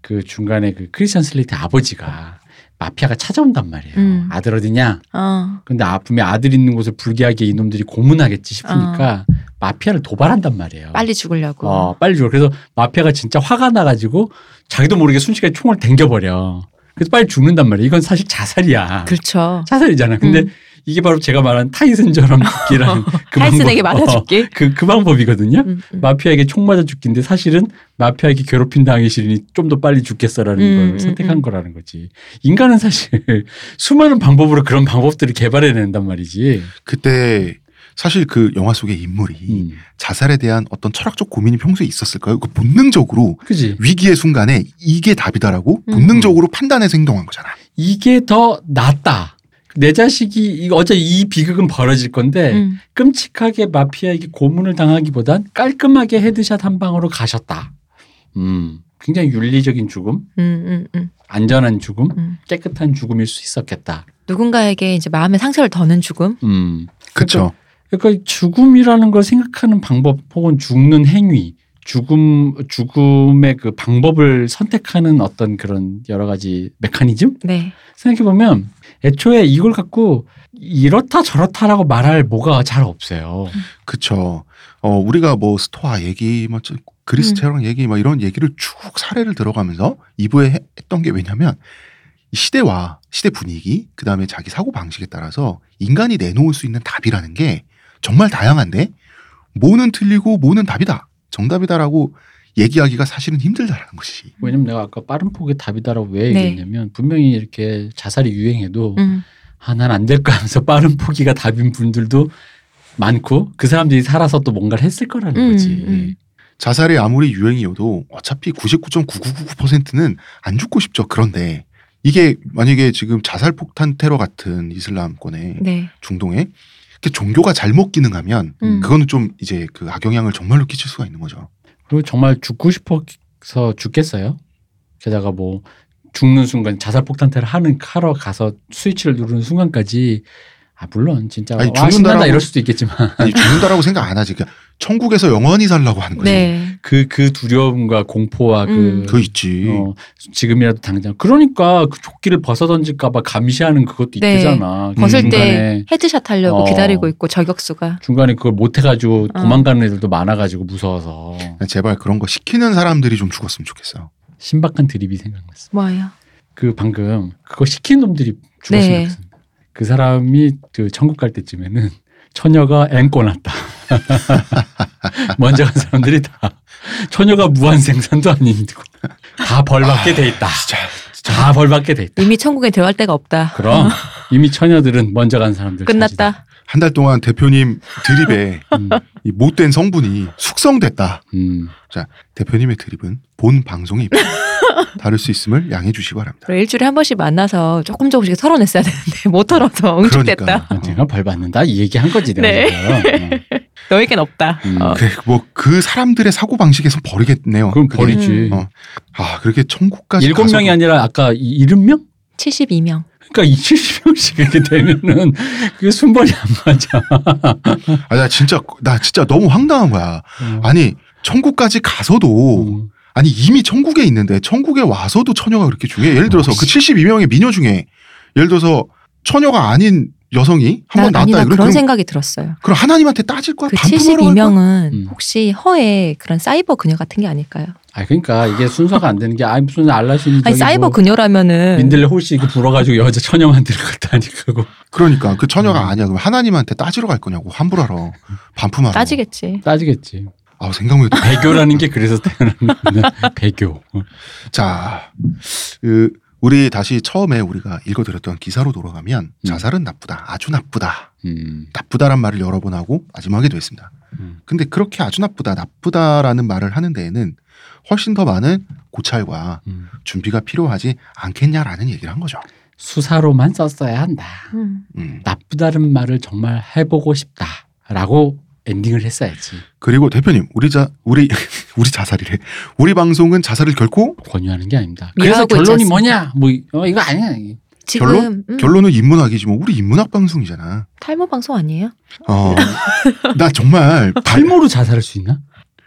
그 중간에 그 크리스찬 슬레이터 아버지가 마피아가 찾아온단 말이에요. 음. 아들 어디냐? 어. 근데 아, 분명 아들 있는 곳을 불리하게 이놈들이 고문하겠지 싶으니까 마피아를 도발한단 말이에요. 빨리 죽으려고. 어, 빨리 죽어. 그래서 마피아가 진짜 화가 나가지고 자기도 모르게 순식간에 총을 댕겨버려. 그래서 빨리 죽는단 말이에요. 이건 사실 자살이야. 그렇죠. 자살이잖아. 근데 음. 이게 바로 제가 말한 타이슨처럼 죽기라는 그 타이슨에게. 맞아 죽기. 어, 그, 그 방법이거든요. 음, 음. 마피아에게 총 맞아 죽기인데 사실은 마피아에게 괴롭힘 당하기 싫으니 좀 더 빨리 죽겠어라는 음, 걸 음, 선택한 음. 거라는 거지. 인간은 사실 수많은 방법으로 그런 방법들을 개발해낸단 말이지. 그때 사실 그 영화 속의 인물이 음. 자살에 대한 어떤 철학적 고민이 평소에 있었을까요? 그 본능적으로 그지? 위기의 순간에 이게 답이다라고 음. 본능적으로 판단해서 행동한 거잖아. 이게 더 낫다. 내 자식이 이거 어차피 이 비극은 벌어질 건데 음. 끔찍하게 마피아에게 고문을 당하기보단 깔끔하게 headshot 한 방으로 가셨다. 음, 굉장히 윤리적인 죽음, 음, 음, 음, 안전한 죽음, 음. 깨끗한 죽음일 수 있었겠다. 누군가에게 이제 마음의 상처를 더는 죽음. 음, 그렇죠. 그러니까 죽음이라는 걸 생각하는 방법 혹은 죽는 행위, 죽음 죽음의 그 방법을 선택하는 어떤 그런 여러 가지 메커니즘 네. 생각해 보면 애초에 이걸 갖고 이렇다 저렇다라고 말할 뭐가 잘 없어요. 그쵸. 어, 우리가 뭐 스토아 얘기, 뭐 저- 그리스 음. 테러 얘기, 뭐 이런 얘기를 쭉 사례를 들어가면서 2부에 했던 게 왜냐면 이 시대와 시대 분위기, 그 다음에 자기 사고 방식에 따라서 인간이 내놓을 수 있는 답이라는 게 정말 다양한데 뭐는 틀리고 뭐는 답이다. 정답이다라고 얘기하기가 사실은 힘들다라는 것이. 왜냐면 내가 아까 빠른 폭의 답이다라고 왜 네. 얘기했냐면 분명히 이렇게 자살이 유행해도 음. 아 난 안될거 하면서 빠른 포기가 답인 분들도 많고 그 사람들이 살아서 또 뭔가를 했을 거라는 음, 거지. 음. 자살이 아무리 유행이어도 어차피 99.999%는 안 죽고 싶죠. 그런데 이게 만약에 지금 자살 폭탄 테러 같은 이슬람권의 네. 중동에 이렇게 종교가 잘못 기능하면 음. 그거는 좀 이제 그 악영향을 정말로 끼칠 수가 있는 거죠. 그리고 정말 죽고 싶어서 죽겠어요. 게다가 뭐 죽는 순간 자살 폭탄 테러를 하는 하러 가서 스위치를 누르는 순간까지 아 물론 진짜 아니, 와 죽는다라고- 이럴 수도 있겠지만 아니 죽는다라고 생각 안 하지. 그러니까 천국에서 영원히 살라고 하는 거지. 네. 그그 두려움과 공포와 음. 그 그거 있지. 어, 지금이라도 당장 그러니까 그 조끼를 벗어 던질까봐 감시하는 그것도 네. 있잖아. 벗을 때 중간에 headshot 하려고 어. 기다리고 있고 저격수가 중간에 그걸 못 해가지고 어. 도망가는 애들도 많아가지고 무서워서 제발 그런 거 시키는 사람들이 좀 죽었으면 좋겠어요. 신박한 드립이 생각났어. 뭐예요? 그 방금 그거 시킨 놈들이 죽었으면 네. 좋겠습니다. 그 사람이 그 천국 갈 때쯤에는 처녀가 앵꼬 났다. 먼저 간 사람들이 다 처녀가 무한 생산도 아니고 다 벌받게 돼 있다. 진짜 다 벌받게 돼 있다. 이미 천국에 들어갈 데가 없다. 그럼 이미 처녀들은 먼저 간 사람들 끝났다. 한 달 동안 대표님 드립에. 음, 이 못된 성분이 숙성됐다. 음. 대표님의 드립은 본 방송에 입- 다 를 수 있음을 양해해 주시기 바랍니다. 일주일에 한 번씩 만나서 조금 조금씩 털어냈어야 되는데 못 털어서 응축됐다. 그러니까. 아, 내가 벌 받는다 이 얘기 한 거지 내가 네. 어. 너에겐 없다. 음. 어. 그래 뭐그 사람들의 사고 방식에서 버리겠네요. 그럼. 버리지. 음. 어. 아 그렇게 천국까지 일곱 가서도- 명이 아니라 아까 이 일흔 명? 72명. 그러니까 이 70명씩 이렇게 되면은 그게 순번이 안 맞아. 아, 나 진짜 나 진짜 너무 황당한 거야. 아니 천국까지 가서도 음. 아니 이미 천국에 있는데 천국에 와서도 처녀가 그렇게 중요해. 예를 들어서 그 72명의 미녀 중에 예를 들어서 처녀가 아닌 여성이 한번 이거 그런 그럼, 생각이 들었어요. 그럼 하나님한테 따질 거야? 그 반품하러 갈 거야? 72명은 음. 혹시 허에 그런 사이버 그녀 같은 게 아닐까요? 아 그러니까 이게 순서가 안 되는 게 아니 무슨 알라신이 아니 사이버 뭐 그녀라면은 민들레 홀씨 이거 불어가지고 여자 처녀만 들어갔다니까 그거 그러니까 그 처녀가 음. 아니야. 그럼 하나님한테 따지러 갈 거냐고 환불하러 반품하러. 따지겠지. 따지겠지. 아 생각만 해도 배교라는 게 그래서 태어난. 배교. 자, 그 우리 다시 처음에 우리가 읽어드렸던 기사로 돌아가면 음. 자살은 나쁘다, 아주 나쁘다, 음. 나쁘다란 말을 여러 번 하고 마지막에도 했습니다. 음. 근데 그렇게 아주 나쁘다, 나쁘다라는 말을 하는 데에는 훨씬 더 많은 고찰과 음. 준비가 필요하지 않겠냐라는 얘기를 한 거죠. 수사로만 썼어야 한다. 음. 음. 나쁘다는 말을 정말 해보고 싶다라고 엔딩을 했어야지. 그리고 대표님, 우리 자 우리 우리 자살이래. 우리 방송은 자살을 결코 권유하는 게 아닙니다. 그래서 결론이? 뭐냐? 뭐 어, 이거 아니야. 지금 결론? 음, 결론은 인문학이지 뭐 우리 인문학 방송이잖아. 탈모 방송 아니에요? 어, 나 정말 발- 탈모로 자살할 수 있나?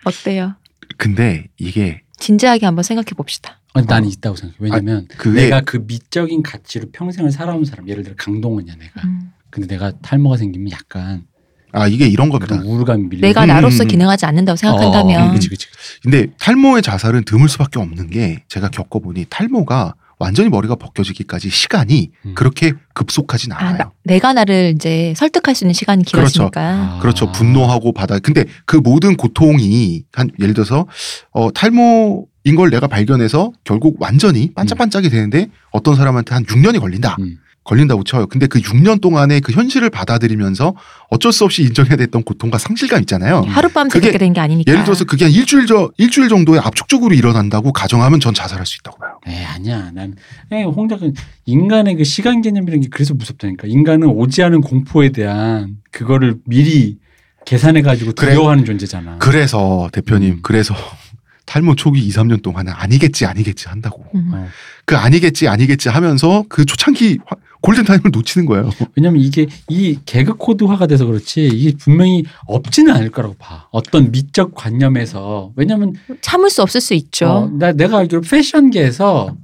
어때요? 근데 이게 진지하게 한번 생각해 봅시다. 아니, 난 있다고 생각해. 왜냐면 그게 내가 그 미적인 가치로 평생을 살아온 사람, 예를 들어 강동원이야 내가. 음. 근데 내가 탈모가 생기면 약간 아 이게 이런 겁니다. 그런 우울감이 밀려. 내가 음, 나로서 음. 기능하지 않는다고 생각한다면 어, 그치, 그치, 그치. 근데 탈모의 자살은 드물 수밖에 없는 게 제가 겪어보니 탈모가 완전히 머리가 벗겨지기까지 시간이 음. 그렇게 급속하진 아, 않아요. 나- 내가 나를 이제 설득할 수 있는 시간이 길어지니까 아. 그렇죠. 분노하고 받아. 근데 그 모든 고통이 한 예를 들어서 어 탈모인 걸 내가 발견해서 결국 완전히 반짝반짝이 되는데 어떤 사람한테 한 6년이 걸린다. 음. 걸린다고 쳐요. 근데 그 6년 동안에 그 현실을 받아들이면서 어쩔 수 없이 인정해야 됐던 고통과 상실감 있잖아요. 하룻밤 그게 새게 된게 아니니까. 예를 들어서 그게 한 일주일 저 일주일 정도에 압축적으로 일어난다고 가정하면 전 자살할 수 있다고 봐요. 에 아니야. 난 에, 홍작은 인간의 그 시간 개념이라는 게 그래서 무섭다니까. 인간은 오지 않은 공포에 대한 그거를 미리 계산해 가지고 그래. 두려워하는 존재잖아. 그래서 대표님 음. 그래서 탈모 초기 2, 3년 동안은 아니겠지 아니겠지 한다고. 음. 어. 그 아니겠지 아니겠지 하면서 그 초창기 화- 골든 타임을 놓치는 거예요. 왜냐면 이게 이 개그 코드화가 돼서 그렇지 이게 분명히 없지는 않을 거라고 봐. 어떤 미적 관념에서 왜냐면 참을 수 없을 수 있죠. 어, 나 내가 알기로 패션계에서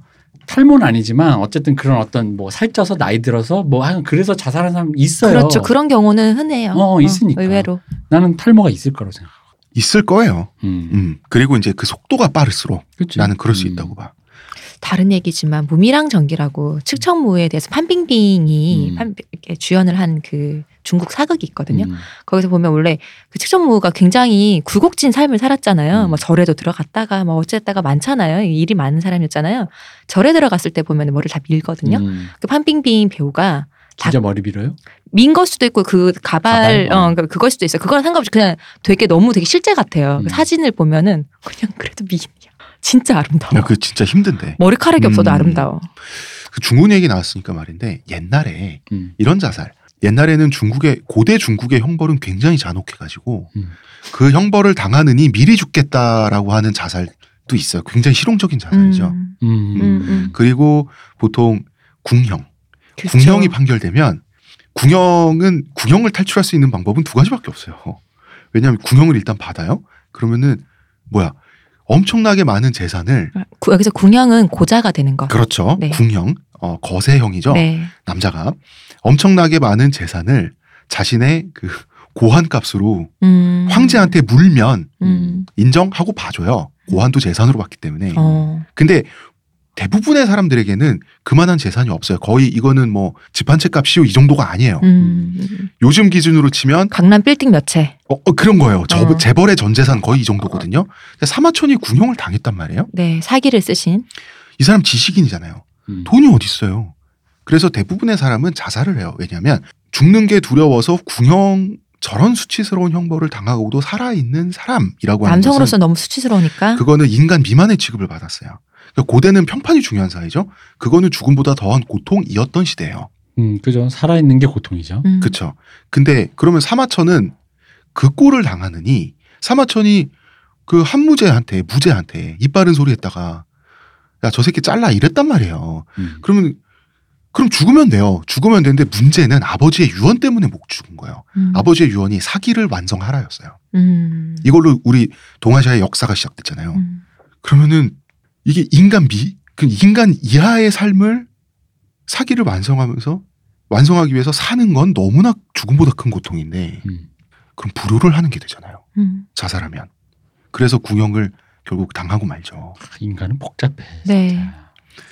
탈모는 아니지만 어쨌든 그런 어떤 뭐 살쪄서 나이 들어서 뭐 하여간 그래서 자살하는 사람 있어요. 그렇죠. 그런 경우는 흔해요. 어, 있으니까. 의외로. 나는 탈모가 있을 거라고 생각. 있을 거예요. 음. 음. 그리고 이제 그 속도가 빠를수록 그치? 나는 그럴 수 음. 있다고 봐. 다른 얘기지만 무미랑 전기라고 측정무에 대해서 판빙빙이 음. 판, 이렇게 주연을 한 그 중국 사극이 있거든요. 음. 거기서 보면 원래 그 측정무가 굉장히 굴곡진 삶을 살았잖아요. 음. 뭐 절에도 들어갔다가 뭐 어쨌다가 많잖아요. 일이 많은 사람이었잖아요. 절에 들어갔을 때 보면 머리를 다 밀거든요. 음. 그 판빙빙 배우가 진짜 머리 밀어요? 민 걸 수도 있고 그 가발, 가발? 어. 어, 그- 그걸 수도 있어요. 그거랑 상관없이 그냥 되게 너무 되게 실제 같아요. 음. 사진을 보면은 그냥 그래도 미인이야. 진짜 아름다워. 야, 그 진짜 힘든데. 머리카락이 없어도 음. 아름다워. 그 중국 얘기 나왔으니까 말인데 옛날에 음. 이런 자살. 옛날에는 중국의 고대 중국의 형벌은 굉장히 잔혹해가지고 음. 그 형벌을 당하느니 미리 죽겠다라고 하는 자살도 있어요. 굉장히 실용적인 자살이죠. 음, 음. 음, 음. 그리고 보통 궁형, 그쵸. 궁형이 판결되면 궁형은 궁형을 탈출할 수 있는 방법은 두 가지밖에 없어요. 왜냐하면 궁형을 일단 받아요. 그러면은 뭐야 엄청나게 많은 재산을 구- 여기서 궁형은 고자가 되는 거. 그렇죠. 네. 궁형, 어, 거세형이죠. 네. 남자가 엄청나게 많은 재산을 자신의 그 고환값으로 음. 황제한테 물면 음. 인정하고 봐줘요. 고환도 재산으로 받기 때문에. 어. 근데 대부분의 사람들에게는 그만한 재산이 없어요. 거의 이거는 뭐 집 한 채 값이요 이 정도가 아니에요. 음. 요즘 기준으로 치면 강남 빌딩 몇 채. 어, 어, 그런 거예요. 저, 어. 재벌의 전 재산 거의 이 정도거든요. 근데 사마천이 궁형을 당했단 말이에요. 네. 사기를 쓰신. 이 사람 지식인이잖아요. 음. 돈이 어디 있어요. 그래서 대부분의 사람은 자살을 해요. 왜냐하면 죽는 게 두려워서 궁형 저런 수치스러운 형벌을 당하고도 살아있는 사람이라고 하는 남성으로서 것은 너무 수치스러우니까. 그거는 인간 미만의 취급을 받았어요. 그러니까 고대는 평판이 중요한 사회죠. 그거는 죽음보다 더한 고통이었던 시대예요. 음, 그죠. 살아있는 게 고통이죠. 음. 그렇죠. 근데 그러면 사마천은 그 꼴을 당하느니 사마천이 그 한무제한테 무제한테 입 바른 소리 했다가 야 저 새끼 잘라 이랬단 말이에요. 음. 그러면 그럼 죽으면 돼요. 죽으면 되는데 문제는 아버지의 유언 때문에 못 죽은 거예요. 음. 아버지의 유언이 사기를 완성하라였어요. 음. 이걸로 우리 동아시아의 역사가 시작됐잖아요. 음. 그러면은 이게 인간 미, 그 인간 이하의 삶을 사기를 완성하면서 완성하기 위해서 사는 건 너무나 죽음보다 큰 고통인데 음. 그럼 불효를 하는 게 되잖아요. 음. 자살하면. 그래서 궁형을 결국 당하고 말죠. 인간은 복잡해. 네.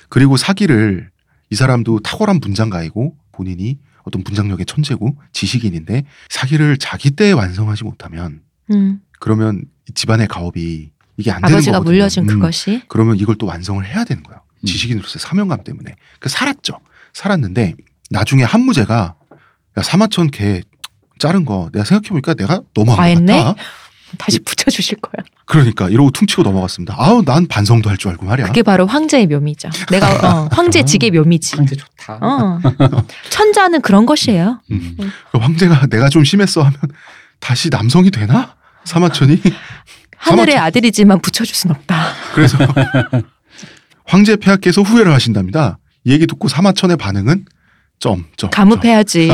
그리고 사기를 이 사람도 탁월한 분장가이고 본인이 어떤 분장력의 천재고 지식인인데 사기를 자기 때에 완성하지 못하면 음. 그러면 이 집안의 가업이 이게 안 되는 아버지가 거거든요. 물려준 음. 그것이. 그러면 이걸 또 완성을 해야 되는 거예요. 음. 지식인으로서의 사명감 때문에. 그 살았죠. 살았는데 나중에 한무제가 야 사마천 개 자른 거 내가 생각해보니까 내가 너무 안 과했네? 같다. 다시 붙여주실 거야. 그러니까 이러고 퉁치고 넘어갔습니다. 아우 난 반성도 할 줄 알고 말이야. 그게 바로 황제의 묘미죠. 내가 어, 황제 직의 묘미지. 상태 좋다. 어. 천자는 그런 것이에요. 음. 그 황제가 내가 좀 심했어 하면 다시 남성이 되나? 사마천이 하늘의 사마천- 아들이지만 붙여줄 순 없다. 그래서 황제 폐하께서 후회를 하신답니다. 이 얘기 듣고 사마천의 반응은 점, 점. 점. 감읍해야지.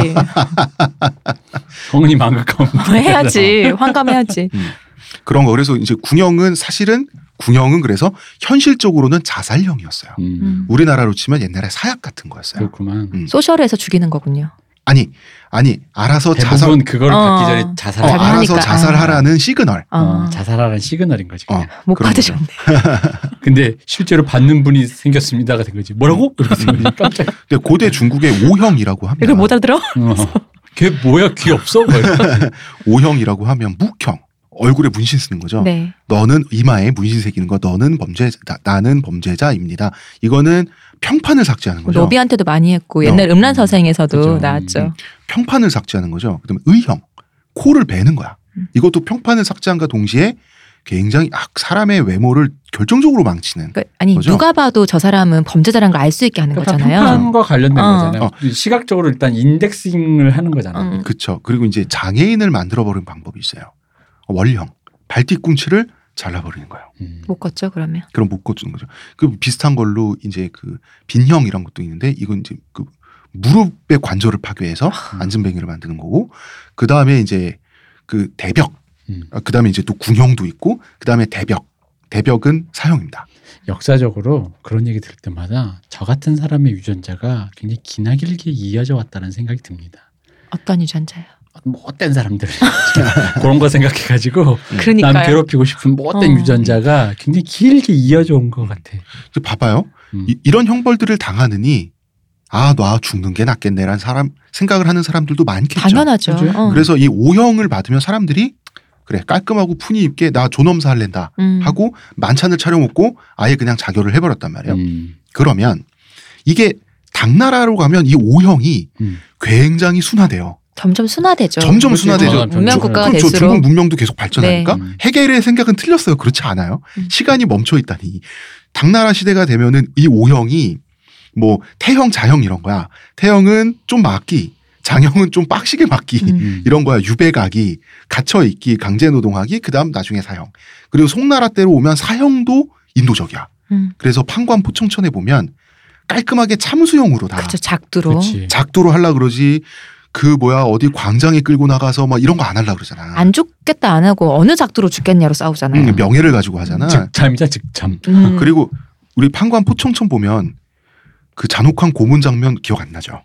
성은이 망극하면 뭐 해야지. 황감해야지. 그런 거. 그래서 이제 궁형은 사실은 궁형은 그래서 현실적으로는 자살형이었어요. 음. 음. 우리나라로 치면 옛날에 사약 같은 거였어요. 그렇구만. 음. social에서 죽이는 거군요. 아니, 아니 알아서 자살, 그걸 어. 받기 전에 어, 자살. 잘 알아서. 자살하라는 시그널. 어. 어, 자살하라는 시그널인 거지. 어, 그냥. 못 받으셨네. 근데 실제로 받는 분이 생겼습니다가 된 거지. 뭐라고? 깜짝. 근데 고대 중국의 오형이라고 합니다. 이걸 못 알아들어? 어. 걔 뭐야 귀 없어? 뭐. 오형이라고 하면 묵형. 얼굴에 문신 쓰는 거죠. 네. 너는 이마에 문신 새기는 거. 너는 범죄자, 나 는 범죄자입니다. 이거는 평판을 삭제하는 거죠. 노비한테도 많이 했고 옛날 어. 음란 서생에서도 그죠. 나왔죠. 음. 평판을 삭제하는 거죠. 그다음에 의형, 코를 베는 거야. 음. 이것도 평판을 삭제한과 동시에 굉장히 아, 사람의 외모를 결정적으로 망치는. 그러니까 아니 뭐죠? 누가 봐도 저 사람은 범죄자라는 걸 알 수 있게 하는 그러니까 거잖아요. 평판과 관련된 어. 거잖아요. 시각적으로 일단 인덱싱을 하는 거잖아. 음. 그렇죠. 그리고 이제 장애인을 만들어 버리는 방법이 있어요. 원형, 발뒤꿈치를 잘라버리는 거예요. 음. 못 걷죠 그러면. 그럼 묶어주는 거죠. 그 비슷한 걸로 이제 그 빈형이란 것도 있는데 이건 이제 그 무릎의 관절을 파괴해서 아. 안전뱅이를 만드는 거고 그 다음에 이제 그 대벽, 음. 그 다음에 이제 또 궁형도 있고 그 다음에 대벽, 대벽은 사형입니다. 역사적으로 그런 얘기 들을 때마다 저 같은 사람의 유전자가 굉장히 기나길게 이어져 왔다는 생각이 듭니다. 어떤 유전자요? 못된 사람들 그런 거 생각해가지고 그러니까요. 남 괴롭히고 싶은 못된 어. 유전자가 굉장히 길게 이어져 온 것 같아. 그 봐봐요. 음. 이, 런 형벌들을 당하느니 아, 나 죽는 게 낫겠네라는 사람 생각을 하는 사람들도 많겠죠. 당연하죠. 어. 그래서 이 오형을 받으면 사람들이 그래 깔끔하고 푼이 있게 나 존엄사 할랜다 음. 하고 만찬을 차려 먹고 아예 그냥 자결을 해버렸단 말이에요. 음. 그러면 이게 당나라로 가면 이 O형이 음. 굉장히 순화돼요. 점점 순화되죠. 점점 그렇지, 순화되죠. 문명 국가가 그렇죠. 될수록 중국 문명도 계속 발전하니까 네. 해겔의 생각은 틀렸어요. 그렇지 않아요. 음. 시간이 멈춰 있다니. 당나라 시대가 되면은 이 O형이 뭐 태형, 자형 이런 거야. 태형은 좀 막기, 장형은 좀 빡시게 막기 음. 음. 이런 거야. 유배가기, 갇혀 있기, 강제 노동하기, 그다음 나중에 사형. 그리고 송나라 때로 오면 사형도 인도적이야. 음. 그래서 판관 포청천에 보면 깔끔하게 참수형으로 다 그렇죠. 작두로. 그렇지. 작도로 하려 그러지. 그 뭐야 어디 광장에 끌고 나가서 막 이런 거 안 하려 그러잖아. 안 죽겠다 안 하고 어느 작두로 죽겠냐로 싸우잖아요. 음, 명예를 가지고 하잖아. 즉참이자 즉참. 음. 그리고 우리 판관 포청천 보면 그 잔혹한 고문 장면 기억 안 나죠?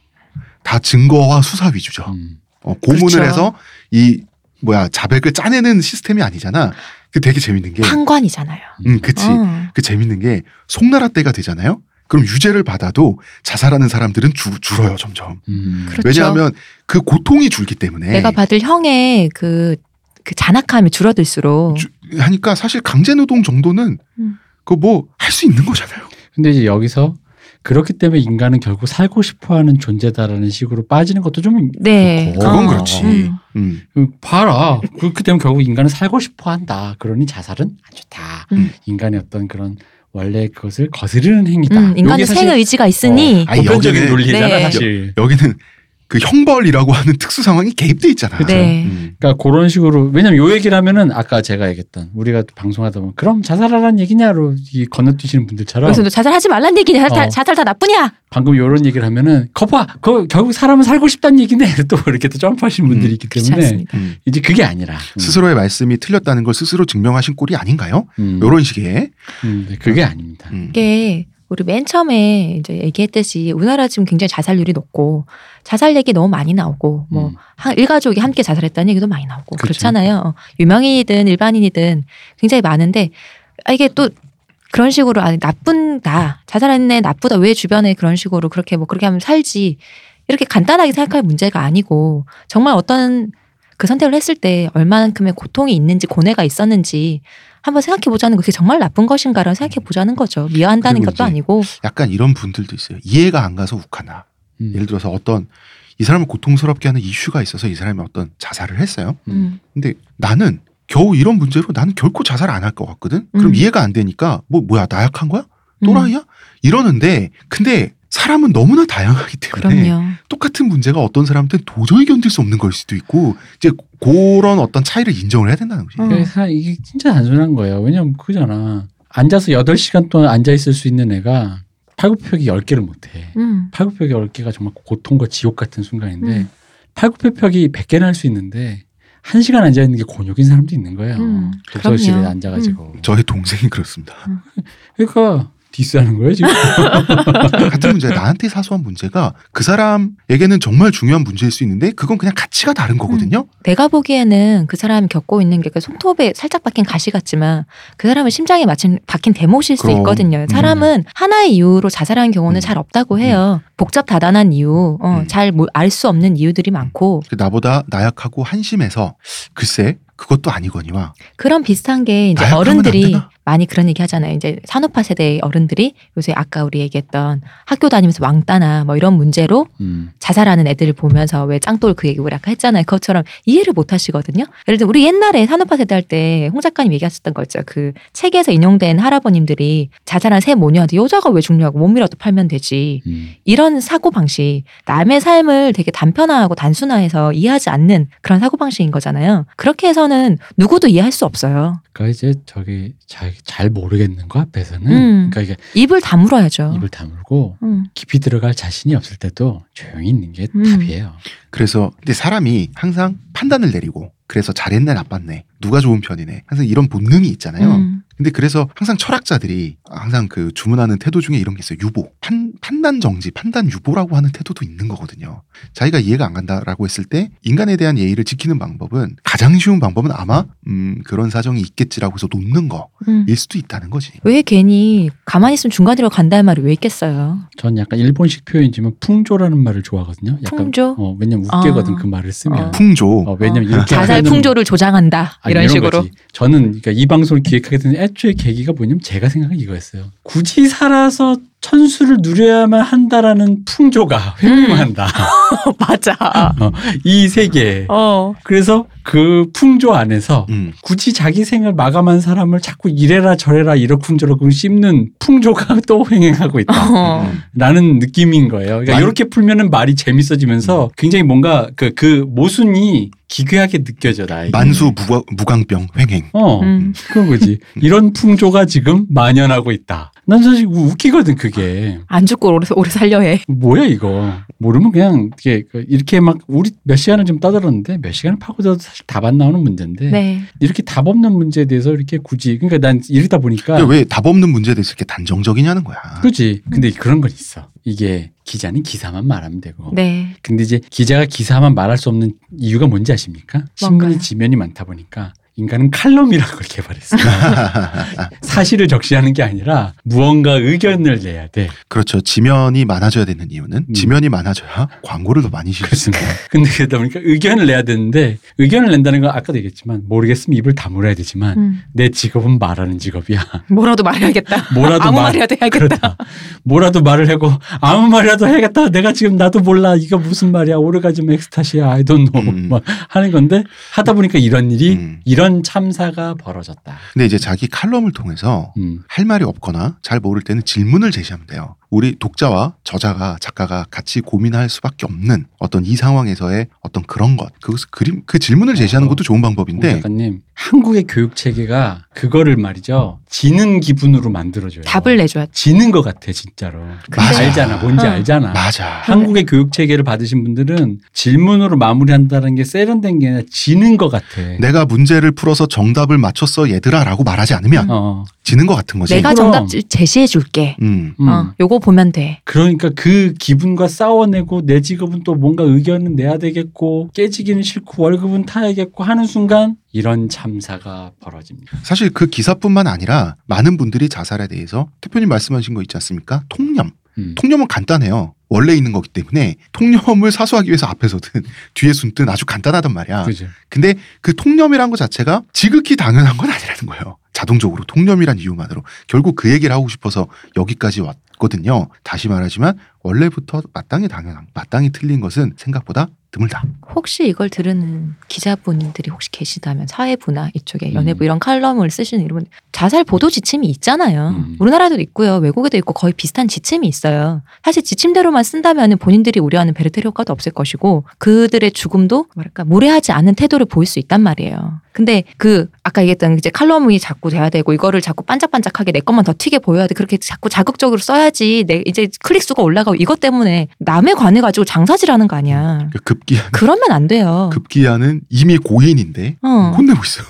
다 증거와 수사 위주죠. 음. 어, 고문을 그렇죠. 해서 이 뭐야 자백을 짜내는 시스템이 아니잖아. 그 되게 재밌는 게, 판관이잖아요. 음, 그치. 어. 그 재밌는 게 송나라 때가 되잖아요. 그럼 유죄를 받아도 자살하는 사람들은 줄, 줄어요 점점. 음. 그렇죠. 왜냐하면 그 고통이 줄기 때문에. 내가 받을 형의 그, 그 잔악함이 줄어들수록 주- 하니까 사실 강제노동 정도는 음. 그뭐 할 수 있는 거잖아요. 근데 이제 여기서 그렇기 때문에 인간은 결국 살고 싶어하는 존재다라는 식으로 빠지는 것도 좀 네. 그렇고. 그건 어. 그렇지. 음. 음. 그 봐라. 그렇기 때문에 결국 인간은 살고 싶어한다. 그러니 자살은 안 좋다. 음. 인간의 어떤 그런 원래 그것을 거스르는 행위다. 음, 인간의 요게 사실 생 의지가 있으니 아니, 보편적인 여기는- 논리잖아 네. 사실. 여기는 그 형벌이라고 하는 특수 상황이 개입돼 있잖아. 네. 음. 그러니까 그런 식으로 왜냐면 요 얘기를 하면은 아까 제가 얘기했던 우리가 방송하다 보면 그럼 자살하라는 얘기냐로 이 건너뛰시는 분들처럼 그래서 너 자살하지 말란 얘기냐 자살, 어. 자살 다 나쁘냐 방금 요런 얘기를 하면은 거봐 그 결국 사람은 살고 싶다는 얘기네 또 이렇게 또 점프하시는 분들이 음, 있기 때문에. 음. 이제 그게 아니라 음, 스스로의 말씀이 틀렸다는 걸 스스로 증명하신 꼴이 아닌가요? 음, 이런 식의. 음, 네, 그게 아닙니다. 음. 이게 우리 맨 처음에 이제 얘기했듯이 우리나라 지금 굉장히 자살률이 높고 자살 얘기 너무 많이 나오고 뭐 음. 한 일가족이 함께 자살했다는 얘기도 많이 나오고 그렇죠. 그렇잖아요 유명인이든 일반인이든 굉장히 많은데 아, 이게 또 그런 식으로 아 나쁜다 자살한 애 나쁘다 왜 주변에 그런 식으로 그렇게 뭐 그렇게 하면 살지 이렇게 간단하게 생각할 문제가 아니고 정말 어떤 그 선택을 했을 때 얼마만큼의 고통이 있는지 고뇌가 있었는지 한번 생각해 보자는 거 그게 정말 나쁜 것인가를 생각해 보자는 거죠 미워한다는 것도 아니고 약간 이런 분들도 있어요. 이해가 안 가서 욱하나. 음. 예를 들어서 어떤 이 사람을 고통스럽게 하는 이슈가 있어서 이 사람이 어떤 자살을 했어요. 음. 근데 나는 겨우 이런 문제로 나는 결코 자살 안 할 것 같거든. 그럼 음. 이해가 안 되니까 뭐 뭐야 나약한 거야? 또라이야? 이러는데 근데 사람은 너무나 다양하기 때문에 그럼요. 똑같은 문제가 어떤 사람한테는 도저히 견딜 수 없는 걸 수도 있고 이제 그런 어떤 차이를 인정을 해야 된다는 거지. 음. 그래서 이게 진짜 단순한 거예요. 왜냐면 그잖아. 앉아서 8시간 동안 앉아 있을 수 있는 애가 팔굽혀펴기 10개를 못 해. 음. 팔굽혀펴기 10개가 정말 고통과 지옥 같은 순간인데 음. 팔굽혀펴기 100개나 할수 있는데 1시간 앉아 있는 게 곤욕인 사람도 있는 거예요. 음, 독서실에 그럼요. 앉아 가지고. 저의 동생이 그렇습니다. 그러니까 디스하는 거예요, 지금. 같은 문제 나한테 사소한 문제가 그 사람에게는 정말 중요한 문제일 수 있는데 그건 그냥 가치가 다른 거거든요. 내가 보기에는 그 사람이 겪고 있는 게 그 손톱에 살짝 박힌 가시 같지만 그 사람은 심장에 맞힌 박힌 대못일 수 그럼. 있거든요. 사람은 하나의 이유로 자살하는 경우는 음. 잘 없다고 해요. 복잡 다단한 이유, 어, 음. 잘알 수 없는 이유들이 많고 그 나보다 나약하고 한심해서 글쎄 그것도 아니거니와 그런 비슷한 게 이제 어른들이? 많이 그런 얘기 하잖아요. 이제 산업화 세대의 어른들이 요새 아까 우리 얘기했던 학교 다니면서 왕따나 뭐 이런 문제로 음. 자살하는 애들을 보면서 왜 짱돌 그 얘기 우리 아까 했잖아요. 그것처럼 이해를 못 하시거든요. 예를 들어 우리 옛날에 산업화 세대 할 때 홍 작가님 얘기하셨던 거 있죠. 그 책에서 인용된 할아버님들이 자살한 새 모녀한테 여자가 왜 죽냐고 몸이라도 팔면 되지. 음. 이런 사고 방식, 남의 삶을 되게 단편화하고 단순화해서 이해하지 않는 그런 사고 방식인 거잖아요. 그렇게 해서는 누구도 이해할 수 없어요. 그러니까 이제 저기 잘, 잘 모르겠는 거 앞에서는 음. 그러니까 이게 입을 다물어야죠. 입을 다물고 음. 깊이 들어갈 자신이 없을 때도 조용히 있는 게 음. 답이에요. 그래서 근데 사람이 항상 판단을 내리고 그래서 잘했네 나빴네 누가 좋은 편이네 항상 이런 본능이 있잖아요. 음. 근데 그래서 항상 철학자들이 항상 그 주문하는 태도 중에 이런 게 있어요. 유보. 판, 판단 정지, 판단 유보라고 하는 태도도 있는 거거든요. 자기가 이해가 안 간다라고 했을 때 인간에 대한 예의를 지키는 방법은 가장 쉬운 방법은 아마 음, 그런 사정이 있겠지라고 해서 놓는 거일 음. 수도 있다는 거지. 왜 괜히 가만히 있으면 중간으로 간다는 말이 왜 있겠어요? 전 약간 일본식 표현이지만 풍조라는 말을 좋아하거든요. 약간 풍조? 어, 왜냐면 웃기거든 아. 그 말을 쓰면. 어. 풍조. 어, 왜냐면 이렇게 자살 하면은- 풍조를 조장한다 아니, 이런 식으로. 거지. 저는 그러니까 이 방송을 기획하게 된 애초에 계기가 뭐냐면 제가 생각한 이거였어요. 굳이 살아서 천수를 누려야만 한다라는 풍조가 횡행한다. 맞아. 어, 이 세계. 어. 그래서 그 풍조 안에서 음. 굳이 자기 생을 마감한 사람을 자꾸 이래라 저래라 이러쿵저러쿵 씹는 풍조가 또 횡행하고 있다. 어. 음. 라는 느낌인 거예요. 그러니까 만- 이렇게 풀면은 말이 재밌어지면서 굉장히 뭔가 그, 그 모순이 기괴하게 느껴져, 나에게. 만수 무가, 무강병 횡행. 어, 음. 그런 거지. 이런 풍조가 지금 만연하고 있다. 난 사실 우- 웃기거든, 그게. 안 죽고 오래, 오래 살려 해. 뭐야, 이거. 모르면 그냥 이렇게, 그 이렇게 막 우리 몇 시간을 좀 떠들었는데 몇 시간을 파고들어도 사실 답 안 나오는 문제인데 네. 이렇게 답 없는 문제에 대해서 이렇게 굳이 그러니까 난 이러다 보니까 근데 왜답 없는 문제에 대해서 이렇게 단정적이냐는 거야. 그지 근데 그런 건 있어 이게 기자는 기사만 말하면 되고 네. 근데 이제 기자가 기사만 말할 수 없는 이유가 뭔지 아십니까? 신문이 뭔가요? 지면이 많다 보니까 인간은 칼럼이라는 걸 개발했어요. 사실을 적시하는 게 아니라 무언가 의견을 내야 돼. 그렇죠. 지면이 많아져야 되는 이유는 음. 지면이 많아져야 광고를 더 많이. 그렇습니다. 근데 그러다 보니까 의견을 내야 되는데 의견을 낸다는 건 아까도 얘기했지만 모르겠으면 입을 다물어야 되지만 음. 내 직업은 말하는 직업이야. 뭐라도 말해야겠다. 뭐라도 아무 말- 말이라도 해야겠다. 그렇다. 뭐라도 말을 하고 아무 말이라도 해야겠다. 내가 지금 나도 몰라. 이거 무슨 말이야. 오르가즘 엑스타시야. I don't know. 음. 막 하는 건데 하다 보니까 이런 일이 음. 이런 참사가 벌어졌다. 근데 이제 자기 칼럼을 통해서 음. 할 말이 없거나 잘 모를 때는 질문을 제시하면 돼요. 우리 독자와 저자가 작가가 같이 고민할 수밖에 없는 어떤 이 상황에서의 어떤 그런 것, 그 그림, 그 질문을 제시하는 어. 것도 좋은 홍 방법인데 작가님 한국의 교육 체계가 그거를 말이죠. 지는 기분으로 만들어줘요. 답을 내줘야 돼. 지는 것 같아 진짜로. 맞아. 알잖아. 뭔지 어. 알잖아. 맞아. 한국의 교육 체계를 받으신 분들은 질문으로 마무리한다는 게 세련된 게 아니라 지는 것 같아. 내가 문제를 풀어서 정답을 맞췄어 얘들아라고 말하지 않으면 어. 지는 것 같은 거지. 내가 그럼. 정답 제시해 줄게. 음. 음. 어, 요거 보면 돼. 그러니까 그 기분과 싸워내고 내 직업은 또 뭔가 의견은 내야 되겠고 깨지기는 싫고 월급은 타야겠고 하는 순간 이런 참사가 벌어집니다. 사실 그 기사뿐만 아니라 많은 분들이 자살에 대해서 대표님 말씀하신 거 있지 않습니까? 통념. 음. 통념은 간단해요. 원래 있는 거기 때문에 통념을 사수하기 위해서 앞에 서든 뒤에 숨든 아주 간단하단 말이야. 그죠. 근데 그 통념이란 것 자체가 지극히 당연한 건 아니라는 거예요. 자동적으로 통념이란 이유만으로 결국 그 얘기를 하고 싶어서 여기까지 왔 거든요. 다시 말하지만 원래부터 마땅히 당연한 마땅히 틀린 것은 생각보다 드물다. 혹시 이걸 들으는 기자분들이 혹시 계시다면 사회부나 이쪽에 음. 연예부 이런 칼럼을 쓰시는 이런 분 자살 보도 지침이 있잖아요. 음. 우리나라에도 있고요. 외국에도 있고 거의 비슷한 지침이 있어요. 사실 지침대로만 쓴다면 본인들이 우려하는 베르테르 효과도 없을 것이고 그들의 죽음도 뭐랄까 무례하지 않은 태도를 보일 수 있단 말이에요. 근데 그 아까 얘기했던 이제 칼럼이 자꾸 돼야 되고 이거를 자꾸 반짝반짝하게 내 것만 더 튀게 보여야 돼. 그렇게 자꾸 자극적으로 써야지 내 이제 클릭 수가 올라가고 이것 때문에 남의 관해 가지고 장사질하는 거 아니야. 그 급기야 그러면 안 돼요. 급기야는 이미 고인인데 어. 혼내고 있어요.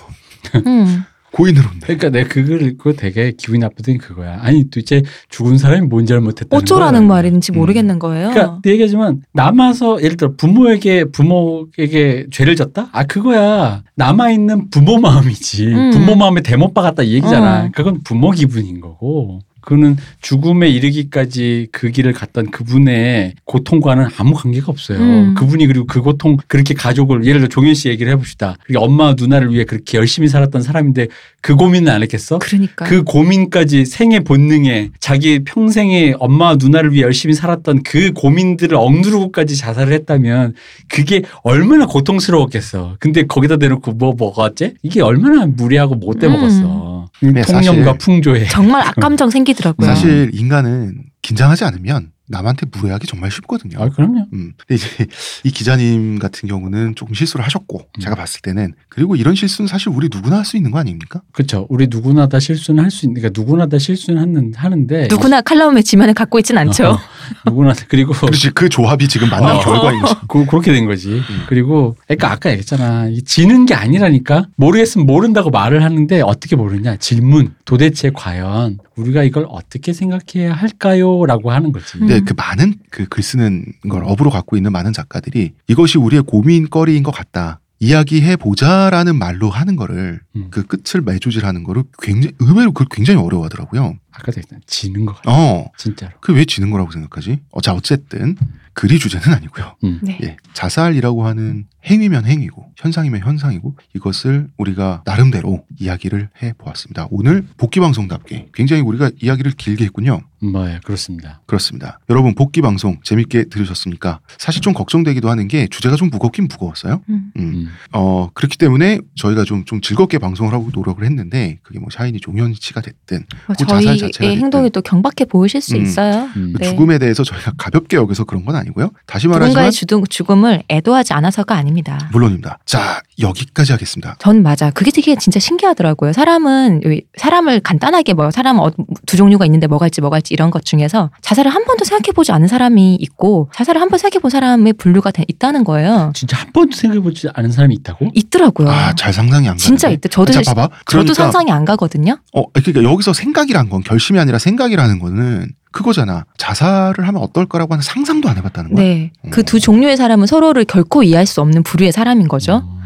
음. 혼내. 그러니까 내가 그걸 읽고 되게 기분이 나쁘던 게 그거야. 아니 도대체 죽은 사람이 뭔 잘못했다는 어쩌라는 거야. 말인지 음. 모르겠는 거예요. 그러니까 내 얘기하지만 남아서 예를 들어 부모에게 부모에게 죄를 졌다? 아 그거야 남아 있는 부모 마음이지 음. 부모 마음에 대못 박았다 이 얘기잖아. 어. 그건 부모 기분인 거고. 그거는 죽음에 이르기까지 그 길을 갔던 그분의 고통과는 아무 관계가 없어요. 음. 그분이 그리고 그 고통 그렇게 가족을 예를 들어 종현 씨 얘기를 해봅시다. 그게 엄마 누나를 위해 그렇게 열심히 살았던 사람인데 그 고민은 안 했겠어? 그러니까 그 고민까지 생의 본능에 자기 평생에 엄마 누나를 위해 열심히 살았던 그 고민들을 억누르고까지 자살을 했다면 그게 얼마나 고통스러웠겠어. 근데 거기다 대놓고 뭐 어째? 이게 얼마나 무리하고 못돼 먹었어. 네, 통념과 풍조에. 정말 악감정 생기더라고요. 사실 인간은 긴장하지 않으면 남한테 무례하기 정말 쉽거든요. 아 그럼요. 음. 근데 이제 이 기자님 같은 경우는 조금 실수를 하셨고 음. 제가 봤을 때는 그리고 이런 실수는 사실 우리 누구나 할 수 있는 거 아닙니까? 그렇죠. 우리 누구나 다 실수는 할 수 있는. 그러니까 누구나 다 실수는 하는 하는데 누구나 칼럼의 지면을 갖고 있진 않죠. 어, 누구나 그리고 그렇지 그 조합이 지금 만난 어. 결과인 거죠. 그, 그렇게 된 거지. 그리고 그러니까 아까 얘기했잖아. 이 지는 게 아니라니까. 모르겠으면 모른다고 말을 하는데 어떻게 모르냐. 질문. 도대체 과연 우리가 이걸 어떻게 생각해야 할까요?라고 하는 거지. 근데 음. 그 많은 그 글 쓰는 걸 업으로 갖고 있는 많은 작가들이 이것이 우리의 고민거리인 것 같다. 이야기해 보자라는 말로 하는 거를 음. 그 끝을 매조질하는 거를 굉장히 의외로 그걸 굉장히 어려워하더라고요. 아까도 얘기했잖아. 지는 거 같아. 어, 진짜로. 그 왜 지는 거라고 생각하지? 어, 자 어쨌든 글이 주제는 아니고요. 음. 네. 예, 자살이라고 하는 행위면 행위고 현상이면 현상이고 이것을 우리가 나름대로 이야기를 해 보았습니다. 오늘 복귀 방송답게 굉장히 우리가 이야기를 길게 했군요. 뭐, 예, 그렇습니다. 그렇습니다. 여러분 복귀 방송 재밌게 들으셨습니까? 사실 좀 걱정되기도 하는 게 주제가 좀 무겁긴 무거웠어요. 음. 음. 음. 어 그렇기 때문에 저희가 좀 좀 즐겁게 방송을 하고 노력을 했는데 그게 뭐 샤이니 종현치가 됐든 뭐 그 자살 저희의 자체가 행동이 또 경박해 보이실 수 음. 있어요. 음. 그 네. 죽음에 대해서 저희가 가볍게 여기서 그런 건 아니 고요. 다시 말하지만 누군가의 주둥, 죽음을 애도하지 않아서가 아닙니다. 물론입니다. 자 여기까지 하겠습니다. 전 맞아. 그게 되게 진짜 신기하더라고요. 사람은 이- 사람을 간단하게 뭐 사람 은두 종류가 있는데 뭐가 있지 뭐가 있지 이런 것 중에서 자살을 한 번도 생각해 보지 않은 사람이 있고 자살을 한 번 생각해 본 사람의 분류가 돼- 있다는 거예요. 진짜 한 번도 생각해보지 않은 사람이 있다고? 있더라고요. 아잘 상상이 안 가는데. 진짜 있대. 저도 자 봐봐. 저도 그러니까 상상이 안 가거든요. 어 그러니까 여기서 생각이란 건 결심이 아니라 생각이라는 거는 그거잖아. 자살을 하면 어떨 거라고 하는 상상도 안 해봤다는 거야. 네. 음. 그두 종류의 사람은 서로를 결코 이해할 수 없는 부류의 사람인 거죠. 음.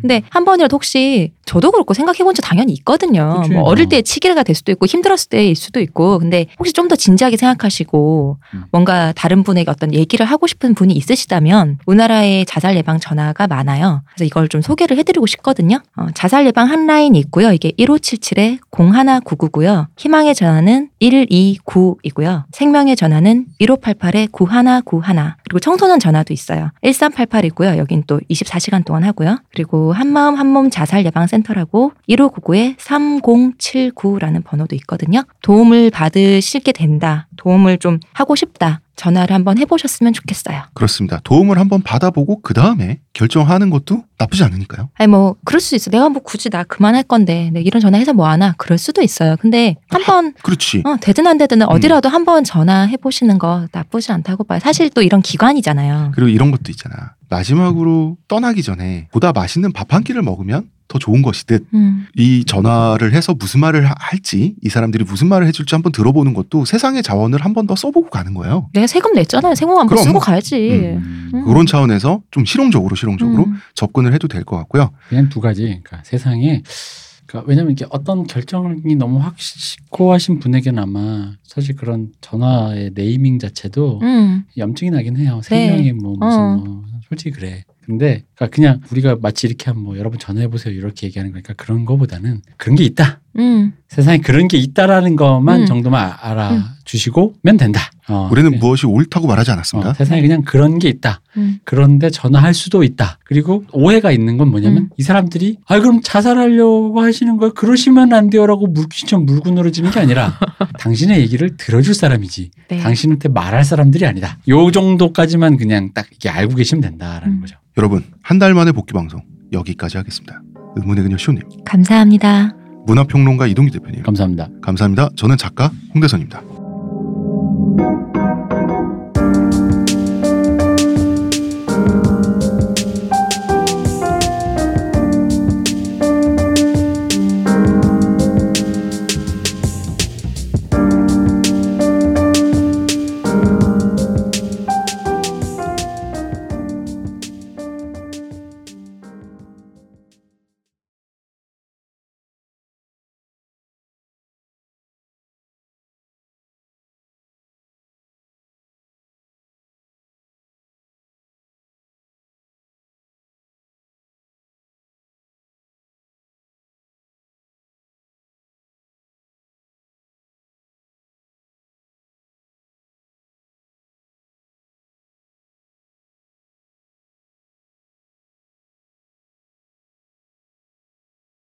근데 한 번이라도 혹시 저도 그렇고 생각해 본 적 당연히 있거든요. 그치. 뭐 어릴 때 치기가 될 수도 있고 힘들었을 때일 수도 있고 근데 혹시 좀 더 진지하게 생각하시고 음. 뭔가 다른 분에게 어떤 얘기를 하고 싶은 분이 있으시다면 우리나라에 자살 예방 전화가 많아요. 그래서 이걸 좀 소개를 해드리고 싶거든요. 어, 자살 예방 한 라인이 있고요. 이게 1577에 0199고요. 희망의 전화는 129이고요. 생명의 전화는 1588에 9191 그리고 청소년 전화도 있어요. 1388이고요. 여긴 또 24시간 동안 하고요. 그리고 한마음 한몸 자살 예방 센터라고 1599에 3079라는 번호도 있거든요. 도움을 받으시게 된다. 도움을 좀 하고 싶다. 전화를 한번 해보셨으면 좋겠어요. 그렇습니다. 도움을 한번 받아보고 그 다음에 결정하는 것도 나쁘지 않으니까요. 아니 뭐 그럴 수 있어. 내가 뭐 굳이 나 그만할 건데 내 이런 전화해서 뭐 하나 그럴 수도 있어요. 근데 한번 그렇지. 어, 되든 안 되든 어디라도 한번 전화해 보시는 거 나쁘지 않다고 봐요. 사실 또 이런 기관이잖아요. 그리고 이런 것도 있잖아. 마지막으로 떠나기 전에 보다 맛있는 밥 한 끼를 먹으면 더 좋은 것이듯 음. 이 전화를 해서 무슨 말을 하- 할지 이 사람들이 무슨 말을 해줄지 한번 들어보는 것도 세상의 자원을 한 번 더 써보고 가는 거예요. 내가 세금 냈잖아요. 세금 한번. 쓰고 가야지. 음. 음. 그런 차원에서 좀 실용적으로 실용적으로 음. 접근을 해도 될 것 같고요. 그냥 두 가지. 그러니까 세상에 그러니까 왜냐면 이게 어떤 결정이 너무 확고하신 분에게는 아마 사실 그런 전화의 네이밍 자체도 음. 염증이 나긴 해요. 네. 생명이 뭐 무슨 어. 뭐 솔직히 그래. 근데 그러니까 그냥 우리가 마치 이렇게 하면 뭐 여러분 전화해 보세요 이렇게 얘기하는 거니까 그런 거보다는 그런 게 있다. 음. 세상에 그런 게 있다라는 것만 음. 정도만 알아주시고면 된다. 어, 우리는 네. 무엇이 옳다고 말하지 않았습니다. 어, 세상에 그냥 그런 게 있다. 음. 그런데 전화할 수도 있다. 그리고 오해가 있는 건 뭐냐면 음. 이 사람들이 아 그럼 자살하려고 하시는 거예요. 그러시면 안 돼요라고 물귀처럼 물고 늘어지는 게 아니라 당신의 얘기를 들어줄 사람이지 네. 당신한테 말할 사람들이 아니다. 요 정도까지만 그냥 딱 이렇게 알고 계시면 된다라는 음. 거죠. 여러분 한 달 만에 복귀 방송 여기까지 하겠습니다. 의문의 그녀 쇼님 감사합니다. 문화평론가 이동기 대표님 감사합니다. 감사합니다. 저는 작가 홍대선입니다.